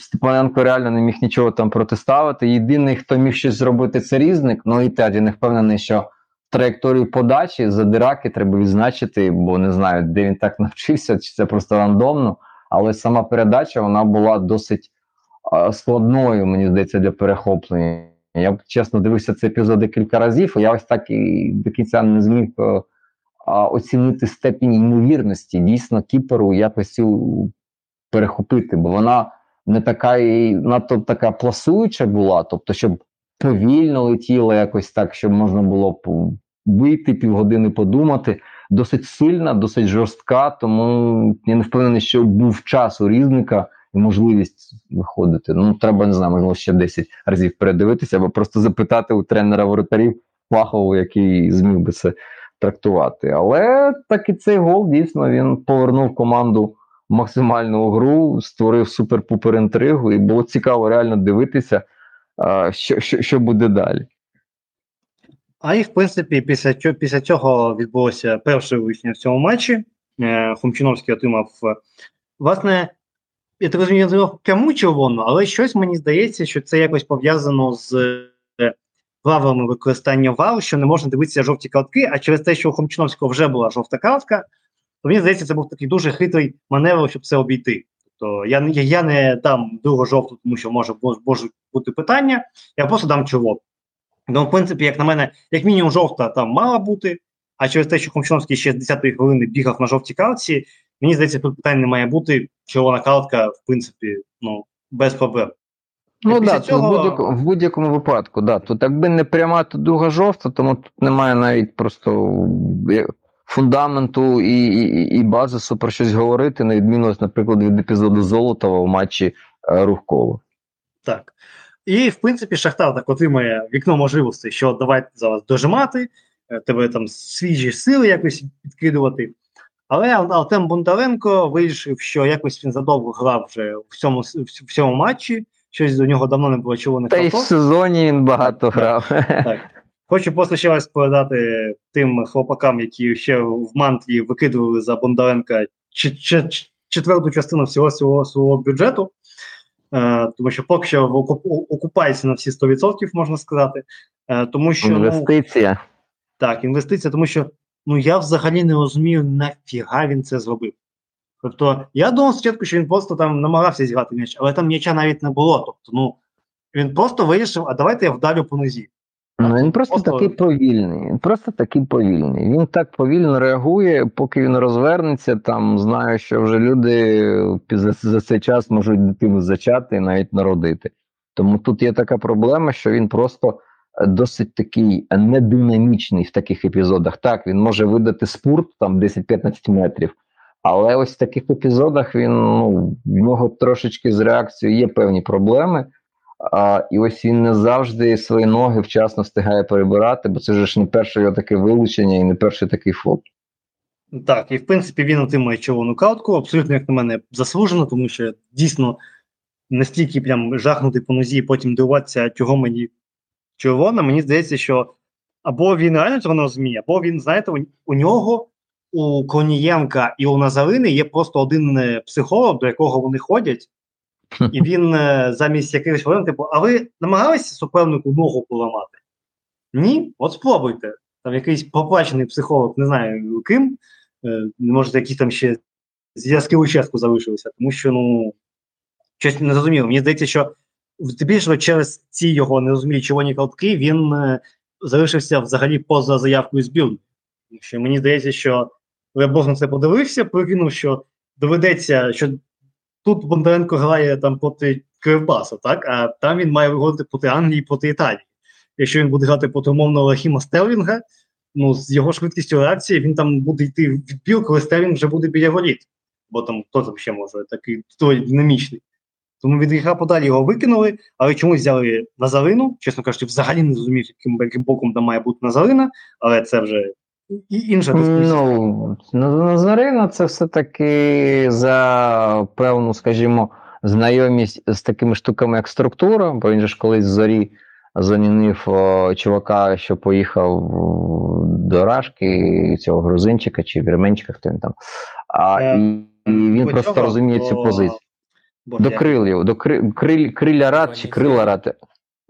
Степаненко реально не міг нічого там протиставити. Єдиний, хто міг щось зробити, це різник. Ну і теж я не впевнений, що траєкторію подачі задираки треба відзначити, бо не знаю, де він так [LAUGHS] навчився, чи це просто рандомно. Але сама передача вона була досить складною, мені здається, для перехоплення. Я чесно дивився цей епізод декілька разів, і я ось так і до кінця не зміг е, оцінити степінь ймовірності дійсно кіперу якось цю перехопити, бо вона не така і надто така пласуюча була, тобто, щоб повільно летіла якось так, щоб можна було вийти півгодини подумати. Досить сильна, досить жорстка, тому я не впевнений, що був час у різника можливість виходити. Ну, треба не знаю, можливо, ще 10 разів передивитися, або просто запитати у тренера воротарів фахового, який зміг би це трактувати. Але так і цей гол дійсно він повернув команду максимальну гру, створив супер-пупер інтригу, і було цікаво реально дивитися. що, що, що буде далі. А і в принципі, після цього, після цього відбулося перше вишня в цьому матчі. Е, Хомчиновський отримав, власне, я так розумію, пряму червону, але щось мені здається, що це якось пов'язано з е, правилами використання вару, що не можна дивитися жовті картки, а через те, що у Хомчиновського вже була жовта картка, то мені здається, це був такий дуже хитрий маневр, щоб це обійти. Тобто я, я, я не дам другу жовту, тому що може можуть бути питання, я просто дам червону. Ну, в принципі, як на мене, як мінімум, жовта там мала бути, а через те, що Хомчиновський ще з 10-ї хвилини бігав на жовтій картці, мені здається, тут питань не має бути. Червона картка, в принципі, ну, без проблем. Ну так, да, цього- в, будь-якому, в будь-якому випадку, да. Тут якби не пряма, то друга жовта, тому тут немає навіть просто е, фундаменту і, і, і базису про щось говорити, на відміну, наприклад, від епізоду Золотова в матчі е, Рухкова. Так. І, в принципі, Шахтар так отримає вікно можливостей, що давайте зараз дожимати, е, тебе там свіжі сили якось підкидувати. Але Артем Бондаренко вирішив, що якось він задовго грав вже в цьому, в цьому матчі, щось до нього давно не було червоних Та й в сезоні він багато грав. Так. Хочу просто ще раз передати тим хлопакам, які ще в мантлі викидували за Бондаренка четверту частину всього свого свого бюджету, е, тому що поки що окупається на всі 100%, можна сказати. Е, тому що ну, Інвестиція. так, інвестиція, тому що ну я взагалі не розумію, нафіга він це зробив. Тобто, я думав спочатку, що він просто там намагався зіграти м'яч, але там м'яча навіть не було. Тобто, ну він просто вирішив, а давайте я вдарю по нозі. Ну, він просто, Просто- такий повільний. Він просто такий повільний. Він так повільно реагує, поки він розвернеться. Там знаю, що вже люди за, за цей час можуть дитину зачати і навіть народити. Тому тут є така проблема, що він просто досить такий нединамічний в таких епізодах. Так, він може видати спурт там 10-15 метрів. Але ось в таких епізодах він ну, в нього трошечки з реакцією є певні проблеми. А, і ось він не завжди свої ноги вчасно встигає перебирати, бо це ж не перше його таке вилучення і не перший такий флоп. Так, і в принципі він отримує червону картку, абсолютно, як на мене, заслужено, тому що дійсно настільки прям жахнути по нозі і потім дивуватися, чого мені червона. Мені здається, що або він реально цього не розуміє, або він, знаєте, у, у нього, у Конієнка і у Назарини є просто один е, психолог, до якого вони ходять, [LAUGHS] і він е, замість якихось хвилин, типу, а ви намагалися супернику ногу поламати? Ні? От спробуйте. Там якийсь поплачений психолог, не знаю ким, е, може, якісь там ще зв'язки участку залишилися, тому що ну щось не зрозуміло. Мені здається, що здебільшого через ці його нерозумілі червоні картки він е, залишився взагалі поза заявкою збірної. Тому що мені здається, що Лебог на це подивився, прикинув, що доведеться, що тут Бондаренко грає там проти Кривбаса, так? А там він має виходити проти Англії, проти Італії. Якщо він буде грати проти умовного Лахіма Стерлінга, ну з його швидкістю реакції він там буде йти в відбір, коли Стерлінг вже буде біля воріт. Бо там хто там ще може, такий динамічний. Тому від гріха подалі його викинули, але чомусь взяли Назарину. Чесно кажучи, взагалі не зрозумів, яким, яким боком там має бути Назарина, але це вже і інша дискусія. Ну, Назарина це все-таки за певну, скажімо, знайомість з такими штуками, як структура, бо він же ж колись зорі замінив о, чувака, що поїхав до Рашки, цього грузинчика чи вірменчика, хто він там. А, Е, і, і він просто цього, розуміє цю позицію. До я- до кри, криль, криля рад чи крила рад.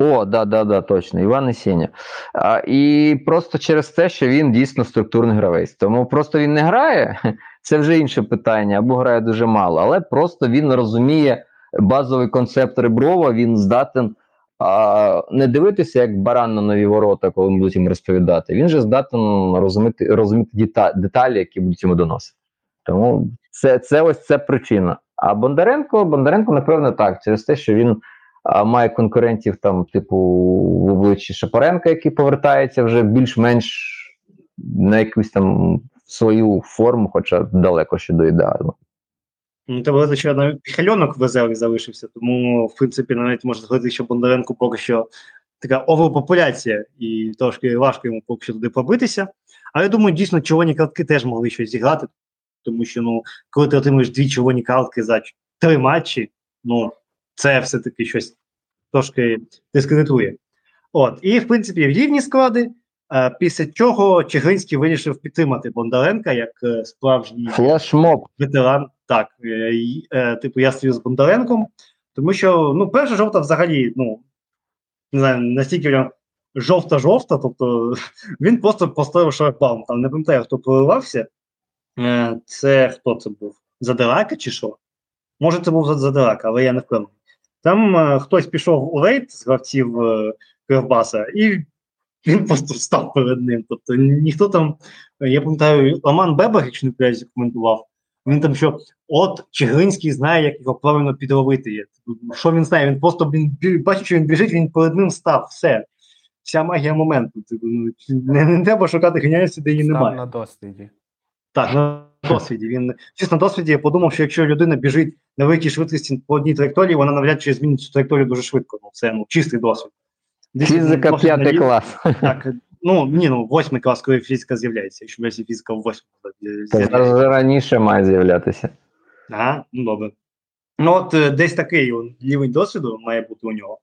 О, да, да, да, точно, Іван і Сеня. А, і просто через те, що він дійсно структурний гравець. Тому просто він не грає, [LAUGHS] це вже інше питання, або грає дуже мало, але просто він розуміє базовий концепт Реброва, він здатен а, не дивитися як баран на нові ворота, коли ми будуть їм розповідати. Він же здатен розуміти, розуміти деталі, які будуть йому доносити. Тому це, це ось це причина. А Бондаренко, Бондаренко, напевно, так, через те, що він має конкурентів, там, типу, в обличчі Шапаренка, який повертається вже більш-менш на якусь там свою форму, хоча далеко ще до ідеалу. Ну, треба говорити, що навіть Піхальонок в резерві залишився, тому, в принципі, навіть можна сказати, що Бондаренко поки що така оверпопуляція, і трошки важко йому поки що туди пробитися. Але я думаю, дійсно, червоні картки теж могли щось зіграти, тому що, ну, коли ти отримуєш дві червоні картки за три матчі, ну, це все-таки щось трошки дискредитує. От, і в принципі рівні склади. Е, після чого Чигринський вирішив підтримати Бондаренка як е, справжній Флешмоб. ветеран. Так, е, е, типу, я стою з Бондаренком, тому що ну, перша жовта взагалі, ну не знаю, настільки прям жовта-жовта, тобто [LAUGHS] він просто поставив шлагбаум. Там не пам'ятаю, хто проривався. Е, Це хто це був? Задирака чи що? Може, це був Зад- Задирака, але я не впевнений. Там е, хтось пішов у рейд з гравців е, Кривбаса, і він просто встав перед ним. Тобто ніхто там, я пам'ятаю, Роман Бебер, якщо не помиляюсь, коментував. Він там що, от Чигиринський знає, як його правильно підловити. є. Що він знає? Він просто він бачить, що він біжить, він перед ним став. Все. Вся магія моменту. Типу, ну, не, не треба шукати геніальності, де її Став немає. на досліді. Так, на досвіді. Він чесно на досвіді я подумав, що якщо людина біжить на великій швидкості по одній траєкторії, вона навряд чи змінить цю траєкторію дуже швидко. Ну, це ну, чистий досвід. Десь Фізика п'ятий клас. Так, ну ні, ну восьмий клас, коли фізика з'являється, якщо версія фізика в восьмому зараз раніше має з'являтися. Ага, ну добре. Ну, от е, десь такий рівень досвіду має бути у нього.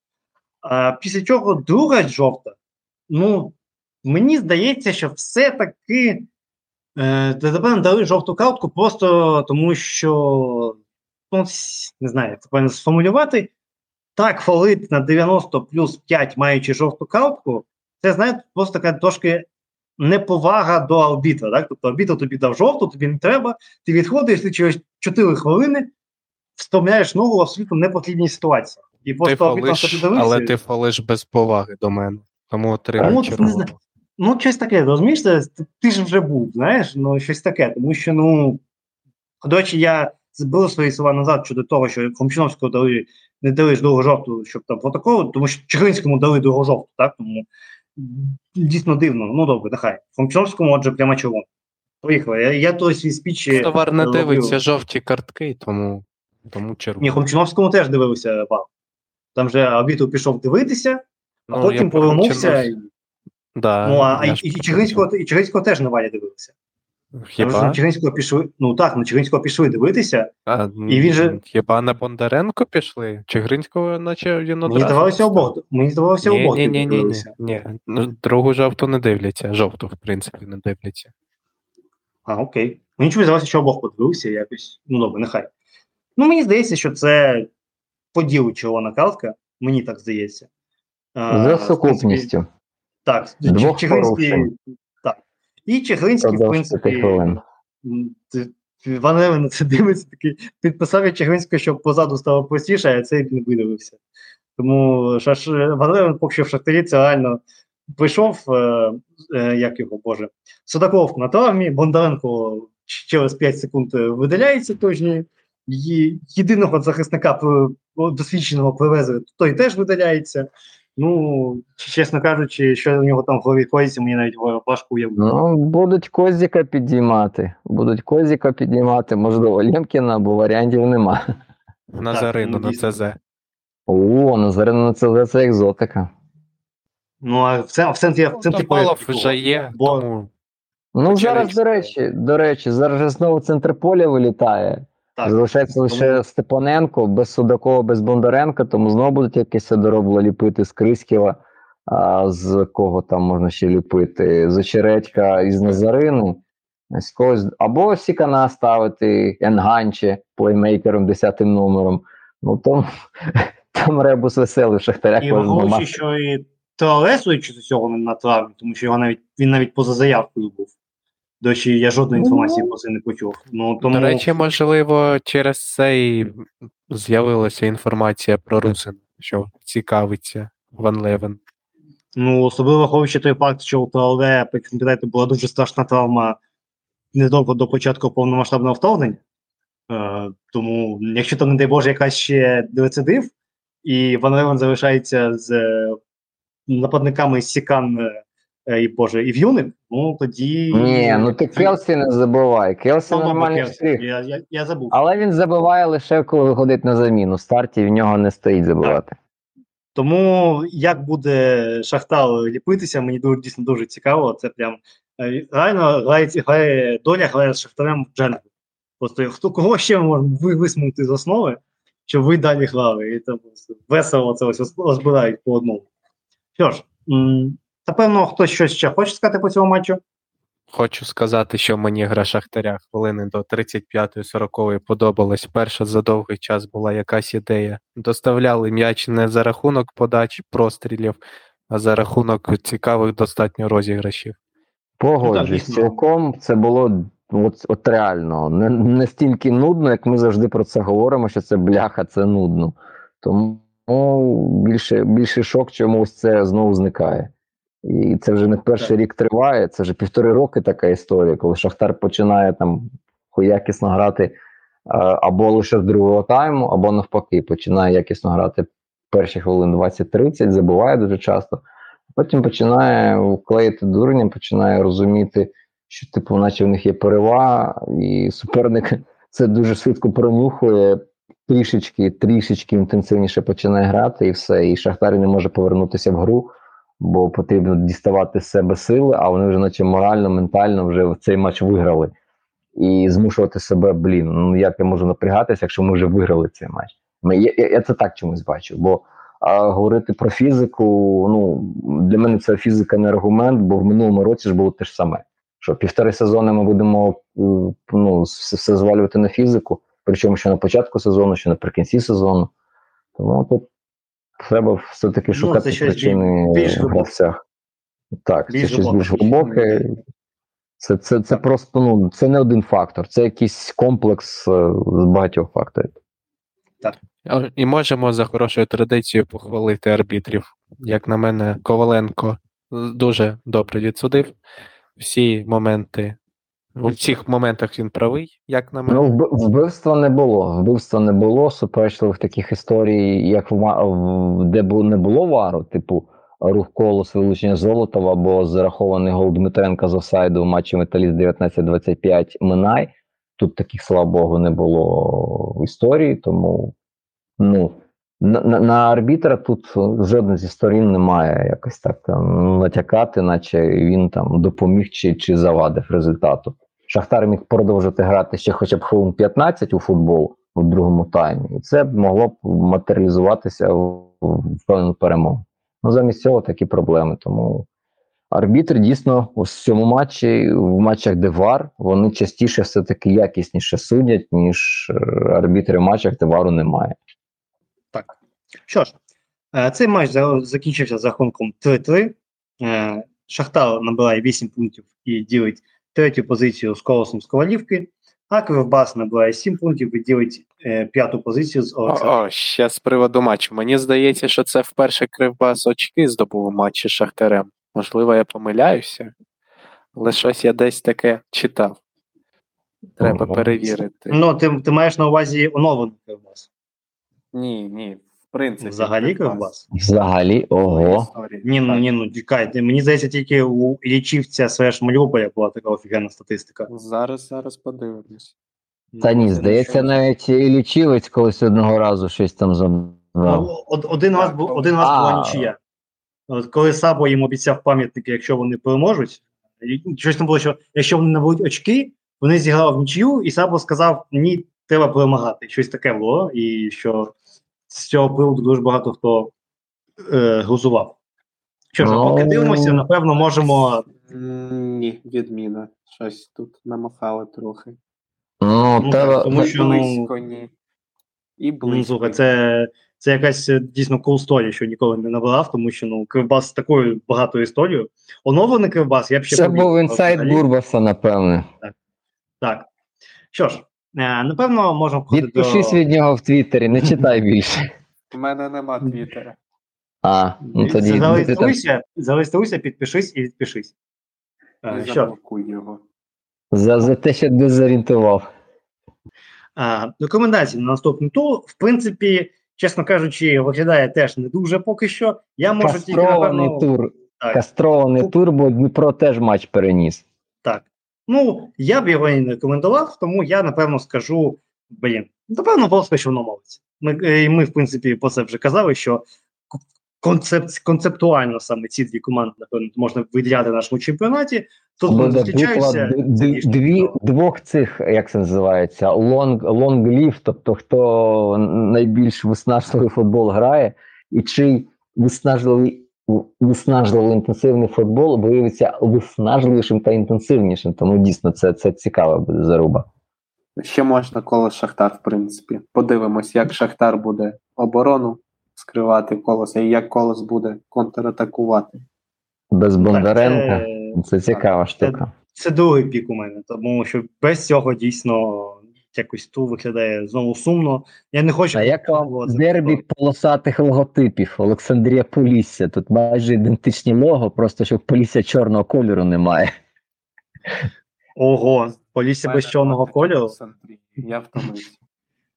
А, після чого друга жовта, ну, мені здається, що все-таки е, ТДП дали жовту картку просто тому, що, ну, не знаю, як це правильно сформулювати. Так, фалит на 90 плюс 5, маючи жовту картку, це, знаєте, просто така трошки неповага до арбітра. Так? Тобто арбітр тобі дав жовту, тобі не треба, ти відходиш, ти через 4 хвилини вставляєш ногу в абсолютно непотрібній ситуації. І просто арбітр фалиш, але ти фалиш без поваги до мене. Тому Ну, Ну, щось таке, розумієш, ти, ти ж вже був, знаєш, ну щось таке, тому що, ну, до речі, я збив свої слова назад щодо того, що Хомчиновського дали, не дали ж другу жовту, щоб там протоколу, тому що Чигиринському дали другу жовту, так, тому дійсно дивно, ну добре, нехай. Хомчиновському, отже, прямо червоно. Поїхали. Я, я той свій спіч... Товар не робив. дивиться жовті картки, тому, тому червоно. Ні, Хомчиновському теж дивився бал. Там же арбітр пішов дивитися, а Ну, потім повернувся. І- Да, Ну, а, і, і, про Чигиринського, і Чигиринського теж не Валя дивився. Хіба? на Чигиринського пішли. Ну так, на Чигиринського пішли дивитися. А, І він же- Хіба на Бондаренко пішли? Чи Гринського, наче він одразу. Мені здавалося обох. Мені здавалося Ні, обох. ні, ні, ні, ні, ні. Ну, другу жовту не дивляться. Жовту, в принципі, не дивляться. А, окей. Мені чомусь здавалося, що обох подивився якось. Ну добре, нехай. Ну, мені здається, що це по ділу червона картка. Мені так здається. За сукупністю. Так, Двох Чигиринський. Так. І Чигиринський, в принципі. хвилин. М, ти- Ван Левен на це дивиться такий, підписав я Чигиринського, щоб позаду стало простіше, а цей не видивився. Тому шаш, Ван Левен поки що в Шахтарі це реально прийшов, е, е, як його, боже, Судаков на травмі, Бондаренко через 5 секунд е, видаляється тожні, єдиного захисника досвідченого привезли, той теж видаляється. Ну, чесно кажучи, що у нього там в голові коїться, мені навіть важко уявити. Ну, будуть Козіка підіймати. Будуть Козіка підіймати, можливо, Лємкіна, бо варіантів нема. Назарину ну, на. ЦЗ. О, Назарина це, це екзотика. Ну, а в, це, в центрі, в центрі Топалов порядку вже є, Бо- Ну, зараз, до речі, до речі, зараз же знову центр поля вилітає. Так. Залишається лише Степаненко, без Судакова, без Бондаренка, тому знову будуть якесь доробло ліпити з Криськіва, а з кого там можна ще ліпити? З Очередька із Назарини. З когось, або Сікана ставити Енганче плеймейкером 10 номером. Ну там, [LAUGHS] там ребус веселий в Шахтаря І що і судячи з цього на травмі, тому що його навіть він навіть поза заявкою був. До речі, я жодної інформації про це не почув. Ну тому До речі, можливо, через це і з'явилася інформація про Русин, що цікавиться Ван Левен. ну особливо враховуючи той факт, що у як пам'ятаєте, була дуже страшна травма недовго до початку повномасштабного вторгнення. Е, тому, якщо там, не дай Боже, якась ще рецидив, і Ван Левен залишається з е, нападниками Сікан е, і Боже, і В'юник, ну тоді. Ні, ну ти Келсі не забувай. Келсі Ну, нормальний я, штрих. я, я, я забув. Але він забиває лише коли виходить на заміну. В старті в нього не стоїть забивати. Тому як буде Шахтар ліпитися, мені дуже дійсно дуже цікаво. Це прям е, реально грає, грає доля грає з Шахтарем в джентлі. Просто хто кого ще ми можемо ви- висмикнути з основи? щоб ви далі грали. І там весело це ось розбирають по одному. Що ж, м, напевно, хтось щось ще хоче сказати по цьому матчу? Хочу сказати, що мені гра Шахтаря хвилини до 35-40 подобалась. Перша за довгий час була якась ідея. Доставляли м'яч не за рахунок подач, прострілів, а за рахунок цікавих достатньо розіграшів. Погоджуюсь, дійсно. цілком це було от, от реально не, не стільки нудно, як ми завжди про це говоримо, що це бляха, це нудно. Тому більше, більше шок чомусь це знову зникає. І це вже не перший рік триває, це вже півтори роки така історія, коли Шахтар починає там якісно грати е, або лише з другого тайму, або навпаки, починає якісно грати перші хвилин 20-30, забуває дуже часто. Потім починає клеїти дурня, починає розуміти, що типу, наче в них є перевага, і суперник [LAUGHS] це дуже швидко пронюхує, трішечки, трішечки інтенсивніше починає грати, і все. І Шахтар не може повернутися в гру, бо потрібно діставати з себе сили, а вони вже, наче морально, ментально вже цей матч виграли. І змушувати себе, блін, ну як я можу напрягатися, якщо ми вже виграли цей матч. Ми- Я, я, я це так чомусь бачу. Бо а говорити про фізику, ну для мене це фізика не аргумент, бо в минулому році ж було те ж саме. Що півтори сезони ми будемо ну, все звалювати на фізику, причому що на початку сезону, що наприкінці сезону. Тому тут треба все-таки Ну, шукати це щось причини більш в гравцях. Так, Більш це щось більш глибоке. Це, це, це просто ну, це не один фактор, це якийсь комплекс е, з багатьох факторів. А, І можемо за хорошою традицією похвалити арбітрів. Як на мене, Коваленко дуже добре відсудив всі моменти. У всіх моментах він правий, як на мене. Ну, вбивства не було. Вбивства не було. Суперечливих таких історій, як в, де не було вару, типу рух колос, вилучення Золотова або зарахований гол Дмитренка з офсайду в матчі Металіст 19-25 Минай. Тут таких, слава Богу, не було в історії, тому ну, на, на, на арбітра тут жодна зі сторін немає якось так там натякати, наче він там допоміг чи, чи завадив результату. Шахтар міг продовжити грати ще хоча б хвилин 15 у футбол у другому таймі, і це могло б матеріалізуватися в, певну перемогу. Ну замість цього такі проблеми. Тому арбітр дійсно у цьому матчі, в матчах, де ВАР, вони частіше все-таки якісніше судять, ніж е, арбітри в матчах, де вару немає. Так. Що ж, е, цей матч закінчився з рахунком 3-3. Е, Шахтар набирає 8 пунктів і ділить третю позицію з колосом з Ковалівки, а Кривбас набирає 7 пунктів і ділить е, п'яту позицію з О, Олександром. о, ще з приводу матчу. Мені здається, що це вперше Кривбас очки здобув у матчі з Шахтарем. Можливо, я помиляюся, але щось я десь таке читав. Треба перевірити. Ну, ти, ти маєш на увазі оновлений Кривбас. Ні, ні, принципі. Взагалі Кривбас? Взагалі, ого. Ні, ну ні, ну чекайте. Мені здається, тільки у Іллічівця Свеш Маріуполя була така офігенна статистика. Зараз, зараз подивимось. Та ні, здається, навіть і Лічівець колись одного разу щось там забрав. Ну, од- один раз, бу- один раз була нічия. От коли Сабо їм обіцяв пам'ятники, якщо вони переможуть, і щось там було, що якщо вони наберуть очки, вони зіграли в нічию, і Сабо сказав: ні, треба перемагати. Щось таке було, і що з цього приводу дуже багато хто е, глузував. Що ж, Ну. поки дивимося, напевно, можемо. Ні, відміна. Щось тут намахали трохи. Ну, Ну, треба, так, тому що ну, Близько ні. І ну, близько. слухай, це, це якась е, дійсно cool story, що ніколи не набирав, тому що ну, Кривбас з такою багатою історією. Оновлений Кривбас, я б ще це був інсайт Бурбаса, напевне. Так. Що ж, напевно, можемо входити Відпишись до... від нього в Твіттері, не читай більше. У мене нема твіттера. А, ну тоді Зареєструйся, зареєструйся, підпишись і відпишись. Е, Не Що? його. за, за те, що дезорієнтував. А, рекомендації на наступний тур, в принципі, чесно кажучи, виглядає теж не дуже поки що. Я можу тільки, напевно, тур. так, Кастрований тур, бо Дніпро теж матч переніс. Ну, я б його і не рекомендував, тому я, напевно, скажу, блін, напевно, просто що воно мовиться. Ми, е, і ми, в принципі, про це вже казали, що концепт, концептуально саме ці дві команди, напевно, можна виділяти в нашому чемпіонаті. Тут приклад д- д- дві, двох цих, як це називається, long, long-лів, тобто хто найбільш виснажливий футбол грає, і чий виснажливий, виснажливий інтенсивний футбол виявиться виснажливішим та інтенсивнішим. Тому дійсно це, це цікава буде заруба. Ще можна коло Шахтар, в принципі. Подивимось, як Шахтар буде оборону скривати колоса і як колос буде контратакувати. Без Бондаренка. Так, Це цікава штука. Це другий пік у мене, тому що без цього дійсно якось ту виглядає знову сумно. Я не хочу. А як вам дербі полосатих логотипів Олександрія Полісся? Тут майже ідентичні лого, просто що Полісся чорного кольору немає. Ого, полісся без чорного кольору. Я втомився.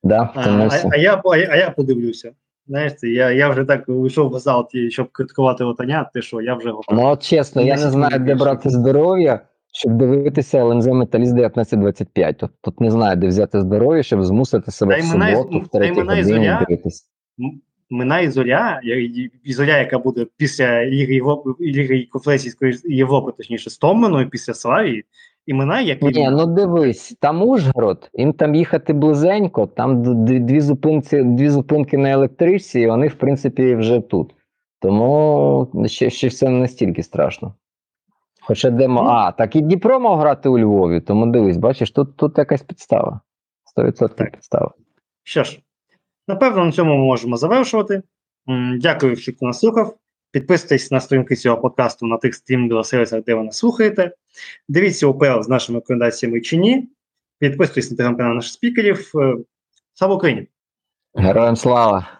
Да, А, а, я, а, я- подивлюся. Знаєш, це я, я вже так вийшов в зал, щоб критикувати отаня, ти що, я вже готовий. Ну, от чесно, я не знаю, де брати здоров'я, щоб дивитися ЛНЗ Металіст 1925. Тут, тут не знаю, де взяти здоров'я, щоб змусити себе Та в і- суботу, в третій годині дивитися. Мина і зоря, і- і зоря, яка буде після Ліги Європи, Ліги Конференційської Європи, точніше, з Томменою, після Славії, імена, які Ні, ну дивись, там Ужгород, їм там їхати близенько, там дві зупинки, дві зупинки на електричці, і вони, в принципі, вже тут. Тому ще, ще все не настільки страшно. Хоча демо. Ну. А, так і Дніпро мав грати у Львові, тому дивись, бачиш, тут, тут якась підстава. 100% Так. підстава. Що ж, напевно, на цьому ми можемо завершувати. Дякую, всім, хто нас слухав. Підписуйтесь на сторінки цього подкасту на тих стрімінгових сервісах, де ви нас слухаєте. Дивіться УПЛ з нашими рекомендаціями чи ні. Підписуйтесь на телеграм-канал наших спікерів. Е, Слава Україні! Героям слава!